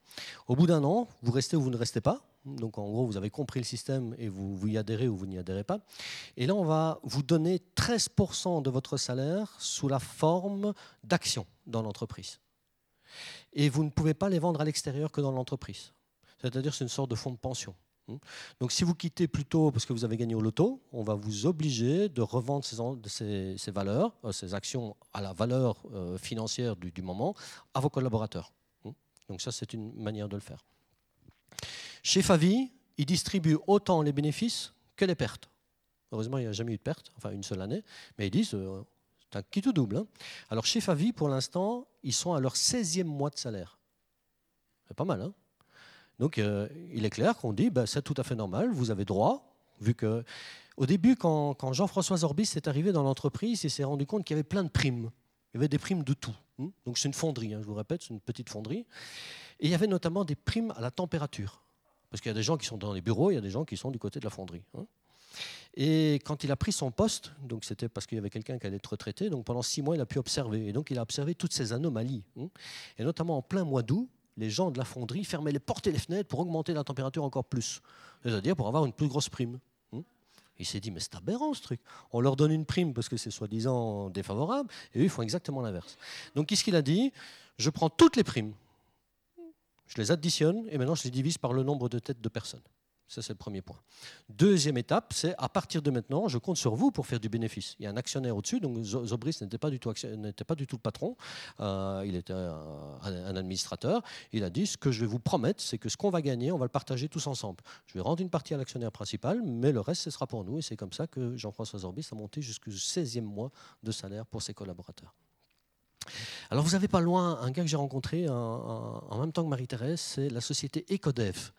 Au bout d'un an, vous restez ou vous ne restez pas. Donc, en gros, vous avez compris le système et vous, y adhérez ou vous n'y adhérez pas. Et là, on va vous donner 13% de votre salaire sous la forme d'actions dans l'entreprise. Et vous ne pouvez pas les vendre à l'extérieur que dans l'entreprise. C'est-à-dire, c'est une sorte de fonds de pension. Hmm. Donc si vous quittez plus tôt parce que vous avez gagné au loto, on va vous obliger de revendre ces, valeurs, euh, ces actions à la valeur euh, financière du, moment à vos collaborateurs. Hmm. Donc ça, c'est une manière de le faire. Chez Favi, ils distribuent autant les bénéfices que les pertes. Heureusement, il n'y a jamais eu de perte, enfin une seule année, mais ils disent, euh, c'est un qui tout double. Hein. Alors chez Favi, pour l'instant, ils sont à leur 16e mois de salaire. C'est pas mal, hein donc euh, il est clair qu'on dit, bah, c'est tout à fait normal, vous avez droit, vu que au début, quand, Jean-François Zorbis est arrivé dans l'entreprise, il s'est rendu compte qu'il y avait plein de primes. Il y avait des primes de tout. Hein. Donc c'est une fonderie, hein, je vous répète, c'est une petite fonderie. Et il y avait notamment des primes à la température. Parce qu'il y a des gens qui sont dans les bureaux, il y a des gens qui sont du côté de la fonderie. Hein. Et quand il a pris son poste, donc c'était parce qu'il y avait quelqu'un qui allait être retraité, donc pendant six mois, il a pu observer. Et donc il a observé toutes ces anomalies. Et notamment en plein mois d'août, les gens de la fonderie fermaient les portes et les fenêtres pour augmenter la température encore plus. C'est-à-dire pour avoir une plus grosse prime. Hmm il s'est dit, mais c'est aberrant ce truc. On leur donne une prime parce que c'est soi-disant défavorable, et eux, ils font exactement l'inverse. Donc, qu'est-ce qu'il a dit? Je prends toutes les primes, je les additionne, et maintenant je les divise par le nombre de têtes de personnes. Ça, c'est le premier point. Deuxième étape, c'est à partir de maintenant, je compte sur vous pour faire du bénéfice. Il y a un actionnaire au-dessus, donc Zobris n'était pas, du tout le patron, euh, il était un, administrateur. Il a dit ce que je vais vous promettre, c'est que ce qu'on va gagner, on va le partager tous ensemble. Je vais rendre une partie à l'actionnaire principal, mais le reste, ce sera pour nous. Et c'est comme ça que Jean-François Zorbis a monté jusqu'au 16e mois de salaire pour ses collaborateurs. Alors vous n'avez pas loin un gars que j'ai rencontré en, même temps que Marie-Thérèse, c'est la société Ecodev,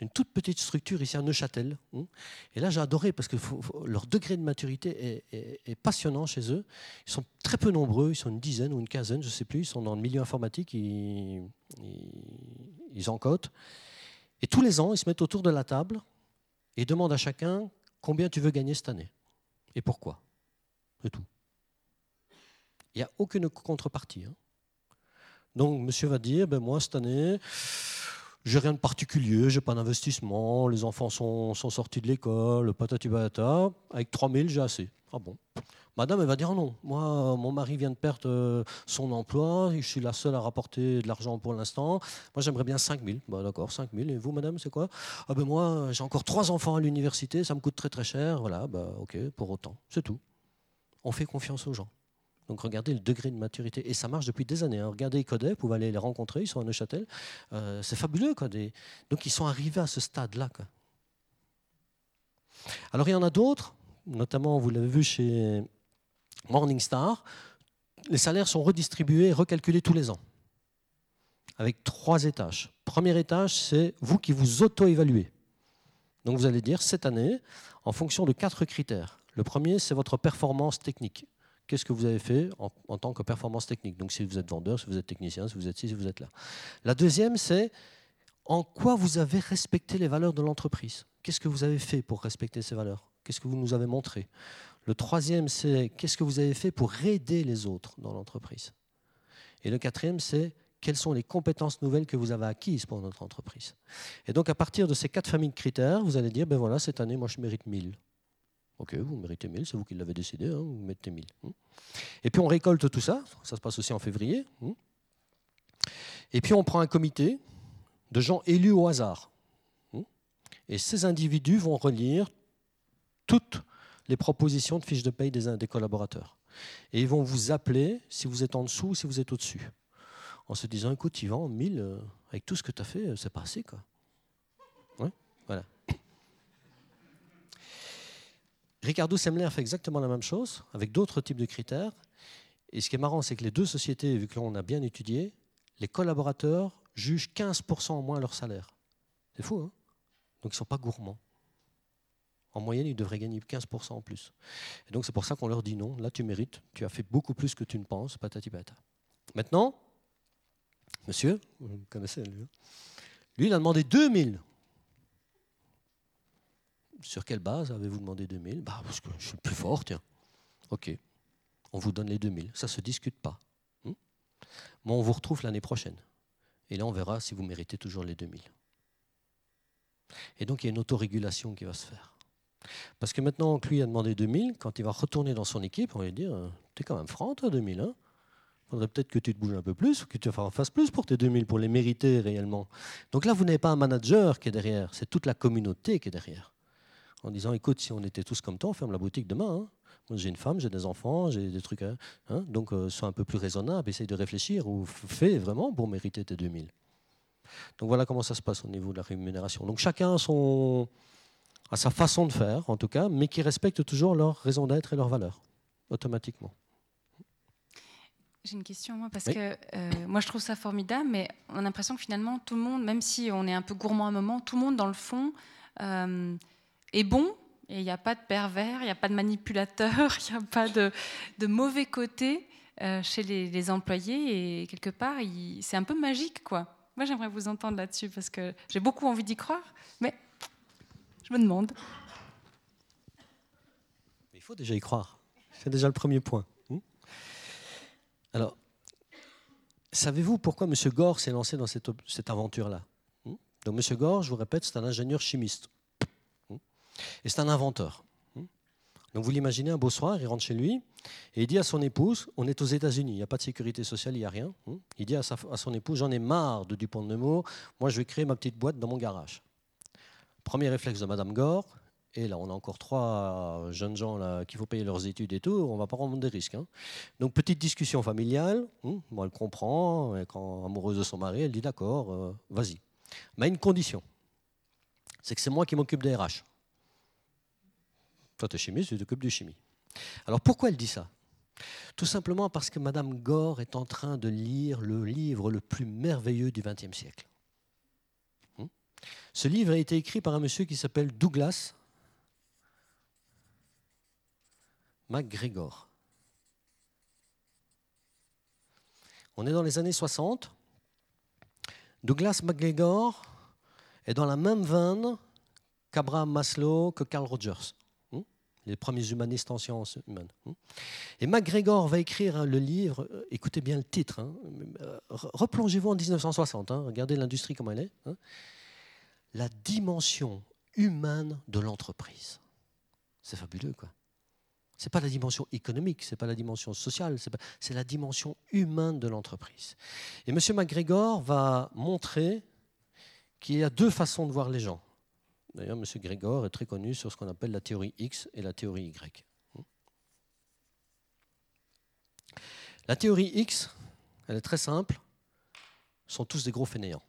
une toute petite structure ici à Neuchâtel. Hein. Et là j'ai adoré parce que leur degré de maturité est, passionnant chez eux. Ils sont très peu nombreux, ils sont une dizaine ou une quinzaine, je ne sais plus, ils sont dans le milieu informatique, ils, ils, ils encodent. Et tous les ans, ils se mettent autour de la table et demandent à chacun combien tu veux gagner cette année et pourquoi? C'est tout. Il n'y a aucune contrepartie. Hein. Donc, monsieur va dire, ben moi, cette année, j'ai rien de particulier, j'ai pas d'investissement, les enfants sont, sont sortis de l'école, patati patata, avec 3000, j'ai assez. Ah bon? Madame, elle va dire non. Moi, mon mari vient de perdre euh, son emploi, je suis la seule à rapporter de l'argent pour l'instant. Moi, j'aimerais bien 5000. Bah, D'accord, 5000. Et vous, madame, c'est quoi? Ah ben moi, j'ai encore trois enfants à l'université, ça me coûte très très cher. Voilà, bah ok, pour autant. C'est tout. On fait confiance aux gens. Donc regardez le degré de maturité. Et ça marche depuis des années. Hein. Regardez Codep, vous pouvez aller les rencontrer, ils sont à Neuchâtel. Euh, c'est fabuleux. Quoi, Donc ils sont arrivés à ce stade-là. Alors il y en a d'autres, notamment vous l'avez vu chez Morningstar. Les salaires sont redistribués et recalculés tous les ans, avec trois étages. Premier étage, c'est vous qui vous auto-évaluez. Donc vous allez dire, cette année, en fonction de quatre critères. Le premier, c'est votre performance technique qu'est-ce que vous avez fait en, tant que performance technique? Donc si vous êtes vendeur, si vous êtes technicien, si vous êtes ci, si vous êtes là. La deuxième, c'est en quoi vous avez respecté les valeurs de l'entreprise? Qu'est-ce que vous avez fait pour respecter ces valeurs? Qu'est-ce que vous nous avez montré? Le troisième, c'est qu'est-ce que vous avez fait pour aider les autres dans l'entreprise? Et le quatrième, c'est quelles sont les compétences nouvelles que vous avez acquises pour notre entreprise? Et donc à partir de ces quatre familles de critères, vous allez dire, ben voilà, cette année, moi je mérite 1000. Ok, vous méritez 1000, c'est vous qui l'avez décidé, hein, vous mettez 1000. Hein. Et puis on récolte tout ça, ça se passe aussi en février. Hein. Et puis on prend un comité de gens élus au hasard. Et ces individus vont relire toutes les propositions de fiches de paye des, collaborateurs. Et ils vont vous appeler si vous êtes en dessous ou si vous êtes au-dessus. En se disant, écoute, Yvan, 1000, euh, avec tout ce que tu as fait, euh, c'est pas assez. Quoi. voilà. Ricardo Semler fait exactement la même chose, avec d'autres types de critères. Et ce qui est marrant, c'est que les deux sociétés, vu que l'on a bien étudié, les collaborateurs jugent 15% en moins leur salaire. C'est fou, hein? Donc ils ne sont pas gourmands. En moyenne, ils devraient gagner 15% en plus. Et donc c'est pour ça qu'on leur dit non, là tu mérites, tu as fait beaucoup plus que tu ne penses, patati patata. Maintenant, monsieur, vous connaissez lui, hein lui il a demandé 2000 sur quelle base avez-vous demandé 2000 bah, Parce que je suis le plus fort, tiens. Ok, on vous donne les 2000. Ça ne se discute pas. Hmm? Mais on vous retrouve l'année prochaine. Et là, on verra si vous méritez toujours les 2000. Et donc, il y a une autorégulation qui va se faire. Parce que maintenant que lui a demandé 2000, quand il va retourner dans son équipe, on va lui dire euh, Tu es quand même franc, toi, 2000. Hein? Il faudrait peut-être que tu te bouges un peu plus, que tu fasses plus pour tes 2000, pour les mériter réellement. Donc là, vous n'avez pas un manager qui est derrière, c'est toute la communauté qui est derrière en disant écoute, si on était tous comme toi, on ferme la boutique demain. Hein. Moi, j'ai une femme, j'ai des enfants, j'ai des trucs. Hein. hein donc, euh, sois un peu plus raisonnable, essaye de réfléchir ou fais vraiment pour mériter tes 2000. Donc, voilà comment ça se passe au niveau de la rémunération. Donc, chacun a, son, a sa façon de faire, en tout cas, mais qui respecte toujours leur raison d'être et leurs valeurs, automatiquement. J'ai une question, moi, parce que euh, moi, je trouve ça formidable, mais on a l'impression que finalement, tout le monde, même si on est un peu gourmand à un moment, tout le monde, dans le fond, euh, est bon, et il n'y a pas de pervers, il n'y a pas de manipulateur, il n'y a pas de, mauvais côté euh, chez les, employés, et quelque part, c'est un peu magique, quoi. Moi, j'aimerais vous entendre là-dessus, parce que j'ai beaucoup envie d'y croire, mais je me demande. Il faut déjà y croire. C'est déjà le premier point. Hmm Alors, savez-vous pourquoi M. Gore s'est lancé dans cette, cette aventure-là? Hmm Donc, M. Gore, je vous répète, c'est un ingénieur chimiste. Et c'est un inventeur. Donc vous l'imaginez, un beau soir, il rentre chez lui et il dit à son épouse, on est aux États-Unis, il n'y a pas de sécurité sociale, il n'y a rien. Il dit à, son épouse, j'en ai marre de Dupont de Nemours, moi je vais créer ma petite boîte dans mon garage. Premier réflexe de Madame Gore, et là on a encore trois jeunes gens là qu'il faut payer leurs études et tout, on ne va pas prendre des risques. Hein. Donc petite discussion familiale, moi elle comprend, et quand amoureuse de son mari, elle dit d'accord, euh, vas-y. Mais une condition, c'est que c'est moi qui m'occupe des RH. Toi, tu es chimiste, tu t'occupes de chimie. Alors pourquoi elle dit ça? Tout simplement parce que Madame Gore est en train de lire le livre le plus merveilleux du XXe siècle. Hmm? Ce livre a été écrit par un monsieur qui s'appelle Douglas MacGregor. On est dans les années 60. Douglas MacGregor est dans la même veine qu'Abraham Maslow, que Carl Rogers? Les premiers humanistes en sciences humaines. Hmm? Et MacGregor va écrire le livre, euh, écoutez bien le titre, hein, euh, replongez-vous en 1960, hein, regardez l'industrie comme elle est, hein. la dimension humaine de l'entreprise. C'est fabuleux, quoi. Ce n'est pas la dimension économique, ce n'est pas la dimension sociale, c'est la dimension humaine de l'entreprise. Et M. MacGregor va montrer qu'il y a deux façons de voir les gens. D'ailleurs, M. Grégor est très connu sur ce qu'on appelle la théorie X et la théorie Y. La théorie X, elle est très simple, sont tous des gros fainéants.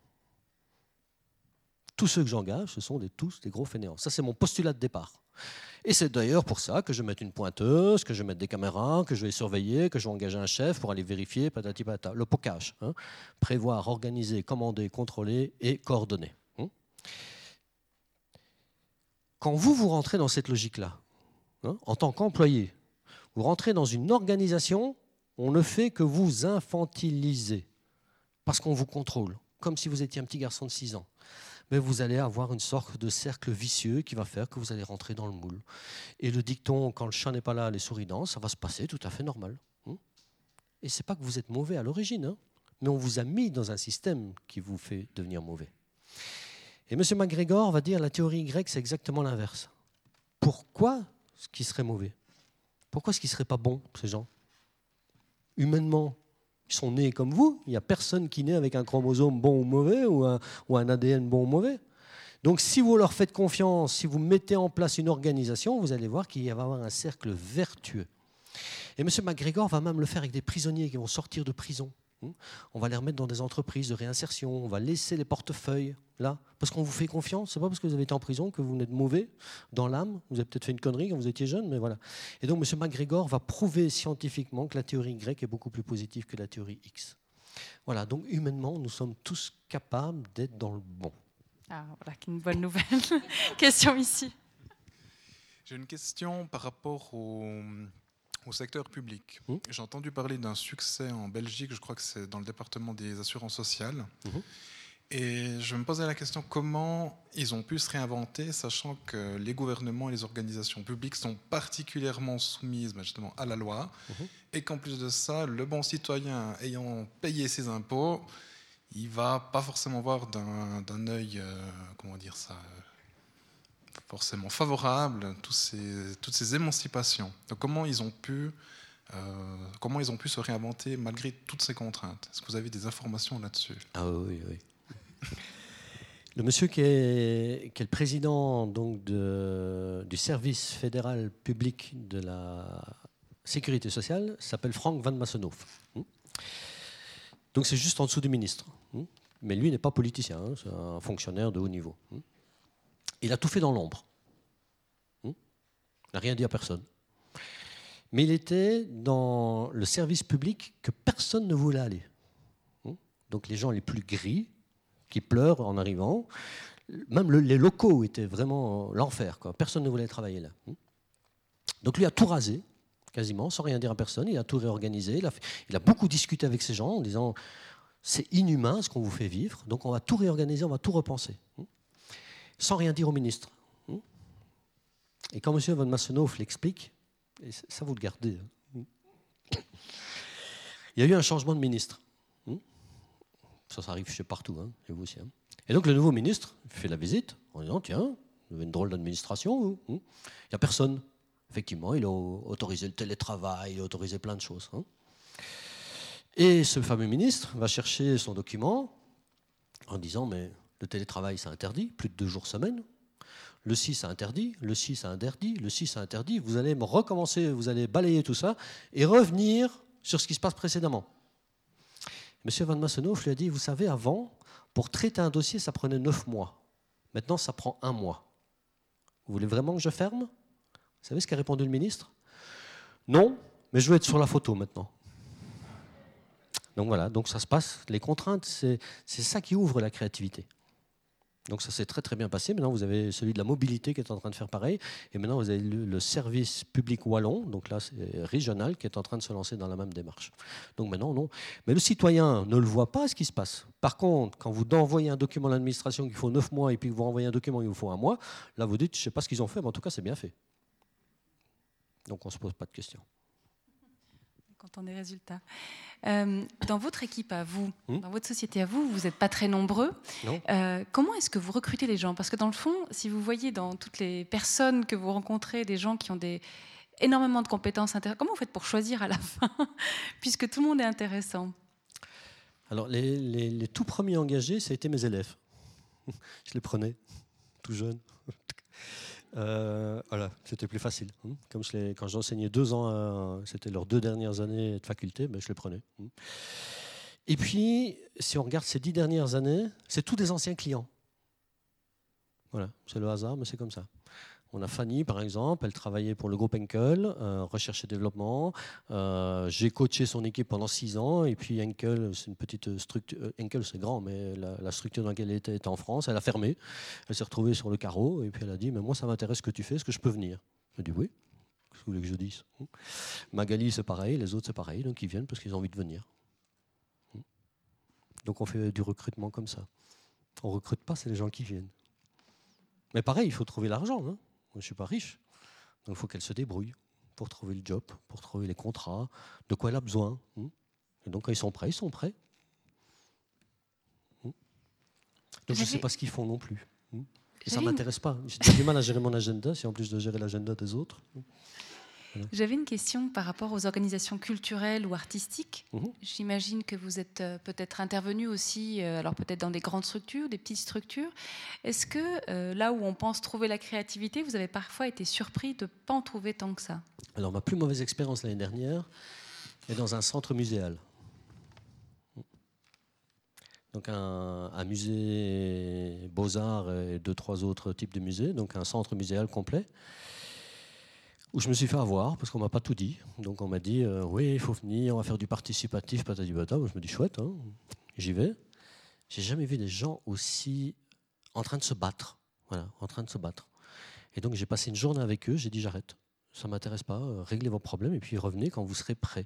Tous ceux que j'engage, ce sont tous des gros fainéants. Ça, c'est mon postulat de départ. Et c'est d'ailleurs pour ça que je vais mettre une pointeuse, que je vais mettre des caméras, que je vais surveiller, que je vais engager un chef pour aller vérifier, patati patata. Le pocage. Hein. Prévoir, organiser, commander, contrôler et coordonner. Hein. Quand vous, vous rentrez dans cette logique-là, hein, en tant qu'employé, vous rentrez dans une organisation, on ne fait que vous infantiliser, parce qu'on vous contrôle, comme si vous étiez un petit garçon de 6 ans mais vous allez avoir une sorte de cercle vicieux qui va faire que vous allez rentrer dans le moule. Et le dicton quand le chat n'est pas là, les souris dansent, ça va se passer tout à fait normal. Hein. Et c'est pas que vous êtes mauvais à l'origine, hein, mais on vous a mis dans un système qui vous fait devenir mauvais. Et M. MacGregor va dire la théorie Y, c'est exactement l'inverse. Pourquoi ce qui serait mauvais? Pourquoi ce qui serait pas bon, ces gens? Humainement, ils sont nés comme vous. Il n'y a personne qui naît avec un chromosome bon ou mauvais ou un, ADN bon ou mauvais. Donc si vous leur faites confiance, si vous mettez en place une organisation, vous allez voir qu'il va y avoir un cercle vertueux. Et M. McGregor va même le faire avec des prisonniers qui vont sortir de prison. Hmm? On va les remettre dans des entreprises de réinsertion, on va laisser les portefeuilles là, parce qu'on vous fait confiance. C'est pas parce que vous avez été en prison que vous êtes mauvais dans l'âme. Vous avez peut-être fait une connerie quand vous étiez jeune, mais voilà. Et donc, M. MacGregor va prouver scientifiquement que la théorie Y est beaucoup plus positive que la théorie X. Voilà, donc humainement, nous sommes tous capables d'être dans le bon. Ah, voilà, une bonne nouvelle. question ici. J'ai une question par rapport au, au secteur public. Mmh. J'ai entendu parler d'un succès en Belgique, je crois que c'est dans le département des assurances sociales. Mmh. Et je me posais la question comment ils ont pu se réinventer, sachant que les gouvernements et les organisations publiques sont particulièrement soumises ben, justement à la loi, Mmh. et qu'en plus de ça, le bon citoyen ayant payé ses impôts, il va pas forcément voir d'un d'un œil, euh, comment dire ça, euh, forcément favorable tous ces, toutes ces émancipations. Donc comment ils ont pu euh, comment ils ont pu se réinventer malgré toutes ces contraintes? Est-ce que vous avez des informations là-dessus? Ah oui, oui. Le monsieur qui est, le président du service fédéral public de la sécurité sociale s'appelle Frank Van Massenhoff. Hmm. Donc c'est juste en dessous du ministre. Hmm. Mais lui n'est pas politicien, hein, c'est un fonctionnaire de haut niveau. Hmm. Il a tout fait dans l'ombre. Il n'a rien dit à personne. Mais il était dans le service public que personne ne voulait aller. Donc les gens les plus gris, qui pleurent en arrivant. Même le- les locaux étaient vraiment l'enfer. Personne ne voulait travailler là. Donc lui a tout rasé, quasiment, sans rien dire à personne. Il a tout réorganisé. Il a, il a beaucoup discuté avec ces gens en disant c'est inhumain ce qu'on vous fait vivre, donc on va tout réorganiser, on va tout repenser. Sans rien dire au ministre. Et quand M. Van Massenhoff l'explique, et ça vous le gardez, hein. il y a eu un changement de ministre. Ça, ça arrive chez partout, hein, chez vous aussi. hein. Et donc le nouveau ministre fait la visite en disant Tiens, vous avez une drôle d'administration. hein. Il n'y a personne. Effectivement, il a autorisé le télétravail, il a autorisé plein de choses. hein. Et ce fameux ministre va chercher son document en disant Mais le télétravail, c'est interdit, plus de deux jours semaine. Le 6, c'est interdit. Le 6, c'est interdit. Le 6, c'est interdit. Vous allez me recommencer, vous allez balayer tout ça et revenir sur ce qui se passe précédemment. Monsieur Van Massenhoff lui a dit, vous savez, avant, pour traiter un dossier, ça prenait neuf mois. Maintenant, ça prend un mois. Vous voulez vraiment que je ferme? Vous savez ce qu'a répondu le ministre? Non, mais je veux être sur la photo maintenant. Donc voilà, donc ça se passe. Les contraintes, c'est ça qui ouvre la créativité. Donc ça s'est très très bien passé. Maintenant, vous avez celui de la mobilité qui est en train de faire pareil. Et maintenant, vous avez le, service public wallon, donc là, c'est régional, qui est en train de se lancer dans la même démarche. Donc maintenant, non. Mais le citoyen ne le voit pas, ce qui se passe. Par contre, quand vous envoyez un document à l'administration qu'il faut neuf mois et puis que vous renvoyez un document il vous faut un mois, là, vous dites, je ne sais pas ce qu'ils ont fait, mais en tout cas, c'est bien fait. Donc on ne se pose pas de questions quand on est résultats. Euh, dans votre équipe à vous, hmm dans votre société à vous, vous n'êtes pas très nombreux. Euh, comment est-ce que vous recrutez les gens? Parce que dans le fond, si vous voyez dans toutes les personnes que vous rencontrez des gens qui ont des, énormément de compétences intéressantes, comment vous faites pour choisir à la fin Puisque tout le monde est intéressant? Alors, les, les tout premiers engagés, ça a été mes élèves. Je les prenais, tout jeunes. Euh, voilà, c'était plus facile. Hein. Comme je quand j'enseignais deux ans, c'était leurs deux dernières années de faculté, ben je les prenais. Hein. Et puis, si on regarde ces dix dernières années, c'est tous des anciens clients. Voilà, c'est le hasard, mais c'est comme ça. On a Fanny, par exemple, elle travaillait pour le groupe Enkel, euh, recherche et développement. Euh, j'ai coaché son équipe pendant six ans, et puis Enkel, c'est une petite structure. Euh, Enkel, c'est grand, mais la, structure dans laquelle elle était était en France. Elle a fermé. Elle s'est retrouvée sur le carreau, et puis elle a dit Mais moi, ça m'intéresse ce que tu fais, est-ce que je peux venir? Je dit Oui. Qu'est-ce que vous voulez que je dise? Magali, c'est pareil, les autres, c'est pareil, donc ils viennent parce qu'ils ont envie de venir. Donc on fait du recrutement comme ça. On recrute pas, c'est les gens qui viennent. Mais pareil, il faut trouver l'argent. Hein je ne suis pas riche. Donc il faut qu'elle se débrouille pour trouver le job, pour trouver les contrats, de quoi elle a besoin. Hmm. Et donc quand ils sont prêts, ils sont prêts. Hmm. Donc je ne sais pas ce qu'ils font non plus. Hmm. Et ça ne m'intéresse pas. J'ai du mal à gérer mon agenda, si en plus de gérer l'agenda des autres. J'avais une question par rapport aux organisations culturelles ou artistiques. Mhm. J'imagine que vous êtes euh, peut-être intervenu aussi, euh, alors peut-être dans des grandes structures, des petites structures. Est-ce que euh, là où on pense trouver la créativité, vous avez parfois été surpris de ne pas en trouver tant que ça? Alors ma plus mauvaise expérience l'année dernière est dans un centre muséal. Donc un, un musée Beaux-Arts et deux, trois autres types de musées, donc un centre muséal complet où je me suis fait avoir parce qu'on m'a pas tout dit. Donc on m'a dit euh, oui, il faut venir, on va faire du participatif, patati patata. je me dis chouette, hein, j'y vais. J'ai jamais vu des gens aussi en train de se battre, voilà, en train de se battre. Et donc j'ai passé une journée avec eux, j'ai dit j'arrête ça m'intéresse pas, euh, réglez vos problèmes et puis revenez quand vous serez prêts.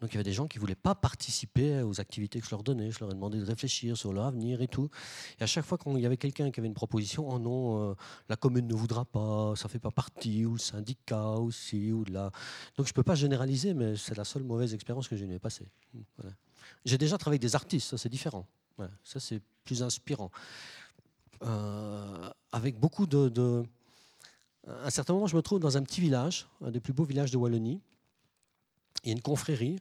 Donc il y avait des gens qui voulaient pas participer aux activités que je leur donnais. Je leur ai demandé de réfléchir sur leur avenir et tout. Et à chaque fois qu'il y avait quelqu'un qui avait une proposition, oh non, euh, la commune ne voudra pas, ça fait pas partie, ou le syndicat aussi, ou de la. Donc je peux pas généraliser, mais c'est la seule mauvaise expérience que j'ai eu passée. J'ai déjà travaillé avec des artistes, ça c'est différent. Ça c'est plus inspirant. Euh, avec beaucoup de à un certain moment, je me trouve dans un petit village, un des plus beaux villages de Wallonie. Il y a une confrérie.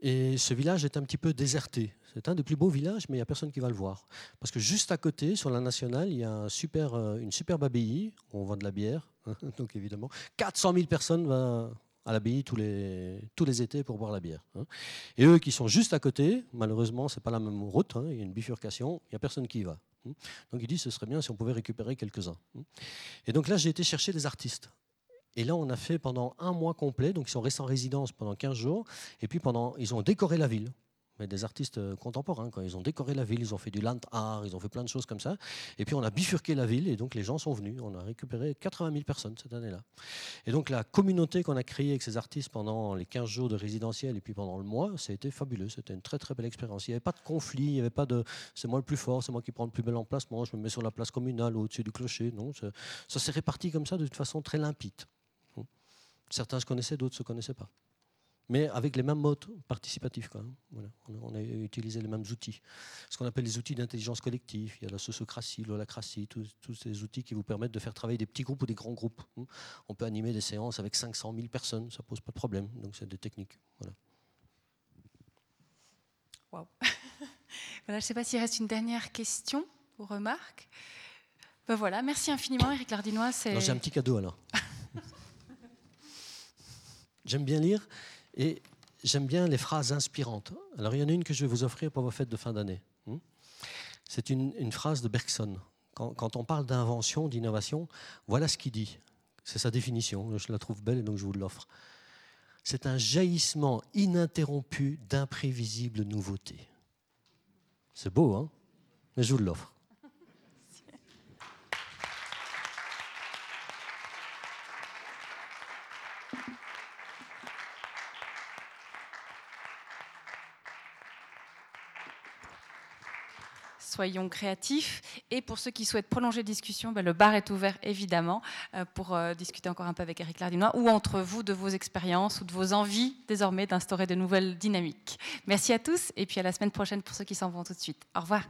Et ce village est un petit peu déserté. C'est un des plus beaux villages, mais il n'y a personne qui va le voir. Parce que juste à côté, sur la nationale, il y a euh, une superbe abbaye où on vend de la bière. Donc évidemment, 400 000 personnes à l'abbaye tous les, tous les étés pour boire la bière. Hein. Et eux qui sont juste à côté, malheureusement, ce n'est pas la même route, hein, il y a une bifurcation, il n'y a personne qui y va. Hein. Donc il dit ce serait bien si on pouvait récupérer quelques-uns. Et donc là, j'ai été chercher des artistes. Et là, on a fait pendant un mois complet, donc ils sont restés en résidence pendant 15 jours, et puis pendant, ils ont décoré la ville mais des artistes euh, contemporains. Quand ils ont décoré la ville, ils ont fait du land art, ils ont fait plein de choses comme ça. Et puis on a bifurqué la ville et donc les gens sont venus. On a récupéré 80 000 personnes cette année-là. Et donc la communauté qu'on a créée avec ces artistes pendant les 15 jours de résidentiel et puis pendant le mois, ça a été fabuleux. C'était une très très belle expérience. Il n'y avait pas de conflit, il n'y avait pas de c'est moi le plus fort, c'est moi qui prends le plus bel emplacement, je me mets sur la place communale au-dessus du clocher. Non, ça, ça s'est réparti comme ça de toute façon très limpide. Certains se connaissaient, d'autres ne se connaissaient pas mais avec les mêmes modes participatifs. Quand On, a, utilisé les mêmes outils. Ce qu'on appelle les outils d'intelligence collective. Il y a la sociocratie, l'holacratie, tous, tous, ces outils qui vous permettent de faire travailler des petits groupes ou des grands groupes. On peut animer des séances avec 500 000 personnes, ça pose pas de problème. Donc c'est des techniques. Voilà. Wow. voilà, je ne sais pas s'il reste une dernière question ou remarque. Ben voilà, merci infiniment, Eric Lardinois. J'ai un petit cadeau alors. J'aime bien lire. Et j'aime bien les phrases inspirantes. Alors il y en a une que je vais vous offrir pour vos fêtes de fin d'année. Hmm? C'est une, phrase de Bergson. Quand, on parle d'invention, d'innovation, voilà ce qu'il dit. C'est sa définition. Je la trouve belle et donc je vous l'offre. c'est un jaillissement ininterrompu d'imprévisibles nouveautés. C'est beau, hein? Mais je vous l'offre. Soyons créatifs. Et pour ceux qui souhaitent prolonger la discussion, ben, le bar est ouvert évidemment euh, pour euh, discuter encore un peu avec Eric Lardinois ou entre vous de vos expériences ou de vos envies désormais d'instaurer de nouvelles dynamiques. Merci à tous et puis à la semaine prochaine pour ceux qui s'en vont tout de suite. Au revoir.